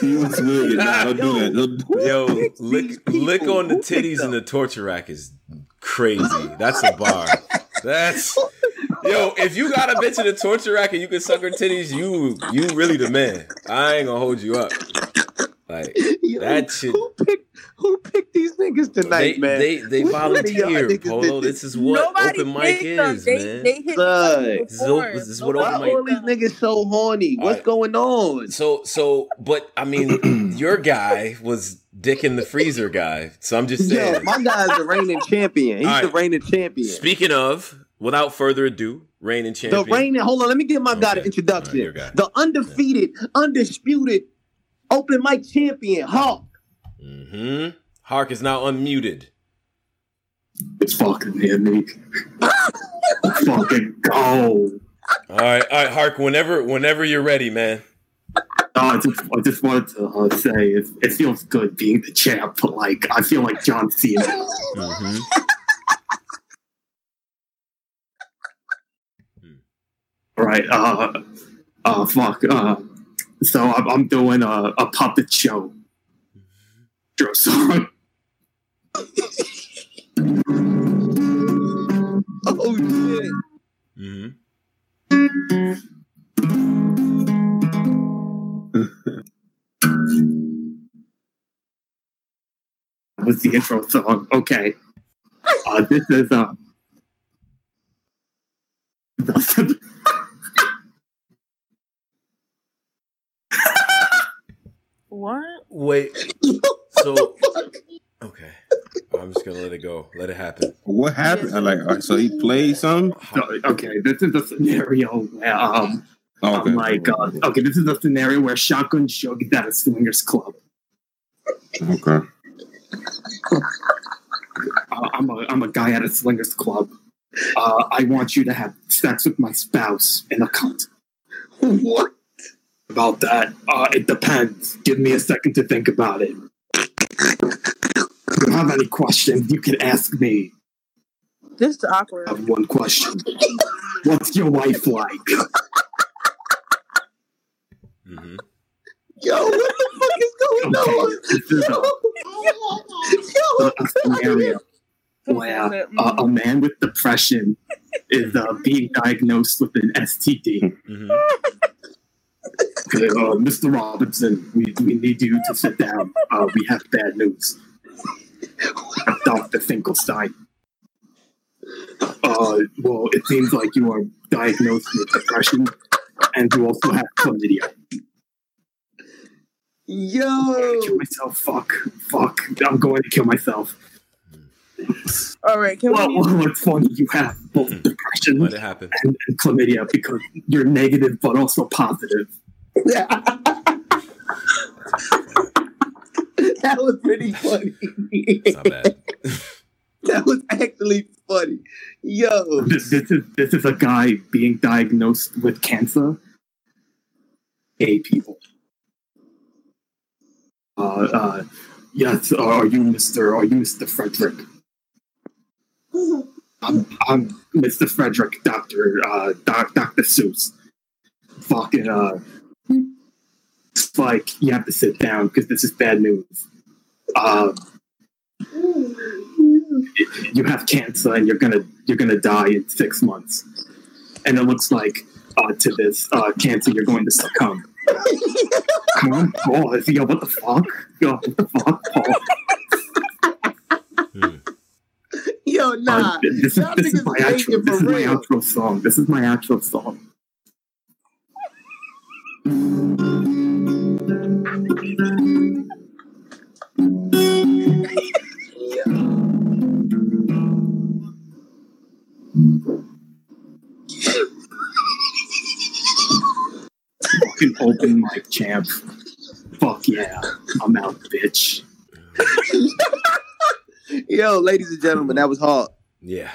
He was wicked. Nah, (laughs) don't do that. Don't do Yo, lick, lick on the titties in the torture rack is crazy. That's a bar. That's yo. If you got a bitch in the torture rack and you can suck her titties, you you really the man. I ain't gonna hold you up. Like (laughs) Yo, that shit. Who picked who picked these niggas tonight, They man? they they Which one volunteer, Polo. did This is what Nobody open mic picked them. is, They, man. they hit Son. This is this is what Why open mic- all these niggas so horny? What's Alright. going on? So so, but I mean, (clears throat) your guy was Dick in the freezer guy. So I'm just Yo, saying. my guy's the reigning champion. He's Alright. the reigning champion. Speaking of, without further ado, reigning champion. The reigning. Hold on, let me give my guy the introduction. The undefeated, undisputed open mic champion, Hark. Mm-hmm. Hark is now unmuted. It's fucking hit me. fucking go. All right, all right, Hark. Whenever, whenever you're ready, man. Uh, I just, I just wanted to uh, say it, it feels good being the champ, but like I feel like John Cena. Mm-hmm. right? Uh, uh, fuck. Uh, so I'm, I'm doing a, a puppet show. Draw song. (laughs) Oh shit. Mm-hmm. That was the intro song. Okay. Uh, this is uh. (laughs) What? Wait. (laughs) So okay, I'm just gonna let it go. Let it happen. What happened? I like uh, so he played some. okay, this is a scenario where um, Oh, okay. I'm like, uh, okay, this is a scenario where Shotgun Shug is at a swingers club. Okay. Uh, I'm a I'm a guy at a swingers club. Uh, I want you to have sex with my spouse in a cunt. What? About that, uh, it depends. Give me a second to think about it. If you have any questions, you can ask me. This is awkward. I have one question. What's your wife like? Mm-hmm. Yo, what the fuck is going on? This is a, a (laughs) scenario where uh, a man with depression is uh, being diagnosed with an STD. Mm-hmm. (laughs) Okay, uh, Mr. Robinson, we, we need you to sit down. Uh, we have bad news. Dr. Finkelstein. Uh, well, it seems like you are diagnosed with depression and you also have chlamydia. Yo. Kill myself. Fuck. Fuck. I'm going to kill myself. All right, can well, we? well, it's funny you have both depression it and, and chlamydia because you're negative but also positive. (laughs) that was pretty funny. (laughs) that was actually funny. Yo. This, this is this is a guy being diagnosed with cancer. Gay people. Uh, uh, yes. Uh, are you Mister? Are you Mister Frederick? (laughs) I'm, I'm Mr. Frederick, Doctor uh, Doc, Doctor Seuss. Fucking uh, it's like you have to sit down because this is bad news. Uh, you have cancer and you're gonna you're gonna die in six months, and it looks like uh, to this uh, cancer you're going to succumb. Come on, Paul. Yo, what the fuck? Yo, what the fuck, Paul? (laughs) Yo, nah. This is this is my actual this is my actual song. This is my actual song. Fucking open mic champ. Fuck yeah. I'm out, bitch. Yo, ladies and gentlemen, that was hard. Yeah.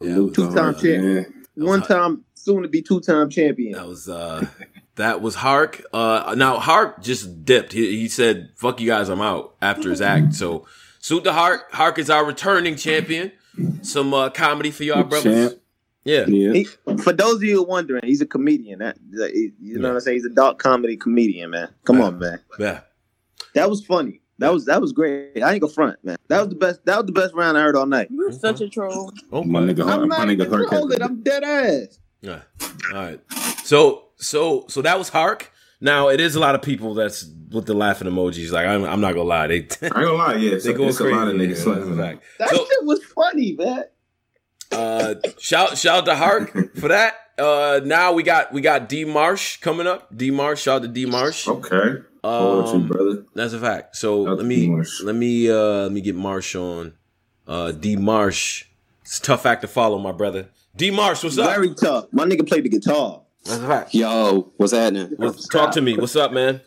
Two time champion. One time, soon to be two time champion. That was uh that was Hark. Uh now Hark just dipped. He, he said, "Fuck you guys, I'm out." After his act, so suit the Hark. Hark is our returning champion. Some uh comedy for y'all, brothers. Champ. Yeah. He- for those of you wondering, he's a comedian. That, that- you know what I'm saying? He's a dark comedy comedian, man. Come on, man. Yeah. That was funny. That was that was great. I ain't gonna front, man. That was the best. That was the best round I heard all night. You're such a troll. Oh my nigga, I'm my not nigga even Hark trolling. I'm dead ass. Yeah. All right. So so so that was Hark. Now it is a lot of people that's with the laughing emojis. Like I'm, I'm not gonna lie, they I ain't gonna lie, yeah, (laughs) they it's go a crazy. lot of niggas yeah, laughing. that's a fact. That shit was funny, man. Uh, shout shout out to Hark (laughs) for that. Uh, now we got we got D Marsh coming up. D Marsh, shout out to D Marsh. Okay, Poetry, um, brother. That's a fact. So let me let me uh let me get Marsh on. Uh, D Marsh, it's a tough act to follow, my brother. D Marsh, what's up? Very tough. My nigga played the guitar. That's a fact. Yo, what's happening? Talk to me. What's up, man?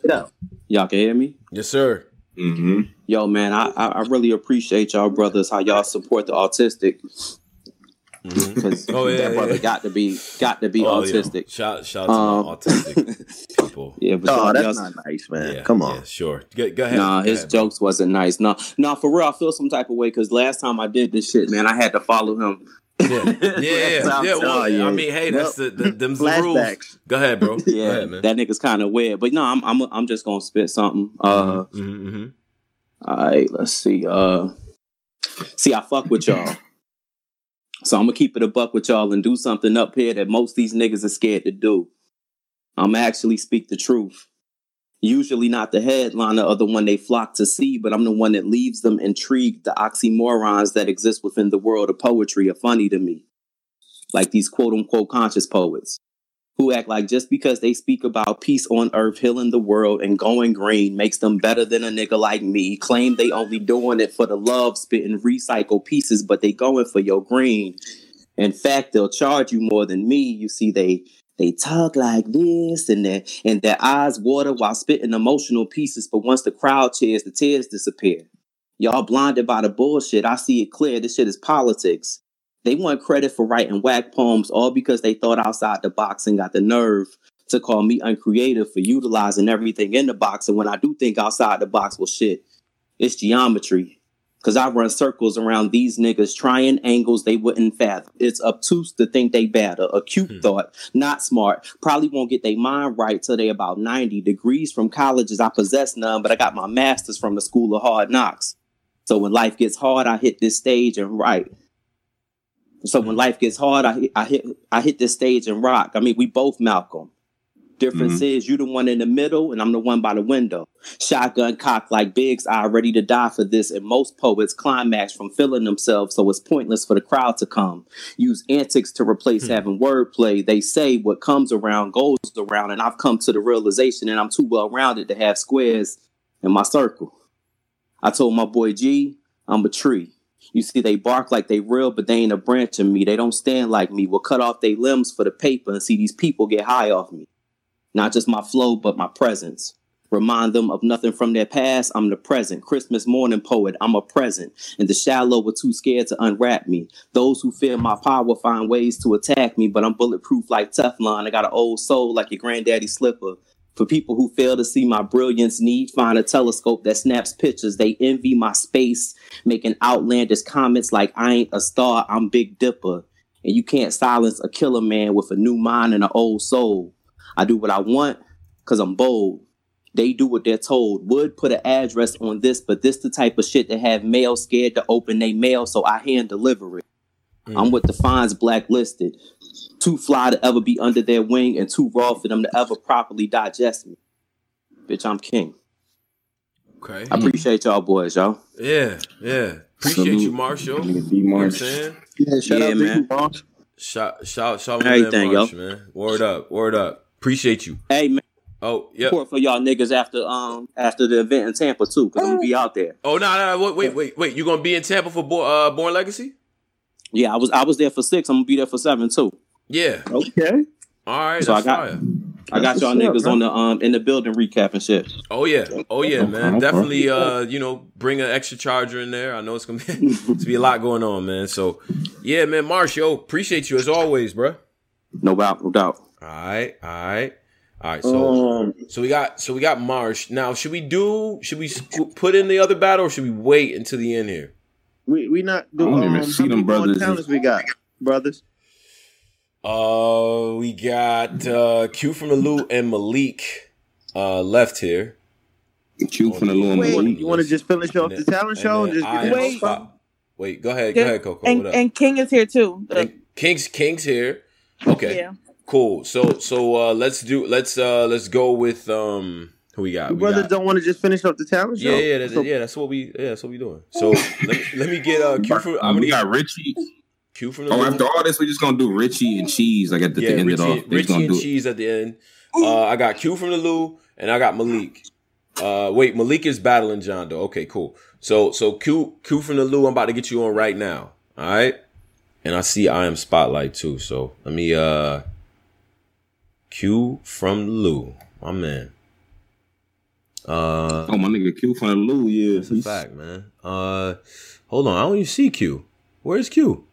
Y'all can hear me? Yes, sir. Mm-hmm. Yo, man, I, I I really appreciate y'all brothers how y'all support the autistic. Because Oh, yeah, that brother yeah. got to be got to be Oh, yeah. autistic. Shout shout out to Um, my autistic (laughs) people. Yeah, but Oh, that's y'all- not nice, man. Yeah, Come on. Yeah, sure. Go, go ahead. Nah, Go his ahead. jokes wasn't nice. No, no, for real, I feel some type of way because last time I did this shit, man, I had to follow him. (laughs) Yeah, yeah, yeah. Yeah well, yeah. I mean, hey, that's the, the them's the rules. Go ahead, bro. (laughs) Yeah, ahead, man. that nigga's kind of weird, but no, I'm I'm I'm just gonna spit something. Uh, Mhm, mhm. all right, let's see. Uh, see, I fuck with y'all, so I'm gonna keep it a buck with y'all and do something up here that most these niggas are scared to do. I'm actually speak the truth. Usually not the headliner or the one they flock to see, but I'm the one that leaves them intrigued. The oxymorons that exist within the world of poetry are funny to me. Like these quote unquote conscious poets who act like just because they speak about peace on earth, healing the world, and going green makes them better than a nigga like me. Claim they only doing it for the love, spitting recycle pieces, but they going for your green. In fact, they'll charge you more than me. You see, they they talk like this and their and their eyes water while spitting emotional pieces, but once the crowd cheers, the tears disappear. Y'all blinded by the bullshit. I see it clear. This shit is politics. They want credit for writing whack poems all because they thought outside the box and got the nerve to call me uncreative for utilizing everything in the box. And when I do think outside the box, well, shit, it's geometry. Cause I run circles around these niggas, trying angles they wouldn't fathom. It's obtuse to think they bad, A cute hmm. thought, not smart. Probably won't get their mind right till they about 90 degrees from colleges. I possess none, but I got my master's from the school of hard knocks. So when life gets hard, I hit this stage and write. So when hmm. life gets hard, I hit, I hit I hit this stage and rock. I mean, we both Malcolm. Difference mm-hmm. is you the one in the middle and I'm the one by the window. Shotgun cocked like Biggs, I ready to die for this. And most poets climax from feeling themselves, so it's pointless for the crowd to come. Use antics to replace hmm. having wordplay. They say what comes around goes around, and I've come to the realization and I'm too well rounded to have squares in my circle. I told my boy G, I'm a tree. You see, they bark like they real, but they ain't a branch of me. They don't stand like me. We'll cut off their limbs for the paper and see these people get high off me. Not just my flow, but my presence. Remind them of nothing from their past. I'm the present. Christmas morning poet. I'm a present. And the shallow were too scared to unwrap me. Those who fear my power find ways to attack me, but I'm bulletproof like Teflon. I got an old soul like your granddaddy's slipper. For people who fail to see my brilliance, need find a telescope that snaps pictures. They envy my space, making outlandish comments like I ain't a star, I'm Big Dipper. And you can't silence a killer man with a new mind and an old soul. I do what I want because I'm bold. They do what they're told. Would put an address on this, but this the type of shit that have mail scared to open their mail, so I hand deliver it. I'm mm. what defines blacklisted. Too fly to ever be under their wing and too raw for them to ever properly digest me. Bitch, I'm king. Okay. I appreciate y'all boys, y'all. Yeah, yeah. Appreciate you, Marshall. You know what I'm saying? Yeah, shout Yeah, out to man. you, Marsh. Shout, shout, shout, my man Everything, yo. Man. Word up, word up. Appreciate you. Hey man, Oh, yeah. support for y'all niggas after um after the event in Tampa too, because I'm gonna be out there. Oh no, no, no, wait, wait, wait. You gonna be in Tampa for Bo- uh, Born Legacy? Yeah, I was I was there for six. I'm gonna be there for seven too. Yeah. Okay. All right. So I got fire. I got y'all what's up, niggas bro. on the um in the building recapping shit. Oh yeah, oh yeah, man. okay. Definitely, uh, you know, bring an extra charger in there. I know it's gonna be (laughs) it's be a lot going on, man. So, yeah, man, Marsh, yo, appreciate you as always, bro. No doubt, no doubt. All right, all right, all right. So, Um, so we got so we got Marsh. Now, should we do? Should we put in the other battle, or should we wait until the end here? we we not do. I don't even um, see how them many more brothers. talents we got, brothers. Uh, we got uh Q from the Lou and Malik uh left here. Q from the Lou Wait, and you want to just finish off And the talent show and and just get wait. spot- Wait, go ahead, go ahead, Coco. and, what up? and King is here too. The- King's King's here. Okay. Yeah. Cool. So so uh let's do let's uh let's go with um who we got? You We got- don't want to just finish up the talent show. yeah, yeah, that, So- yeah, that's what we yeah, that's what we doing. So let me let me get uh Q from I'm gonna we get got Richie. Q from the Oh, after all this, we're just gonna do Richie and Cheese. Like at the, yeah, to end Richie, it off. They just Richie gonna and do it. Cheese at the end. Uh I got Q from the Lou and I got Malik. Uh wait, Malik is battling John Doe. Okay, cool. So so Q Q from the Lou, I'm about to get you on right now. All right. and I see I am Spotlight too. So let me uh Q from Lou, my man. Uh, oh my nigga Q from the Lou, yeah. That's a fact, man. Uh, hold on, I don't even see Q. Where's Q?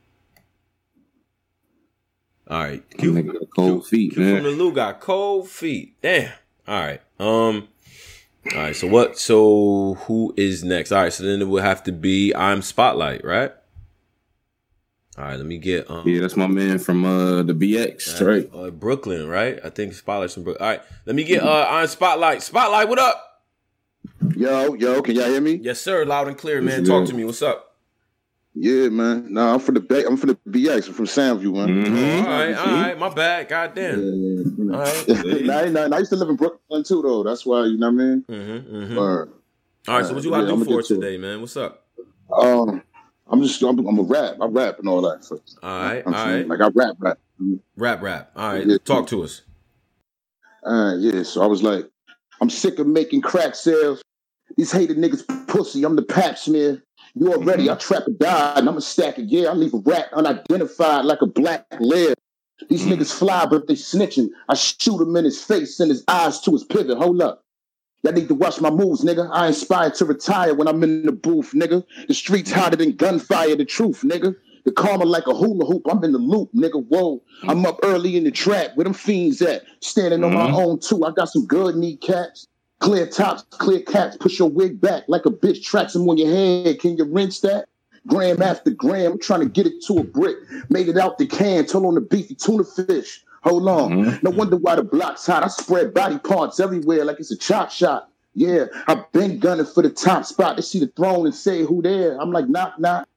All right, Q, Q, cold Q, feet, Q man. from the Lou got cold feet. Damn. All right. Um. All right. So what? So who is next? All right. So then it would have to be I'm Spotlight, right? All right. Let me get. Um, Yeah, that's my man from uh the BX, right? uh, Brooklyn, right? I think Spotlight's from Brooklyn. All right. Let me get uh I'm Spotlight. Spotlight. What up? Yo, yo, can y'all hear me? Yes, sir. Loud and clear, man. Yes, Talk sir. to me. What's up? Yeah, man. No, I'm from the Bay. I'm from the BX. I'm from Soundview, man. All right. All right. My bad. God damn. All right. (laughs) nah, I ain't. I used to live in Brooklyn too, though. That's why you know what I mean. Mm-hmm, mm-hmm. Word. All right. So what you Yeah, gotta I'ma do for get us it. today, man? What's up? Um, I'm just I'm, I'm a rap. I rap and all that. So, All right. I'm All saying. Like I rap, rap. Rap, rap. All right. Yeah. Talk to us. Uh, yeah. So I was like, I'm sick of making crack sales. These hated niggas pussy. I'm the pap smear. You already, I trap a die and I'm a stack of yeah. I leave a rat unidentified like a black lead. These niggas fly, but they snitching. I shoot him in his face and his eyes to his pivot. Hold up. Y'all need to watch my moves, nigga. I inspired to retire when I'm in the booth, nigga. The streets hotter than gunfire, the truth, nigga. The karma like a hula hoop. I'm in the loop, nigga. Whoa. I'm up early in the trap. Where them fiends at? Standing on my mm-hmm. own too. I got some good kneecaps. Clear tops, clear caps. Push your wig back like a bitch tracks them on your head. Can you rinse that? Gram after gram, I'm trying to get it to a brick. Made it out the can, told on the beefy tuna fish. Hold on. Mm-hmm. No wonder why the block's hot. I spread body parts everywhere like it's a chop shot. Yeah, I've been gunning for the top spot. They see the throne and say who there. I'm like, knock, knock.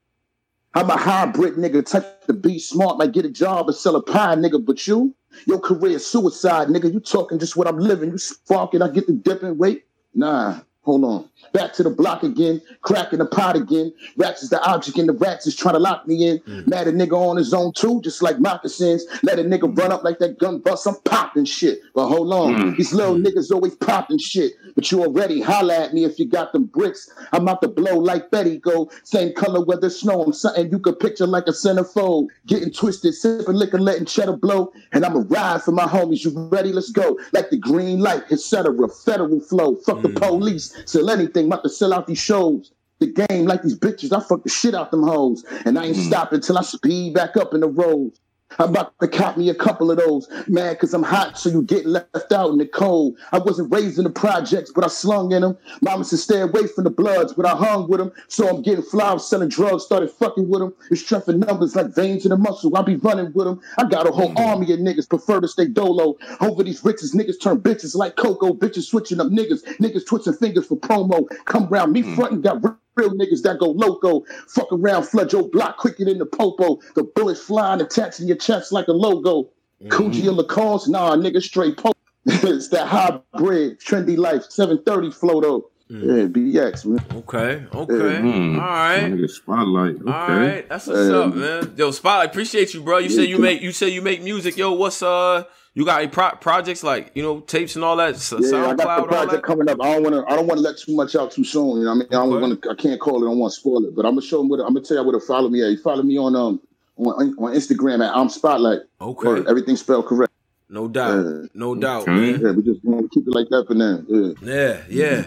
I'm a hybrid nigga, type to be smart, might get a job or sell a pie, nigga. But you, your career suicide, nigga. You talking just what I'm living. You sparking, I get the dipping. Wait, nah, hold on. Back to the block again, cracking the pot again. Rats is the object, and the rats is trying to lock me in. Mm. Mad a nigga on his own too, just like moccasins. Let a nigga run up like that gun bust. I'm popping shit. But hold on, mm. these little mm. niggas always popping shit. But you already holla at me if you got them bricks. I'm out to blow like Betty go. Same color whether snow. I'm something you could picture like a centerfold. Getting twisted, sipping liquor, letting cheddar blow. And I'm a ride for my homies. You ready? Let's go. Like the green light, etc. Federal flow. Fuck the police. Sell anything. About to sell out these shows. The game like these bitches. I fuck the shit out them hoes. And I ain't hmm. stopping till I speed back up in the roads. I'm about to cop me a couple of those. Mad cause I'm hot, so you get left out in the cold. I wasn't raised in the projects, but I slung in them. Mama said stay away from the bloods, but I hung with them. So I'm getting flowers, selling drugs, started fucking with them. It's strength numbers like veins in the muscle. I be running with them. I got a whole army of niggas prefer to stay dolo. Over these riches, niggas turn bitches like Coco. Bitches switching up niggas. Niggas twisting fingers for promo. Come round me hmm. frontin', got real niggas that go loco. Fuck around, flood your block quicker than the popo. The bullets flying, attaching your chest like a logo. Coochie or Lacoste? Nah, nigga, straight po. (laughs) it's that hybrid, trendy life, 730 flow though. Yeah, BX, man. Okay, okay. Mm. All right. Nigga spotlight. Okay. All right, that's what's up, man. Yo, Spotlight, appreciate you, bro. You Yeah, say you make you say you make music. Yo, what's uh, you got any pro- projects like you know tapes and all that? S- Yeah, I got the project coming up. I don't want to. I don't want to let too much out too soon. You know, what I mean, I don't want to. I can't call it. I don't want to spoil it. But I'm gonna show them. What, I'm gonna tell you where to follow me at. You follow me on um on, on Instagram at I'm Spotlight. Okay. Everything spelled correct. No doubt, no doubt, Okay. man. Yeah, we just gonna keep it like that for now. Yeah. Yeah, yeah.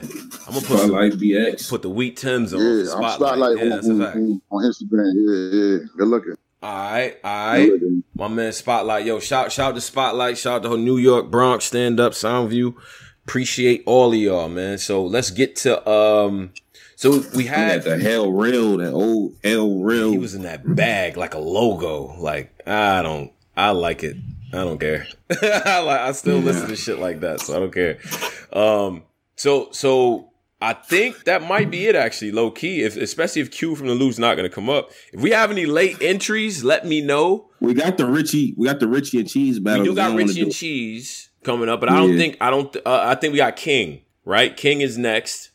I'm gonna put Spotlight BX. Put the wheat Tims on. Yeah, I'm Spotlight. Spotlight Yeah, on, that's a on, fact. on, on Instagram. Yeah, yeah. Good looking. All right, all right. My man Spotlight. Yo, shout shout to Spotlight. Shout out to New York, Bronx, stand up, Soundview. Appreciate all of y'all, man. So let's get to um so we had the hell real, that old hell real. He was in that bag like a logo. Like, I don't I like it. I don't care. (laughs) I like I still listen to shit like that, so I don't care. Um so so I think that might be it actually, low key. If especially if Q from the Lou's not gonna come up. If we have any late entries, let me know. We got the Richie. We got the Richie and Cheese battle. We do got don't Richie and do- Cheese coming up, but I don't think I don't. Uh, I think we got King. Right, King is next.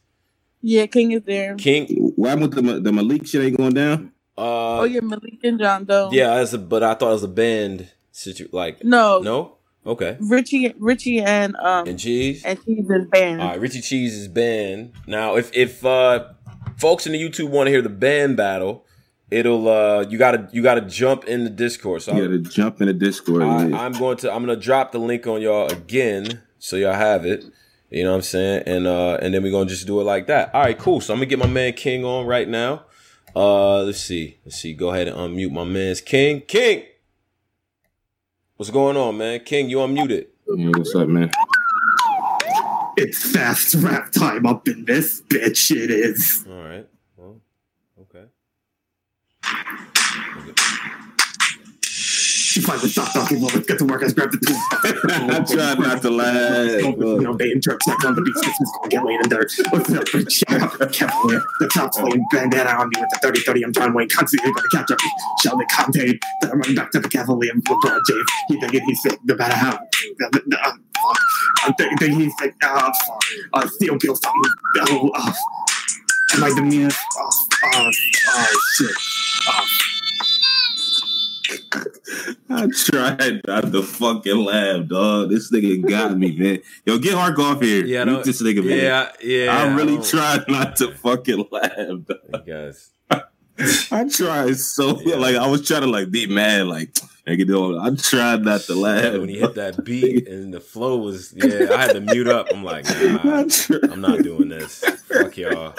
Yeah, King is there. King. Why with the the Malik shit ain't going down? Uh, oh yeah, Malik and John Doe. yeah, that's a, but I thought it was a band situ like No. no. Okay. Richie, Richie, and um And Cheese and Cheese is banned. All right, Richie Cheese is banned. Now, if if uh folks in the YouTube want to hear the band battle, it'll uh you gotta you gotta jump in the Discord. So You gotta jump in the Discord. I, I'm going to I'm gonna drop the link on y'all again so y'all have it. You know what I'm saying? And uh and then we're gonna just do it like that. All right, cool. So I'm gonna get my man King on right now. Uh let's see. Let's see. Go ahead and unmute my man's King. King! What's going on, man? King, you unmuted. Yeah, what's up, man? It's fast rap time up in this bitch. It is. All right. Well, okay. She finally stopped talking. Well, let's get to work. I grabbed the tool. (laughs) I tried not to laugh. You know, and jerks next on the beach. This is gonna get laid in there. What's up, bitch? Cavalier. The top's laying bandana on me with the 30 30. I'm John Wayne. Constantly gonna catch up. Charlotte Conte. Then I'm running back to the Cavalier. LeBron James. He thinking he's sick. No matter how. Uh, fuck. I'm thinking he's sick. Uh, fuck. Uh, Steel Bill. Oh, uh, Am I the meanest? Oh, oh, oh shit. Oh, I tried not to fucking laugh, dog. This nigga got me, man. Yo, get Hark off here. Yeah, I Mute this nigga, man. yeah, yeah, I I really don't- tried not to fucking laugh. Dog. Guys. I tried so (laughs) like I was trying to like be mad, like nigga, dog. I tried not to laugh. when he hit that (laughs) beat and the flow was yeah, I had to mute up. I'm like, (laughs) nah, I'm not doing this. Fuck y'all.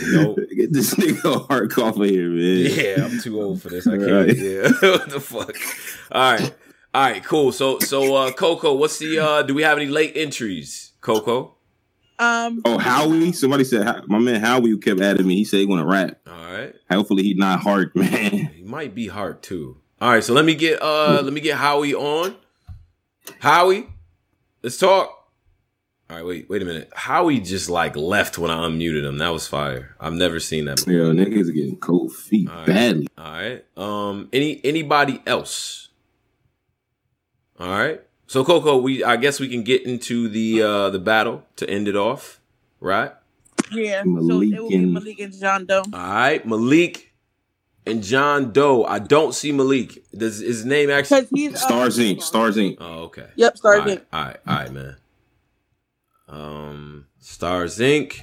Nope. Get (laughs) this nigga Hark off of here, man. Yeah, I'm too old for this. I can't. Right. Yeah. (laughs) what the fuck? All right. All right, cool. So so uh Coco, what's the uh do we have any late entries? Coco? Um, Oh, Howie. Somebody said my man Howie who kept adding me. He said he want to rap. All right. Hopefully he not Hark, (laughs) man. He might be hard too. All right, so let me get uh let me get Howie on. Howie, let's talk. All right, wait, wait a minute. Howie just like left when I unmuted him. That was fire. I've never seen that. Before. Yo, niggas are getting cold feet badly. All right. Um. Any anybody else? All right. So Coco, we I guess we can get into the uh the battle to end it off, right? yeah. So it will be Malik and John Doe. All right, Malik and John Doe. I don't see Malik. Does his name actually? he's, uh, Stars Inc. Stars Inc. Oh, okay. Yep, Stars All right, all right, all right man. Um, Stars Inc.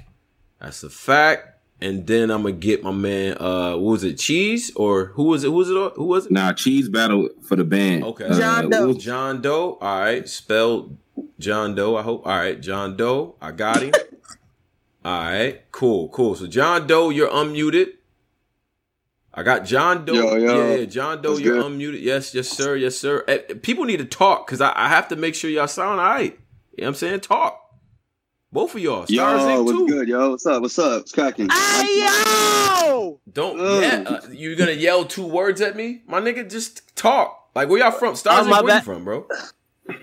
That's a fact. And then I'm gonna get my man. Uh, what was it? Cheese or who was it? Who was it? Who was it? Nah, cheese battle for the band. Okay. Uh, what was- John Doe. All right. Spelled John Doe. I hope. All right. John Doe. I got him. All right. Cool. Cool. So John Doe, you're unmuted. I got John Doe. Yo, yo. Yeah, yeah, John Doe, What's you're good? unmuted. Yes, yes, sir. Yes, sir. Eh, people need to talk because I, I have to make sure y'all sound all right. You know what I'm saying? Talk. Both of y'all. Stars Yo, Inc. what's too. good, yo? What's up? What's up? It's cracking. yo! Don't yeah. Uh, you gonna yell two words at me, my nigga? Just talk. Like where y'all from? Stars Oh, my Inc. Where you from, bro?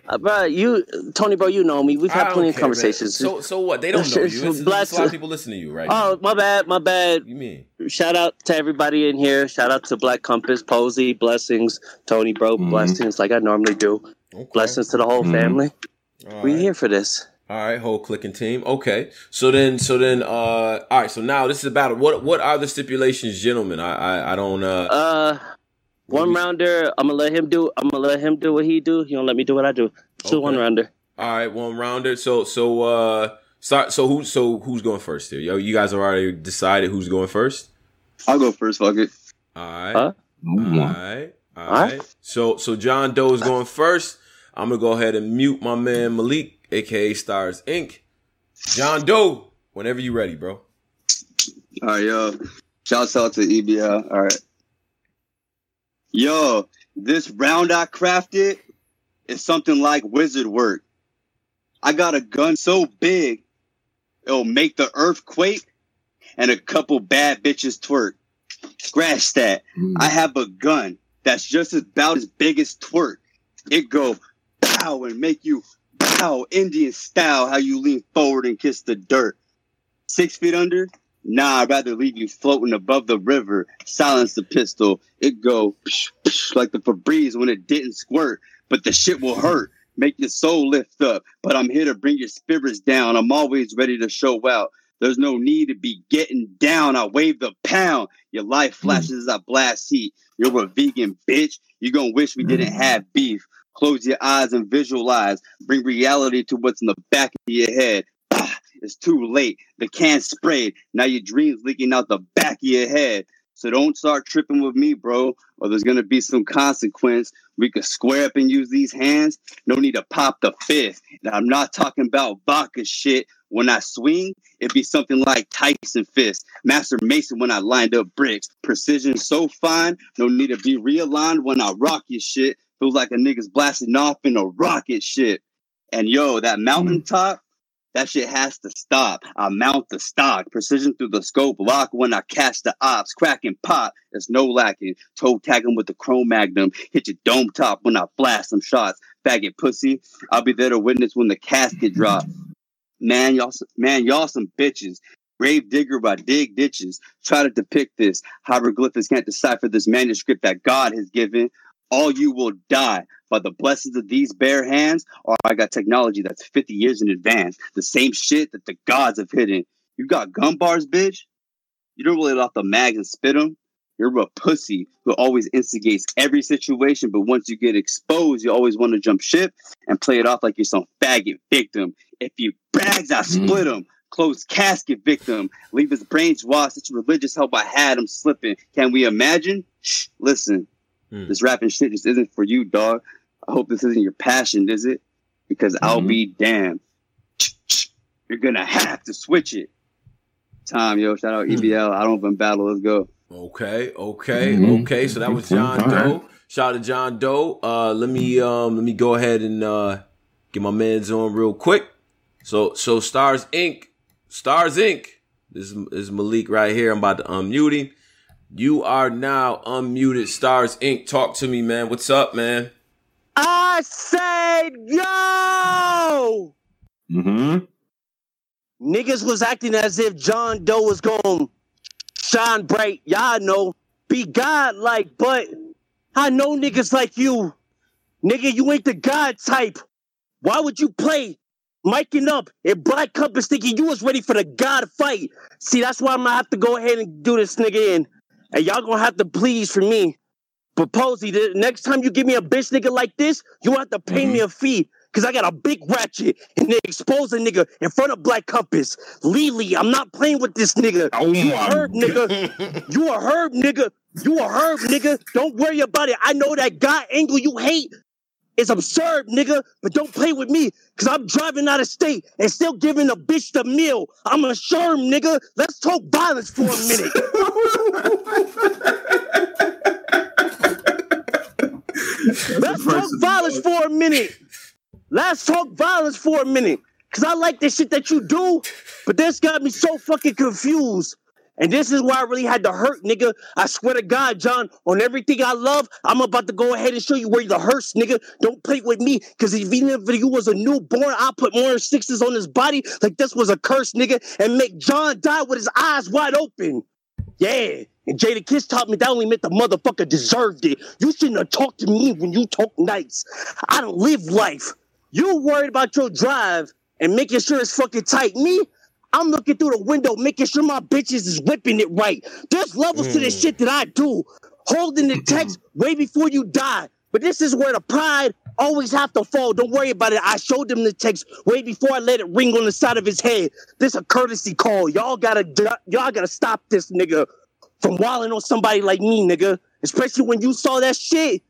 Uh, bro, you, Tony, bro, you know me. We've had don't plenty of care, man. conversations. So so what? They don't know you. It's, it's, Bless- a lot of people listening to you right now. Oh, my bad, my bad. You mean? Shout out to everybody in here. Shout out to Black Compass, Posey, blessings, Tony, bro, Mm-hmm. blessings like I normally do. Blessings to the whole Mhm. family. All we right. here for this. All right, whole clicking team. Okay, so then, so then, uh, all right. So now this is about what? What are the stipulations, gentlemen? I, I, I don't. Uh, Uh, one rounder. I'm gonna let him do. I'm gonna let him do what he do. He don't let me do what I do. So one rounder. all right, one rounder. So, so, uh, start. So who? So who's going first here? Yo, you guys have already decided who's going first. I'll go first. Fuck it. All right. Huh? All right. All right. So so John Doe is going first. I'm gonna go ahead and mute my man Malik, aka Stars Inc. John Doe, whenever you ready, bro. All right, yo. Shouts out to EBL. All right. Yo, this round I crafted is something like wizard work. I got a gun so big, it'll make the earth quake and a couple bad bitches twerk. Scratch that. Hmm. I have a gun that's just about as big as twerk. It go pow and make you pow Indian style how you lean forward and kiss the dirt. Six feet under? Nah, I'd rather leave you floating above the river. Silence the pistol. It go psh, psh, like the Febreze when it didn't squirt, but the shit will hurt. Make your soul lift up, but I'm here to bring your spirits down. I'm always ready to show out. There's no need to be getting down. I wave the pound. Your life hmm. flashes as I blast heat. You're a vegan bitch. You're gonna wish we didn't hmm. have beef. Close your eyes and visualize. Bring reality to what's in the back of your head. Ah, it's too late. The can sprayed. Now your dreams leaking out the back of your head. So don't start tripping with me, bro, or there's gonna be some consequence. We could square up and use these hands. No need to pop the fifth. And I'm not talking about vodka shit. When I swing, it'd be something like Tyson fist, Master Mason when I lined up bricks. Precision so fine, no need to be realigned when I rock your shit. Feels like a nigga's blasting off in a rocket shit. And yo, that mountaintop, that shit has to stop. I mount the stock, precision through the scope, lock when I catch the ops, cracking pop. There's no lacking. Toe tagging with the chrome magnum, hit your dome top when I blast some shots. Faggot pussy, I'll be there to witness when the casket drops. Man, y'all, man, y'all some bitches. Grave digger by dig ditches. Try to depict this. Hieroglyphics can't decipher this manuscript that God has given. All you will die by the blessings of these bare hands, or I got technology that's 50 years in advance. The same shit that the gods have hidden. You got gun bars, bitch? You don't really let off the mags and spit them. You're a pussy who always instigates every situation, but once you get exposed, you always want to jump ship and play it off like you're some faggot victim. If you bags, I mm. split him. Closed casket victim. Leave his brains washed. Such religious help I had him slipping. Can we imagine? Shh, listen, this rapping shit just isn't for you, dog. I hope this isn't your passion, is it? Because I'll be damned. You're gonna have to switch it. Time, yo. Shout out EBL. I don't even battle. Let's go. Okay, okay, Mm-hmm. okay. So that was John All right. Doe. Shout out to John Doe. Uh, let me um, let me go ahead and uh, get my man's on real quick. So so Stars Inc. Stars Inc. This is, this is Malik right here. I'm about to unmute him. You are now unmuted. Stars Inc. Talk to me, man. What's up, man? I said, yo! Mm-hmm. Niggas was acting as if John Doe was going to shine bright. Y'all know, be God-like, but I know niggas like you. Nigga, you ain't the God type. Why would you play miking up and Black Compass thinking you was ready for the God fight? See, that's why I'm gonna have to go ahead and do this nigga in. And y'all gonna have to please for me. But Posey, the next time you give me a bitch nigga like this, you have to pay me a fee. Cause I got a big ratchet and they expose a nigga in front of Black Compass. Lily, I'm not playing with this nigga. Oh you a herb nigga. (laughs) you a herb nigga. You a herb nigga. Don't worry about it. I know that God angle you hate is absurd, nigga. But don't play with me. Cause I'm driving out of state and still giving a bitch the meal. I'm a sherm, nigga. Let's talk violence for a minute. (laughs) Let's talk violence for a minute. Let's talk violence for a minute. Cause I like the shit that you do, but this got me so fucking confused. And this is why I really had to hurt, nigga. I swear to God, John, on everything I love, I'm about to go ahead and show you where the hurts, nigga. Don't play with me, because if even if you was a newborn, I'll put more sixes on his body like this was a curse, nigga, and make John die with his eyes wide open. Yeah. And Jadakiss taught me that only meant the motherfucker deserved it. You shouldn't have talked to me when you talk nice. I don't live life. You worried about your drive and making sure it's fucking tight. Me, I'm looking through the window, making sure my bitches is whipping it right. There's levels to this hmm. shit that I do. Holding the text (clears throat) way before you die. But this is where the pride always have to fall. Don't worry about it. I showed him the text way before I let it ring on the side of his head. This a courtesy call. Y'all gotta y'all gotta stop this nigga from walling on somebody like me, nigga. Especially when you saw that shit.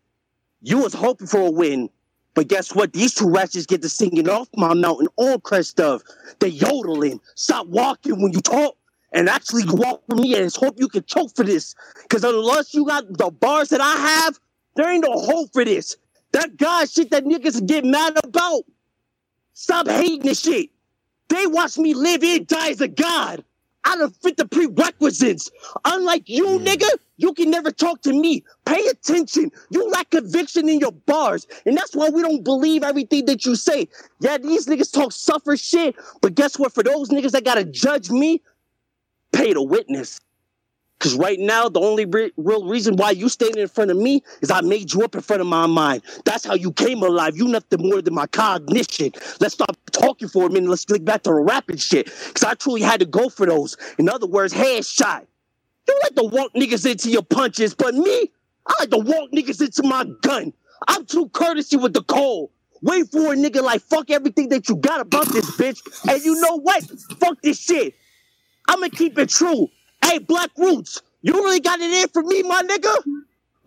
You was hoping for a win. But guess what? These two ratchets get to singing off my mountain all crest stuff. They yodeling. Stop walking when you talk and actually walk with me and hope you can choke for this. Because unless you got the bars that I have, there ain't no hope for this. That God shit that niggas get mad about. Stop hating this shit. They watch me live and die as a god. I don't fit the prerequisites. Unlike you, nigga, you can never talk to me. Pay attention. You lack conviction in your bars. And that's why we don't believe everything that you say. Yeah, these niggas talk suffer shit. But guess what? For those niggas that gotta judge me, pay the witness. Cause right now, the only re- real reason why you standing in front of me is I made you up in front of my mind. That's how you came alive. You nothing more than my cognition. Let's stop talking for a minute. Let's get back to the rapping shit. Cause I truly had to go for those. In other words, headshot. You like to walk niggas into your punches, but me, I like to walk niggas into my gun. I'm too courtesy with the call. Wait for a nigga like fuck everything that you got about this bitch. And you know what? Fuck this shit. I'ma keep it true. Hey, Black Roots, You really got it in for me, my nigga?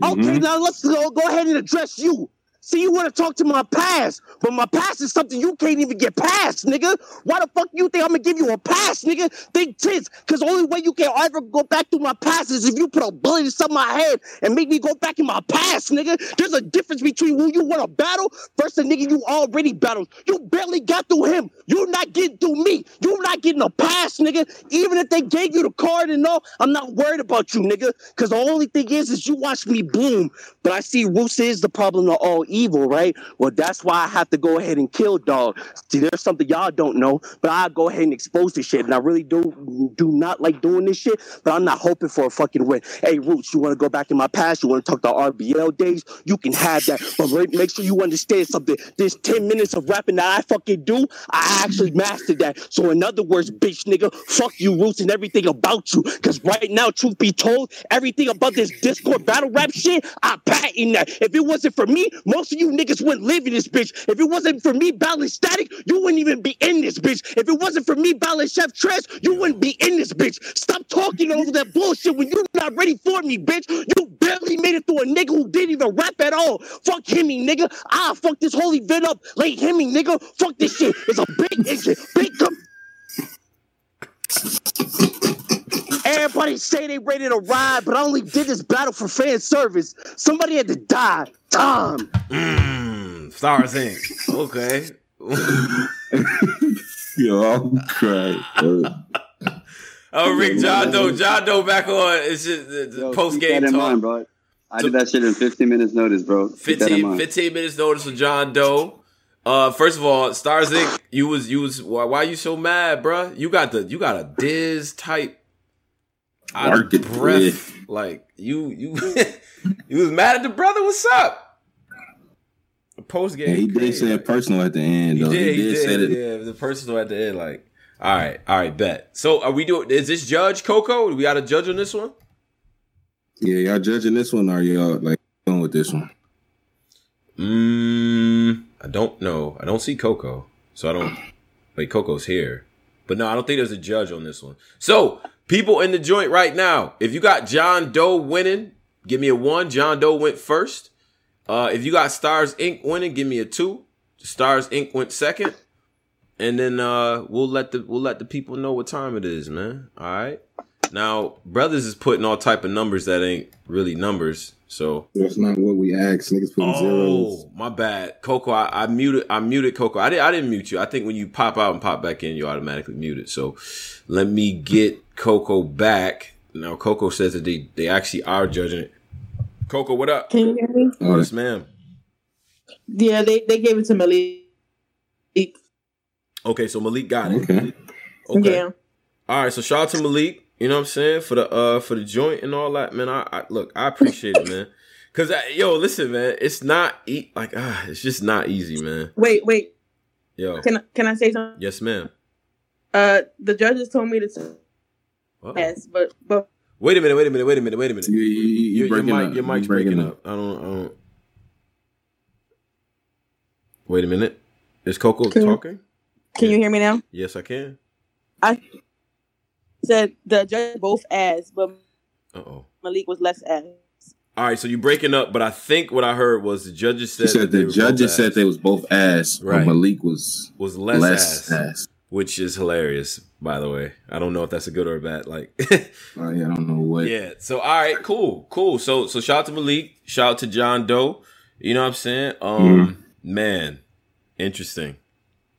Okay, Mhm. now let's go, go ahead and address you. See, you want to talk to my past, but my past is something you can't even get past, nigga. Why the fuck you think I'm gonna give you a pass, nigga? Think tits, cause only way you can ever go back through my past is if you put a bullet inside my head and make me go back in my past, nigga. There's a difference between who you want to battle versus nigga you already battled. You barely got through him. You're not getting through me. You're not getting a pass, nigga. Even if they gave you the card and all, I'm not worried about you, nigga. Cause the only thing is, is you watch me bloom. But I see Roots is the problem of all right? Well, that's why I have to go ahead and kill dog. See, there's something y'all don't know, but I go ahead and expose this shit. And I really do do not like doing this shit, but I'm not hoping for a fucking win. Hey, Roots, you want to go back in my past? You want to talk to RBL days? You can have that, but make sure you understand something. This 10 minutes of rapping that I fucking do, I actually mastered that. So in other words, bitch nigga, fuck you, Roots, and everything about you. Cause right now, truth be told, everything about this Discord battle rap shit, I patent that. If it wasn't for me, most of you niggas wouldn't live in this bitch. If it wasn't for me battling static, you wouldn't even be in this bitch. If it wasn't for me battling Chef Trez, you wouldn't be in this bitch. Stop talking over that bullshit when you're not ready for me, bitch. You barely made it through a nigga who didn't even rap at all. Fuck Hemi, nigga. Ah, fuck this whole event up. Late Hemi, nigga. Fuck this shit. It's a big engine. Big com- Everybody say they ready to ride, but I only did this battle for fan service. Somebody had to die. Tom. Mm, Stars Inc. Okay. (laughs) Yo, I'm crying. Oh, Rick John Doe, John Doe back on. It's just the, the post game talk. mind, bro. I did that shit in 15 minutes notice, bro. Keep that in 15, 15 minutes notice for John Doe. Uh, first of all, Stars Inc. You was you was why, why you so mad, bruh? You got the you got a Diz type out of breath. Like you you (laughs) you was mad at the brother. What's up? Post game. Yeah, he did say it personal at the end, He though. did, he did say did. that. Yeah, the personal at the end. Like, all right, all right, bet. So, are we doing? Is this Judge Coco? We got a judge on this one. Yeah, y'all judging this one or y'all like going with this one? Mm, I don't know. I don't see Coco, so I don't. Wait, Coco's here, but no, I don't think there's a judge on this one. So, people in the joint right now, if you got John Doe winning, give me a one. John Doe went first. Uh, if you got Stars Inc. winning, give me a two. Stars Inc. went second, and then uh, we'll let the we'll let the people know what time it is, man. All right. Now, brothers is putting all type of numbers that ain't really numbers. So That's not what we asked. Niggas putting zeros. Oh, my bad, Coco. I, I muted. I muted Coco. I didn't. I didn't mute you. I think when you pop out and pop back in, you automatically muted. So let me get Coco back. Now Coco says that they they actually are judging it. Coco, what up? Can you hear me? Oh, yes, ma'am. Yeah, they, they gave it to Malik. Okay, so Malik got it. Okay. Okay. Yeah. All right, so shout out to Malik. You know what I'm saying for the uh for the joint and all that, man. I, I look, I appreciate it, man. Cause I, yo, listen, man, it's not e- like ah, it's just not easy, man. Wait, wait. Yo, Can can I say something? yes, ma'am. Uh, the judges told me to say Uh-oh. yes, but but Wait a minute, wait a minute, wait a minute, wait a minute. You, you, you Your, your mic, up. your mic's breaking breaking up. I don't, I don't. Wait a minute. Is Coco Can you- talking? can you hear me now? Yes, I can. I said the judge both ass, but Uh oh. Malik was less ass. All right, so you breaking up, but I think what I heard was the judges She said, said that they the judges said ass. they was both ass, Right. but Malik was was less, less ass, ass. which is hilarious. By the way, I don't know if that's a good or a bad. Like, Oh, (laughs) yeah, I don't know what. yeah. So all right, cool, cool. So so shout out to Malik, shout out to John Doe. You know what I'm saying? Um, man, interesting.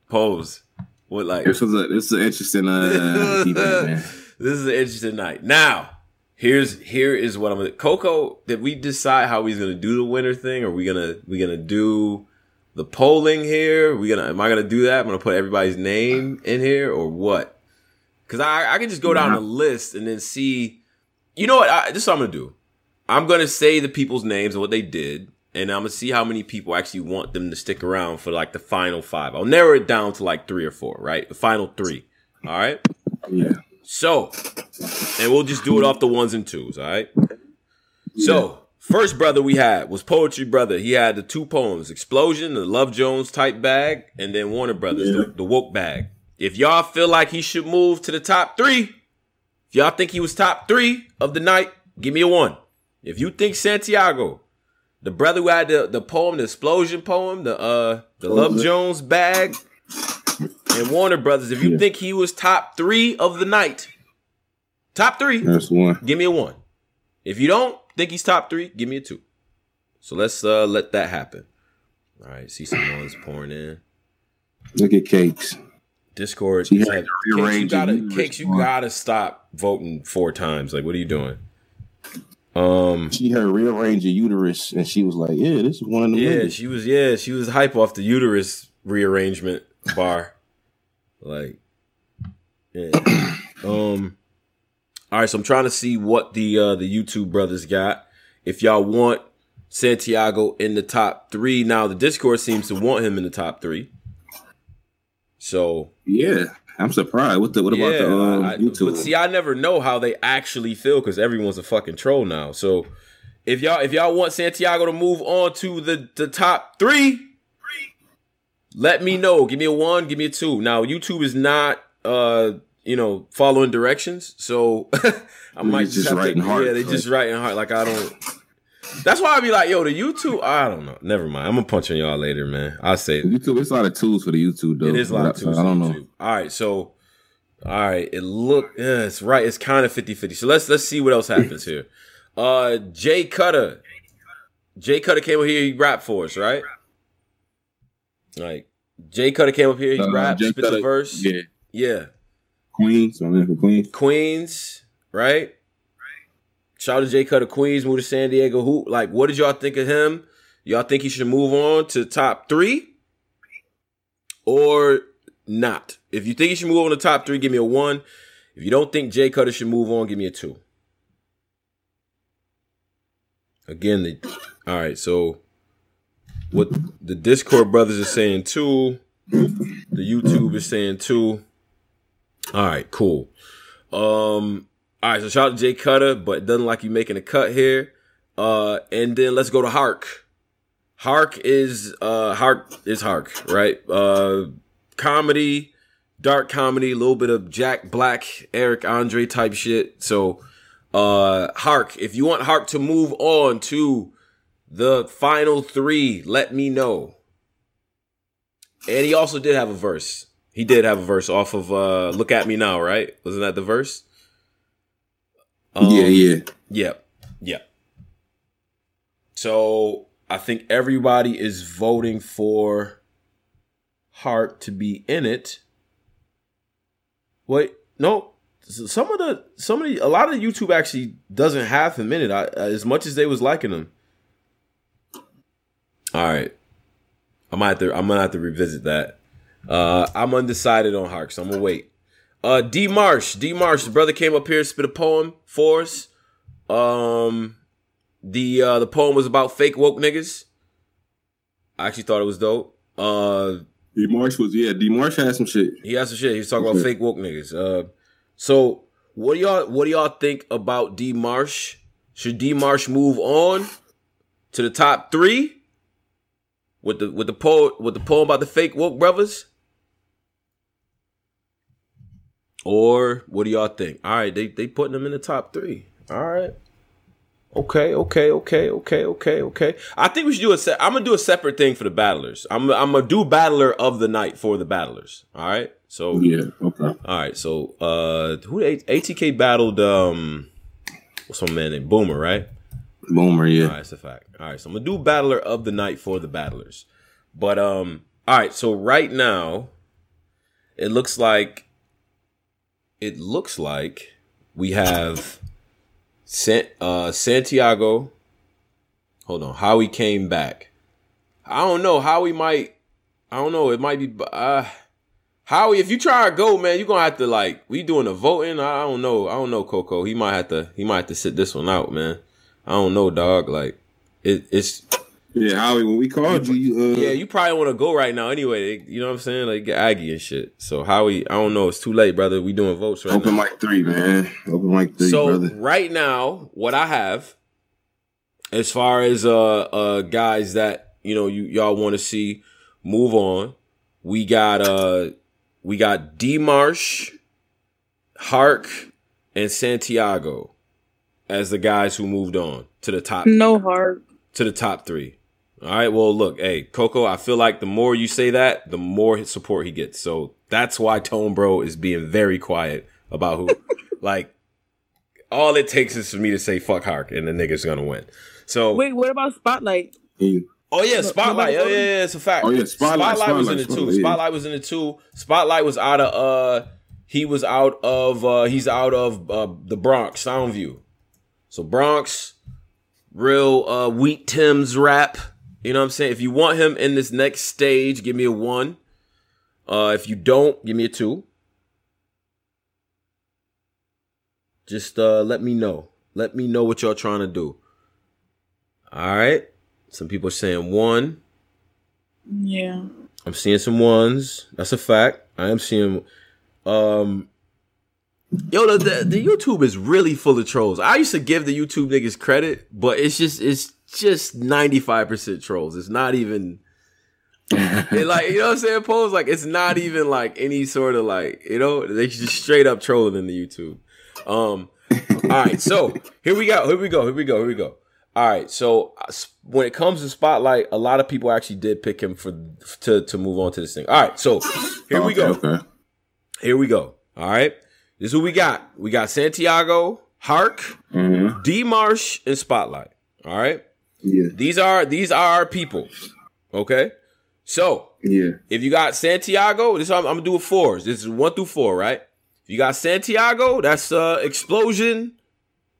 Pose. What like? This was a this is an interesting uh (laughs) event. This is an interesting night. Now, here's here is what I'm gonna Coco, did we decide how he's gonna do the winner thing? Are we gonna we gonna do the polling here? we gonna am I gonna do that? I'm gonna put everybody's name in here or what? Cause I I can just go down the list and then see you know what? I, this is what I'm gonna do. I'm gonna say the people's names and what they did, and I'm gonna see how many people actually want them to stick around for like the final five. I'll narrow it down to like three or four, right? The final three. All right. Yeah. So, and we'll just do it off the ones and twos, all right? So, first brother we had was Poetry Brother. He had the two poems, Explosion, the Love Jones type bag, and then Warner Brothers, the, the woke bag. If y'all feel like he should move to the top three, if y'all think he was top three of the night, give me a one. If you think Santiago, the brother who had the, the poem, the explosion poem, the uh the Love Jones bag, and Warner Brothers, if you Yeah. think he was top three of the night, top three, That's one. give me a one. If you don't think he's top three, give me a two. So let's uh let that happen. All right, see some ones pouring in. Look at cakes. Discord. Had said, to Cakes, you gotta. Cakes, you gotta stop voting four times. Like, what are you doing? Um, She had rearrange your uterus, and she was like, "Yeah, this is one of the yeah, movies." she was. Yeah, she was hype off the uterus rearrangement bar. (laughs) like, yeah. (clears throat) um. All right, so I'm trying to see what the uh the YouTube brothers got. If y'all want Santiago in the top three, now the Discord seems to want him in the top three. So Yeah, I'm surprised. What the? What about the um, I- YouTube? But see, I never know how they actually feel because everyone's a fucking troll now. So if y'all if y'all want Santiago to move on to the the top three, let me know. Give me a one. Give me a two. Now YouTube is not uh you know following directions, so (laughs) I might just just writing to, heart, Yeah, they just writing hard. Like I don't. That's why I be like, yo, the YouTube. I don't know. Never mind. I'm gonna punch on y'all later, man. I'll say it. YouTube. It's a lot of tools for the YouTube though. It is a lot of tools. I don't know. YouTube. All right, so all right, it look yeah, it's right. It's kind of 50-50. So let's let's see what else happens here. Uh Jay Cutter. Jay Cutter came up here, he rapped for us, right? Like Jay Cutter came up here, he Uh, rapped, spit the verse. yeah. Yeah. Queens. So I'm in for Queens. Queens, right? Shout out to Jay Cutter Queens, moved to San Diego. Who like what did y'all think of him? Y'all think he should move on to top three? Or not? If you think he should move on to top three, give me a one. If you don't think Jay Cutter should move on, give me a two. Again, the all right, so what the Discord brothers are saying two, the YouTube is saying two. All right, cool. Um, all right, so shout out to Jay Cutter, but doesn't like you making a cut here. Uh, and then let's go to Hark. Hark is uh Hark is Hark, right? Uh, comedy, dark comedy, a little bit of Jack Black, Eric Andre type shit. So, uh, Hark, if you want Hark to move on to the final three, let me know. And he also did have a verse. He did have a verse off of uh Look at Me Now, right? Wasn't that the verse? Yeah, yeah. Yep. Yep. So I think everybody is voting for Hark to be in it. Wait, no. Some of the some of the a lot of YouTube actually doesn't have him in it. I, as much as they was liking him. All right. I might have to I'm gonna have to revisit that. Uh I'm undecided on Hark, so I'm gonna wait. Uh D Marsh, D Marsh, the brother came up here, spit a poem for us. Um the uh the poem was about fake woke niggas. I actually thought it was dope. Uh D Marsh was yeah, D Marsh had some shit. he had some shit. He was talking about fake woke niggas. Uh so what do y'all what do y'all think about D Marsh? Should D Marsh move on to the top three? With the with the poem with the poem about the fake woke brothers? Or what do y'all think? All right, they they putting them in the top three. All right. Okay, okay, okay, okay, okay, okay. I think we should do a. Se- I'm gonna do a separate thing for the battlers. I'm I'm gonna do battler of the night for the battlers. All right. So Yeah, okay. All right. So uh, who ATK battled? Um, what's my man named Boomer? Right. Boomer, yeah. All right, that's a fact. All right, so I'm gonna do battler of the night for the battlers. But um, all right. So right now, it looks like it looks like we have San, uh, Santiago. Hold on, Howie came back. I don't know. how Howie might. I don't know. It might be. Uh, Howie, if you try to go, man, you're gonna have to like. We doing the voting. I don't know. I don't know, Coco. He might have to. He might have to sit this one out, man. I don't know, dog. Like, it, it's. Yeah, Howie, when we called you, you uh, Yeah, you probably want to go right now anyway. You know what I'm saying? Like get Aggie and shit. So Howie, I don't know. It's too late, brother. We doing votes right open now. mic three, man. Open mic three, so brother. right now, what I have, as far as uh uh guys that you know you y'all want to see move on, we got uh we got D Marsh, Hark, and Santiago as the guys who moved on to the top No Hark. to the top three. All right. Well, look, hey, Coco, I feel like the more you say that, the more support he gets. So that's why Tone Bro is being very quiet about who. (laughs) like, all it takes is for me to say fuck Hark, and the nigga's gonna win. So Wait, what about Spotlight? Oh yeah, Spotlight. Oh yeah, voted? yeah, it's a fact. Oh, yeah, Spotlight- was in Spotlight's it too. Spotlight, yeah. Spotlight was in it too. Spotlight was out of uh he was out of uh he's out of uh the Bronx, Soundview. So Bronx, real uh Wheat Tim's rap. You know what I'm saying? If you want him in this next stage, give me a one. Uh if you don't, give me a two. Just uh let me know. Let me know what y'all trying to do. All right. Some people are saying one. Yeah. I'm seeing some ones. That's a fact. I am seeing. Um, yo, the, the the YouTube is really full of trolls. I used to give the YouTube niggas credit, but it's just it's just 95 percent trolls. It's not even. it like you know what I'm saying? Pose like it's not even like any sort of like you know they just straight up trolling in the YouTube. Um, all right, so here we go. Here we go. Here we go. Here we go. All right, so uh, when it comes to spotlight, a lot of people actually did pick him for to to move on to this thing. All right, so here we go. Okay. Here we go. All right, this is who we got. We got Santiago, Hark, D Marsh, and Spotlight. All right. Yeah. These are these are our people. Okay. So Yeah. if you got Santiago, this I'm, I'm gonna do it fours. This is one through four, right? If you got Santiago, that's uh Explosion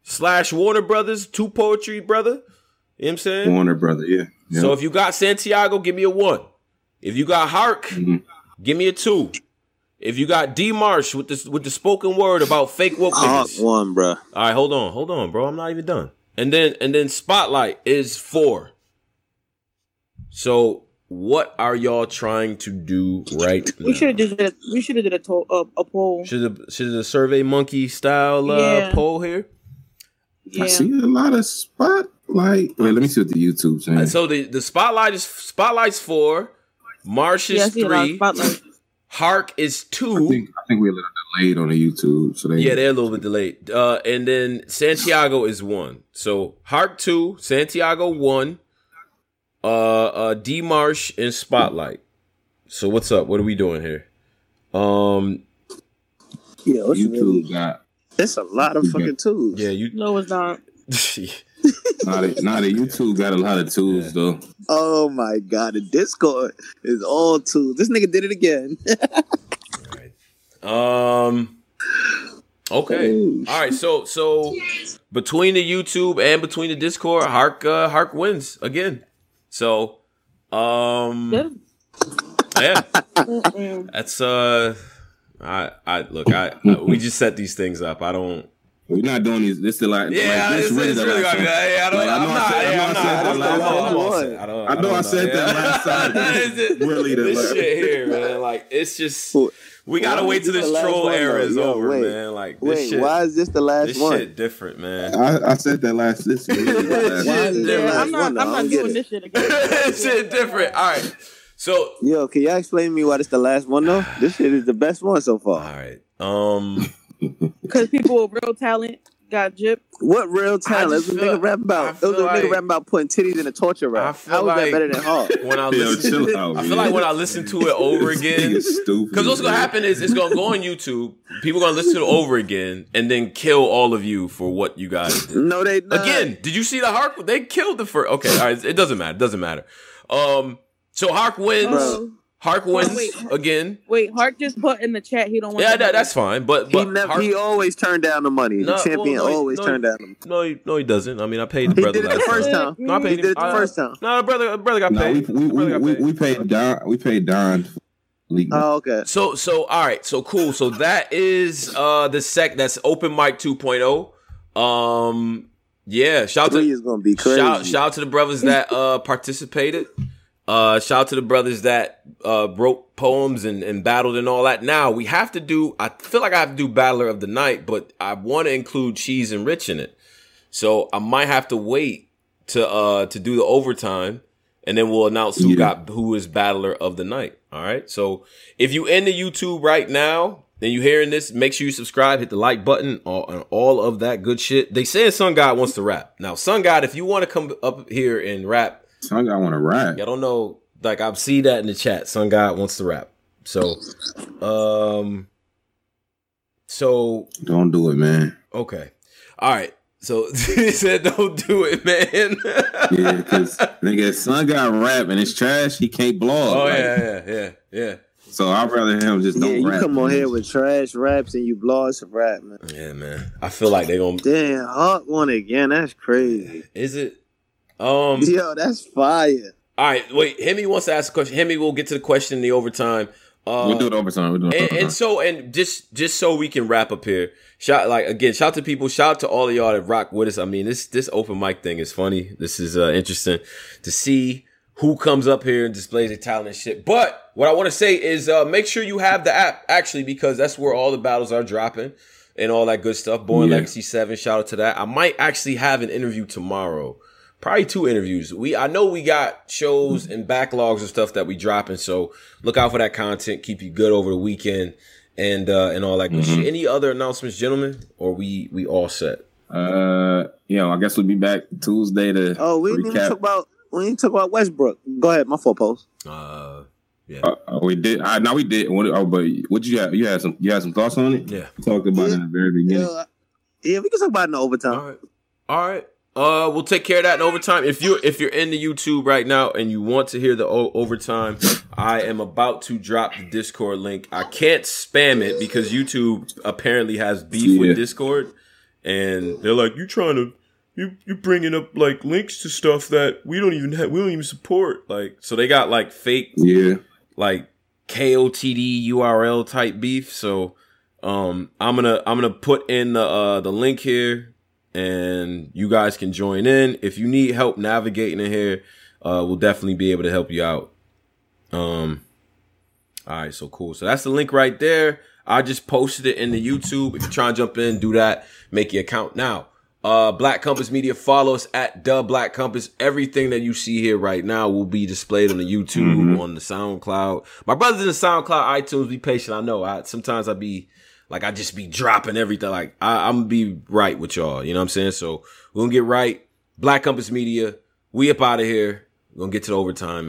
slash Warner Brothers, two poetry brother. You know what I'm saying? Warner brother. Yeah. yeah. So if you got Santiago, give me a one. If you got Hark, Mm-hmm. give me a two. If you got D Marsh with the with the spoken word about fake woke Hark one, bro. All right, hold on, hold on, bro. I'm not even done. And then and then Spotlight is four. So what are y'all trying to do right now? We should have just did a, we should have did a, to, a, a poll. Should have should the Survey Monkey style uh, Yeah. poll here? Yeah. I see a lot of spotlight. Wait, let me see what the YouTube's saying. Uh, So the the spotlight is spotlight's four, Marsh is see a lot of three. Hark is two. I think I think we're a little delayed on the YouTube. So they Yeah, they're a little bit delayed. Uh, and then Santiago is one. So Hark two, Santiago one, uh, uh, D Marsh and Spotlight. So what's up? What are we doing here? Um, Yeah, what's YouTube got It's a lot of fucking tools. yeah, you. know it's not. Nah, the, nah, the YouTube got a lot of tools though. Oh my god, the Discord is all tools. This nigga did it again. (laughs) Um. Okay. All right. So so between the YouTube and between the Discord, Hark uh, Hark wins again. So um. Yeah. That's uh. I I look I, I we just set these things up. I don't. We're not doing these. This is like Yeah, like, this it's- really it's the really last like- time. yeah, I don't- Like, I I'm know I not- said- I yeah, I'm I said not- that I'm last not- I'm all time. set. I don't- I know I don't said know. that last time. (laughs) It's just- Really, the this shit here, man. Like it's just we gotta wait till this this troll one, era is Yo, over, wait. man. Like this Wait, shit. why is this the last this one? shit different, man. I, I said that last. This is last Why is this the Yeah, last I'm not. I'm not doing it. this shit again. (laughs) this shit different. All right. So Yo, can y'all explain to me why this the last one though? This shit is the best one so far. All right. Um. (laughs) Because people with real talent got gypped. What real talent? just That's what nigga rap about. It was feel a nigga like- rap about putting titties in a torture rack. I rack. feel How is like that better than hard? when I Yo, listen, chill out, I feel like when I listen to it over again, Nigga stupid. Because what's gonna happen is it's gonna go on YouTube. People gonna listen to it over again and then kill all of you for what you guys did. No, they not. Again, did you see the Hark? They killed the first. Okay, all right. It doesn't matter. It doesn't matter. Um, so Hark wins. Bro. Hark wins wait. again. Wait, Hark just put in the chat he don't want. Yeah, the that, that's fine. But He never. Hark, He always turned down the money. No, the champion well, no, always no, turned down the money. no, he, no, he doesn't. I mean, I paid the brother. He did it the first time. time. No, I paid He him. did it the I- first time. No, the brother, brother got No, we paid. we, Brother we, got we, paid. we paid Don. We paid Don. Oh, okay. So so all right, so cool. So that is uh the sec that's open mic 2.0. Um yeah, shout Three to is gonna be crazy. shout shout out to the brothers that uh participated. Uh shout out to the brothers that uh wrote poems and, and battled and all that. Now we have to do I feel like I have to do Battler of the Night, but I want to include Cheese and Rich in it. So I might have to wait to uh to do the overtime and then we'll announce who Yeah. got who is battler of the night. All right. So if you in the YouTube right now and you hearing this, make sure you subscribe, hit the like button, all, and all of that good shit. They saying Sun God wants to rap. Now, Sun God, if you want to come up here and rap, Sun God want to rap. I don't know. Like I've seen that in the chat. Sun God wants to rap. So, um, so Don't do it, man. okay, all right. So (laughs) he said, "Don't do it, man." Yeah, because nigga, Sun God rap and it's trash. He can't blog. Oh like, yeah, yeah, yeah, yeah. So I'd rather him just don't you rap. come on man. here with trash raps and you blog some rap, man. Yeah, man. I feel like they gonna. Damn, Hark one again. That's crazy. Is it? Um. Yo, that's fire. All right, wait. Hemi wants to ask a question. Hemi, we'll get to the question in the overtime. Uh, We'll do it overtime. We'll do it and, overtime. and so and just just so we can wrap up here. Shout like again, shout to people, shout out to all of y'all that rock with us. I mean, this this open mic thing is funny. This is uh, interesting to see who comes up here and displays their talent and shit. But what I want to say is uh, make sure you have the app actually because that's where all the battles are dropping and all that good stuff. Born Yeah. Legacy Seven, shout out to that. I might actually have an interview tomorrow. Probably two interviews. We I know we got shows and backlogs and stuff that we dropping, so look out for that content. Keep you good over the weekend and uh and all that good Mhm. shit. Any other announcements, gentlemen? Or we we all set? Uh, know, I guess we'll be back Tuesday to Oh, we didn't even talk about we didn't talk about Westbrook. Go ahead, my four post. Uh, yeah. Uh, uh, we did. I now we did. What, oh, but what you have? You had some. You had some thoughts on it. Yeah, we talked about it in the very beginning. Yeah, yeah, we can talk about it in the overtime. All right. All right. Uh, we'll take care of that in overtime. If you if you're in the YouTube right now and you want to hear the o- overtime, I am about to drop the Discord link. I can't spam it because YouTube apparently has beef Yeah. with Discord, and they're like, "You trying to you you bringing up like links to stuff that we don't even have, we don't even support." Like, so they got like fake Yeah. like KOTD URL type beef. So um I'm gonna I'm gonna put in the uh the link here and you guys can join in. If you need help navigating in here, uh we'll definitely be able to help you out. Um all right, so cool. So that's the link right there. I just posted it in the YouTube. If you're trying to jump in, do that. Make your account now. Uh, Black Compass Media. Follow us at the Black Compass. Everything that you see here right now will be displayed on the YouTube, Mhm. on the SoundCloud. My brothers in the SoundCloud, iTunes. Be patient. I know. I sometimes I be like I just be dropping everything. Like I, I'm gonna be right with y'all. You know what I'm saying? So we're gonna get right. Black Compass Media. We up out of here. We're gonna get to the overtime.